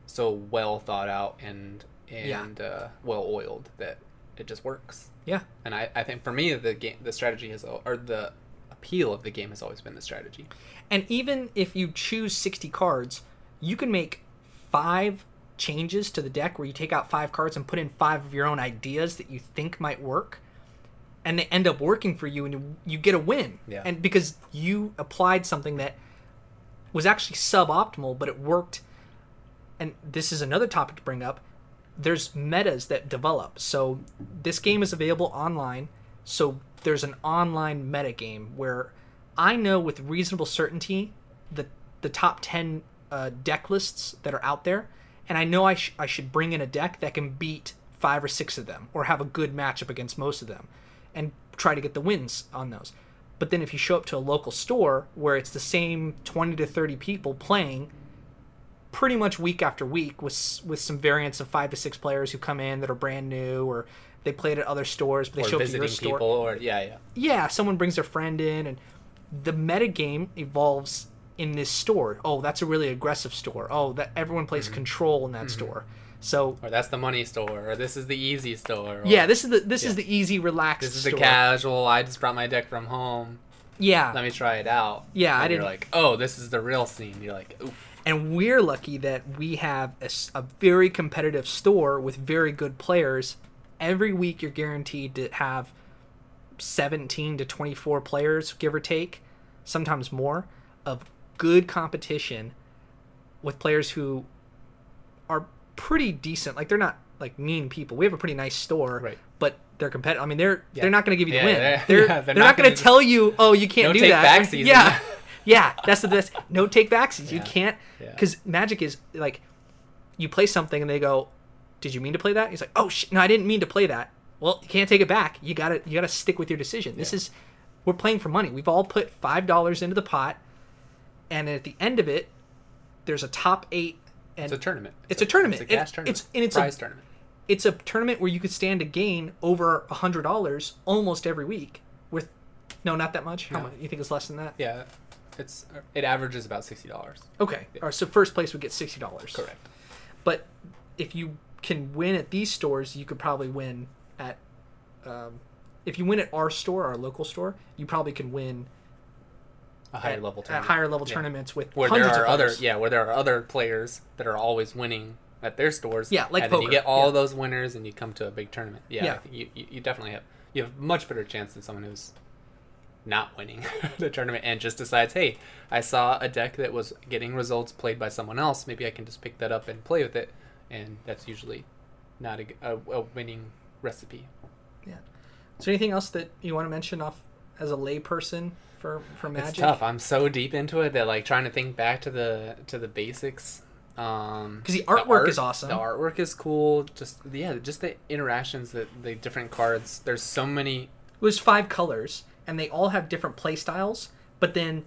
so well thought out and Yeah. and uh, well oiled that it just works. yeah And I, I think for me the game the strategy has or the appeal of the game has always been the strategy. And even if you choose 60 cards, you can make five changes to the deck where you take out five cards and put in five of your own ideas that you think might work. And they end up working for you and you, you get a win. Yeah. And because you applied something that was actually suboptimal, but it worked. And this is another topic to bring up. There's metas that develop. So this game is available online. So there's an online meta game where I know with reasonable certainty that the top 10 uh, deck lists that are out there, and I know I, sh- I should bring in a deck that can beat five or six of them or have a good matchup against most of them and try to get the wins on those. But then if you show up to a local store where it's the same 20 to 30 people playing pretty much week after week with with some variants of 5 to 6 players who come in that are brand new or they played at other stores but they Or show up to your store people, or yeah, yeah. yeah, someone brings their friend in, and the meta game evolves in this store. Oh, that's a really aggressive store. Oh, that everyone plays Mm-hmm. control in that store. So Or that's the money store, or this is the easy store. Or yeah, this is the this Yeah. is the easy, relaxed. This is the casual. I just brought my deck from home. Yeah, Let me try it out. Yeah, I And You're didn't- like, oh, this is the real scene. You're like, oof. and we're lucky that we have a very competitive store with very good players. Every week, you're guaranteed to have 17 to 24 players, give or take, sometimes more, of good competition with players who are pretty decent. Like they're not like mean people. We have a pretty nice store, Right. but they're competitive. I mean, they're Yeah. they're not going to give you the Yeah, win. they're- They're, yeah, they're, they're not, not going gonna tell you, oh, you can't No do take that. backsies. Yeah, yeah, that's the best. No take backsies. You can't Yeah. because Magic is like, you play something and they go, "Did you mean to play that?" He's like, "Oh shit, no, I didn't mean to play that." Well, you can't take it back. You gotta you gotta stick with your decision. This is we're playing for money. We've all put five dollars into the pot, and at the end of it, there's a top eight, and It's a tournament. It's a tournament. It's a cash tournament. it's- and it's a- prize tournament. it's a tournament where you could stand to gain over a hundred dollars almost every week. With no, not that much. How No. much? You think it's less than that? Yeah, it's it averages about sixty dollars. Okay. Right, so first place would get sixty dollars. Correct. But if you can win at these stores, you could probably win at. Um, if you win at our store, our local store, you probably can win A higher at, level at tournament. higher level Yeah. tournaments with where there are of other yeah where there are other players that are always winning at their stores. Yeah, like and then you get all yeah. those winners and you come to a big tournament. Yeah, Yeah. I think you, you you definitely have you have much better chance than someone who's not winning the tournament and just decides, hey, I saw a deck that was getting results played by someone else. Maybe I can just pick that up and play with it, and that's usually not a, a, a winning recipe. Yeah. Is there anything else that you want to mention off as a layperson for for Magic? It's tough. I'm so deep into it that like trying to think back to the to the basics. Um, 'Cause the artwork is awesome. The artwork is cool. Just yeah, just the interactions, that the different cards. There's so many. It was five colors, and they all have different play styles. But then,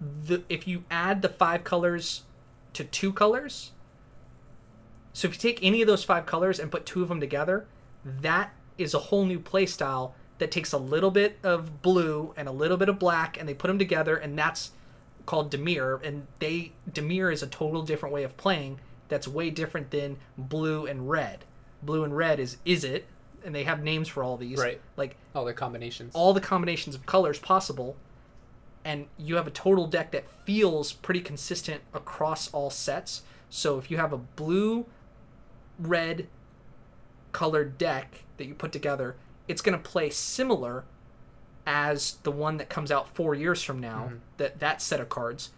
the if you add the five colors to two colors, so if you take any of those five colors and put two of them together, that is a whole new play style that takes a little bit of blue and a little bit of black, and they put them together, and that's called Dimir. And they Dimir is a total different way of playing. That's way different than blue and red. Blue and red is is it, and they have names for all these. Right. Like All the combinations. all the combinations of colors possible and you have a total deck that feels pretty consistent across all sets so if you have a blue red colored deck that you put together it's going to play similar as the one that comes out four years from now mm-hmm. that that set of cards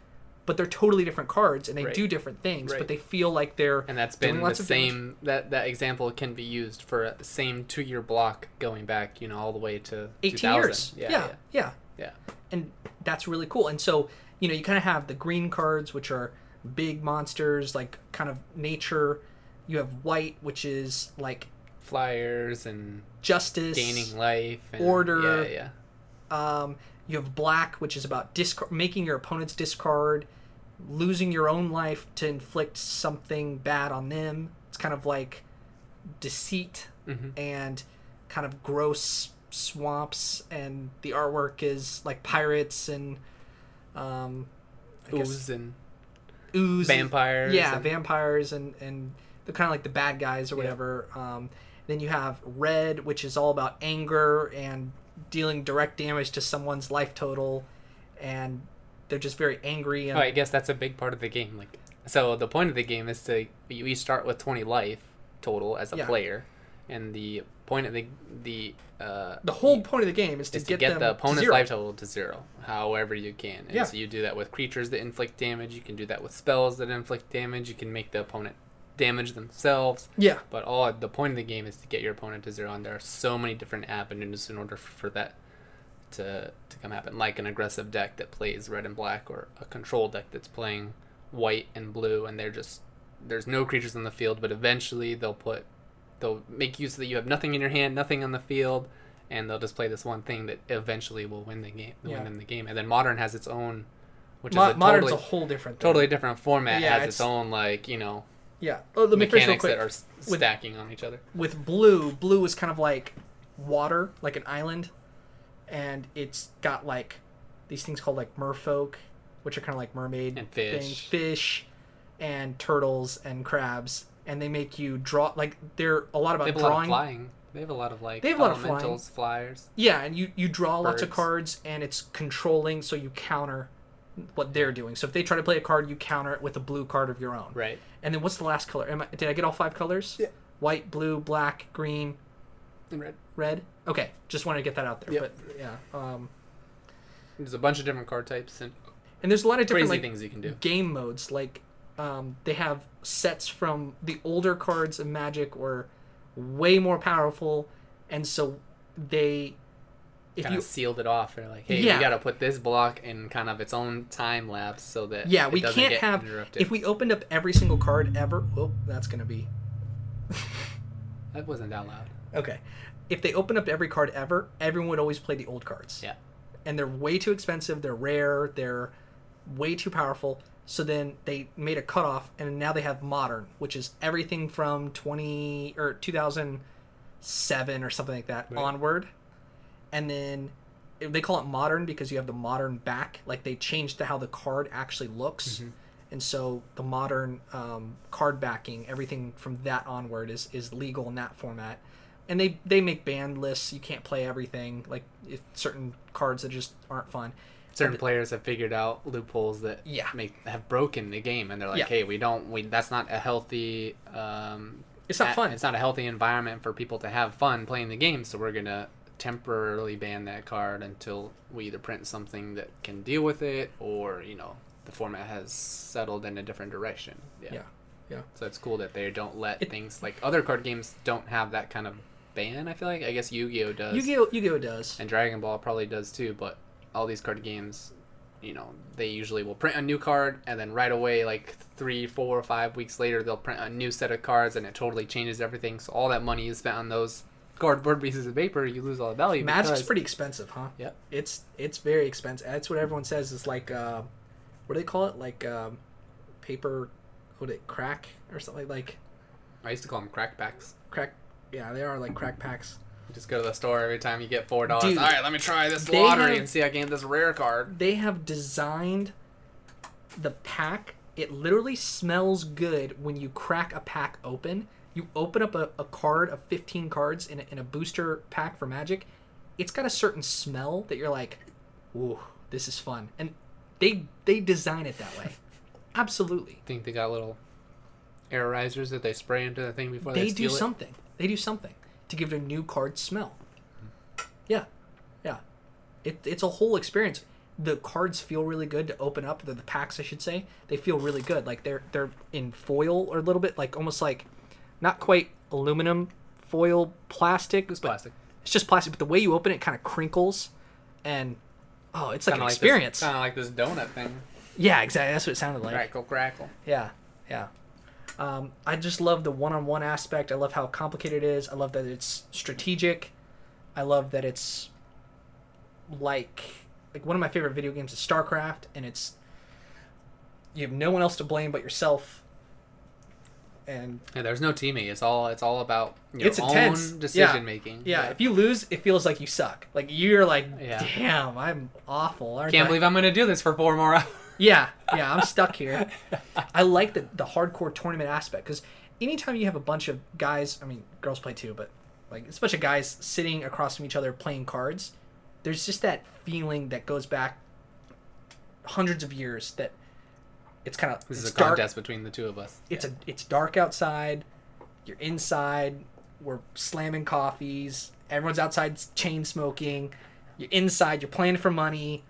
but they're totally different cards and they Right. do different things Right. but they feel like they're and that's been the damage. same. That that example can be used for the same two year block going back. You know, all the way to 18 years Yeah, yeah, yeah, yeah. yeah. and that's really cool. And so, you know, you kind of have the green cards, which are big monsters, like kind of nature. You have white, which is like Flyers and justice. gaining life. And, order. Yeah, yeah. Um, you have black, which is about discard, making your opponent's discard, losing your own life to inflict something bad on them. It's kind of like deceit Mhm. and kind of gross swamps, and the artwork is like pirates and um, I guess- Ooze and ooze vampires. yeah and- vampires and and they're kind of like the bad guys or Yeah. whatever um, then you have red which is all about anger and dealing direct damage to someone's life total, and they're just very angry. And Oh, I guess that's a big part of the game. Like, so the point of the game is to you start with twenty life total as a Yeah. player, and the point of the the uh, the whole point of the game is to is to get, get, them the opponent's zero. life total to zero, however you can. And Yeah. so you do that with creatures that inflict damage. You can do that with spells that inflict damage. You can make the opponent damage themselves. Yeah, But all the point of the game is to get your opponent to zero, and there are so many different avenues in order for, that to to come happen. Like an aggressive deck that plays red and black, or a control deck that's playing white and blue, and they're just there's no creatures on the field, but eventually they'll put they'll make use of that you have nothing in your hand, nothing on the field, and they'll just play this one thing that eventually will win the game, Yeah. win them the game. And then modern has its own, which Mo- is a modern's totally a whole different thing. totally different format. Yeah, has it's- its own like you know Yeah. Oh, let me real mechanics quick. that are s- With- stacking on each other. with blue, blue is kind of like water, like an island, and it's got like these things called like merfolk, which are kind of like mermaid And fish. things, fish, and turtles and crabs, and they make you draw like they're a lot about They have a lot of drawing. flying. They have a lot of like They have a lot of flying. elementals, flyers. Yeah, and you you draw lots of Birds. cards, and it's controlling, so you counter what they're doing. So if they try to play a card, you counter it with a blue card of your own. Right. And then what's the last color? Am I, did I get all five colors? Yeah. White, blue, black, green, And red. red. Okay, just wanted to get that out there. Yep. But yeah, um, There's a bunch of different card types and and there's a lot of different crazy like things you can do. game modes. Like um, they have sets from the older cards of Magic were way more powerful, and so they if Kind you of sealed it off. They're like, hey, Yeah. we got to put this block in kind of its own time lapse so that yeah we can't have interrupted. if we opened up every single card ever. Oh, that's gonna be that wasn't that loud. okay. If they open up every card ever, everyone would always play the old cards. Yeah. and they're way too expensive. They're rare. They're way too powerful. So then they made a cutoff, and now they have modern, which is everything from twenty or two thousand seven or something like that Right. onward. And then they call it modern because you have the modern back. Like they changed to how the card actually looks. Mm-hmm. And so the modern um, card backing, everything from that onward is, is legal in that format. And they, they make banned lists. You can't play everything. Like if certain cards that just aren't fun. Certain players have figured out loopholes that Yeah. make have broken the game, and they're like, Yeah. "Hey, we don't. We that's not a healthy. Um, It's not a- fun. It's not a healthy environment for people to have fun playing the game. So we're gonna temporarily ban that card until we either print something that can deal with it, or you know, the format has settled in a different direction. Yeah. Yeah. Yeah. So it's cool that they don't let It- things like other card games don't have that kind of ban. I feel like I guess Yu-Gi-Oh does, Yu-Gi-Oh! Yu-Gi-Oh! does. and Dragon Ball probably does too. But all these card games, you know, they usually will print a new card, and then right away, like three, four, or five weeks later, they'll print a new set of cards, and it totally changes everything. So all that money is spent on those cardboard pieces of paper. You lose all the value. Magic's because- pretty expensive, huh? Yep. It's it's very expensive. That's what everyone says is like uh, what do they call it? Like um, paper what it crack or something like I used to call them crack packs. crack yeah, they are like crack packs. You just go to the store every time you get four dollars. All right, let me try this lottery have- and see I can get this rare card. They have designed the pack. It literally smells good when you crack a pack open. You open up a, a card of 15 cards in a, in a booster pack for Magic. It's got a certain smell that you're like, ooh, this is fun. And they they design it that way. Absolutely. think they got little aerorizers that they spray into the thing before they, they do steal it. something. They do something to give it a new card smell. Mm-hmm. Yeah, yeah. It, it's a whole experience. The cards feel really good to open up. The, the packs, I should say, they feel really good. Like they're they're in foil or a little bit like almost like not quite aluminum foil plastic. It's plastic. It's just plastic, but the way you open it kind of crinkles, and oh, it's like Kinda an like experience. Kind of like this donut thing. yeah, exactly. That's what it sounded like. crackle, crackle. Yeah, yeah. Um, I just love the one-on-one aspect. I love how complicated it is. I love that it's strategic. I love that it's like like one of my favorite video games is StarCraft, and it's you have no one else to blame but yourself. And Yeah, there's no teaming. It's all it's all about your It's intense. own Yeah. decision making. yeah, if you lose, it feels like you suck. Like you're like, Yeah. damn, I'm awful. Can't I? believe I'm gonna do this for four more hours. Yeah, yeah, I'm stuck here. I like the the hardcore tournament aspect because anytime you have a bunch of guys, I mean, girls play too, but like it's a bunch of guys sitting across from each other playing cards, there's just that feeling that goes back hundreds of years that it's kind of This is a dark. contest between the two of us. It's a it's dark outside. You're inside. We're slamming coffees. Everyone's outside chain smoking. You're inside. You're playing for money.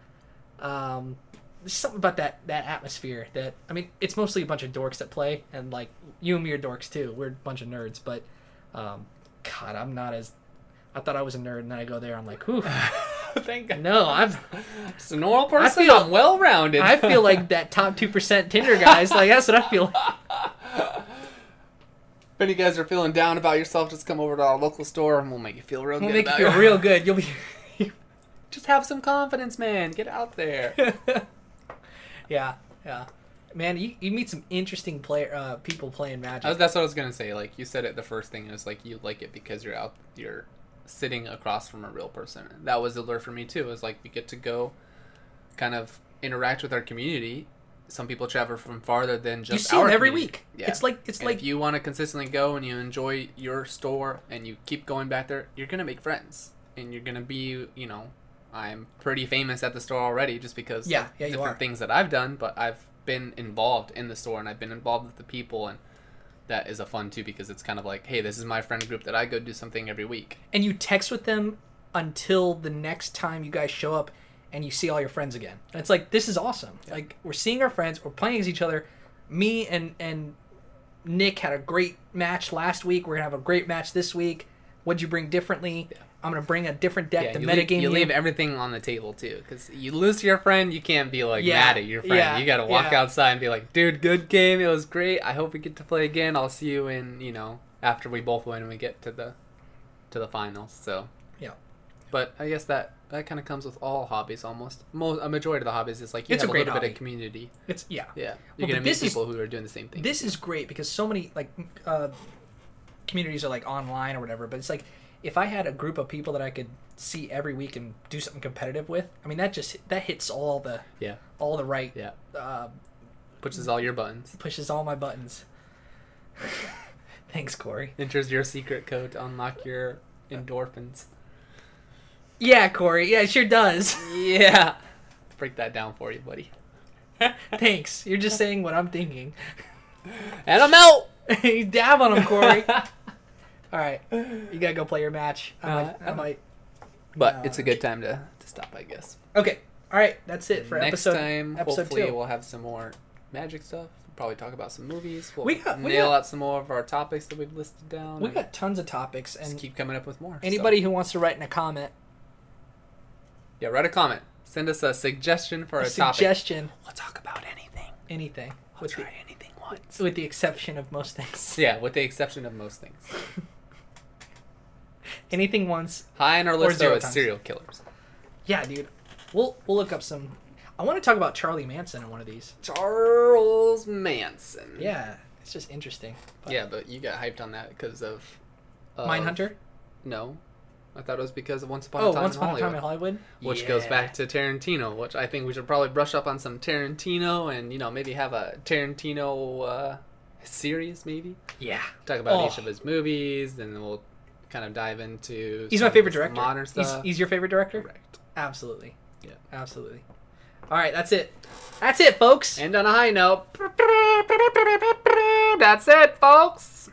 Um, there's something about that that atmosphere that I mean, it's mostly a bunch of dorks that play, and like you and me are dorks too. We're a bunch of nerds, but um, God, I'm not as. I thought I was a nerd, and then I go there. I'm like, whew. Thank God. No, I'm. Just a normal person. I feel- I'm well rounded. I feel like that top two percent Tinder guys. Like that's what I feel. like. If any guys are feeling down about yourself, just come over to our local store and we'll make you feel real We'll good. make you feel real good. You'll be. Just have some confidence, man. Get out there. yeah, yeah. Man, you, you meet some interesting player uh, people playing Magic. That's what I was gonna say. Like you said it the first thing. It was like you like it because you're out. You're sitting across from a real person. That was the lure for me too. It was like we get to go, kind of interact with our community. Some people travel from farther than just you see them every community. week. Yeah. It's like it's And like if you want to consistently go and you enjoy your store and you keep going back there, you're gonna make friends and you're gonna be, you know, I'm pretty famous at the store already just because Yeah, of yeah, you different are. things that I've done, but I've been involved in the store and I've been involved with the people and that is a fun too because it's kind of like, hey, this is my friend group that I go do something every week. and you text with them until the next time you guys show up and you see all your friends again. And it's like this is awesome. Like we're seeing our friends, we're playing against each other. Me and and Nick had a great match last week. We're gonna have a great match this week. What'd you bring differently? I'm gonna bring a different deck to you leave, you you. leave everything on the table too, because you lose your friend, you can't be like Yeah, mad at your friend. yeah, you gotta walk yeah. outside and be like, "Dude, good game. It was great. I hope we get to play again. I'll see you in you know after we both win and we get to the to the finals." So Yeah. but I guess that that kind of comes with all hobbies almost. Most a majority of the hobbies is like you It's have a a, great little bit of community. It's yeah. Yeah, you're but gonna meet this is- people who are doing the same thing. This is great because so many like uh, communities are like online or whatever. But it's like if I had a group of people that I could see every week and do something competitive with, I mean that just that hits all the yeah, all the right yeah, uh, pushes all your buttons. pushes all my buttons. Thanks, Corey. Enters your secret code to unlock your endorphins. Yeah, Corey. Yeah, it sure does. Yeah. Break that down for you, buddy. Thanks. You're just saying what I'm thinking. And I'm out. dab on him, Corey. All right, you gotta go play your match. I might. Uh, I might. But it's a good time to, to stop, I guess. Okay. All right. That's it for episode. Next episode. time, episode hopefully, two. we'll have some more magic stuff. Probably talk about some movies. We'll We got- we nail got- out some more of our topics that we've listed down. We and got tons of topics, just and keep coming up with more. so- anybody who wants to write in a comment, yeah, write a comment. Send us a suggestion for a a, topic. suggestion, We'll talk about anything. anything, We'll with the, try anything once. with the exception of most things. Yeah, with the exception of most things. Anything once. High on our list though is times. serial killers. Yeah, dude. We'll we'll look up some. I want to talk about Charlie Manson in one of these. Charles Manson. Yeah, it's just interesting. But Yeah, but you got hyped on that because of. of Mindhunter. No, I thought it was because of Once Upon Oh, a Time Once in Upon a Hollywood, Time in Hollywood. which goes back to Tarantino, which I think we should probably brush up on some Tarantino and you know maybe have a Tarantino uh, series maybe Yeah. talk about Oh. each of his movies, and then we'll kind of dive into. He's my favorite director. Modern He's, stuff. he's your favorite director? correct. Absolutely. Yeah. Absolutely. All right, that's it. That's it, folks. And on a high note, that's it, folks.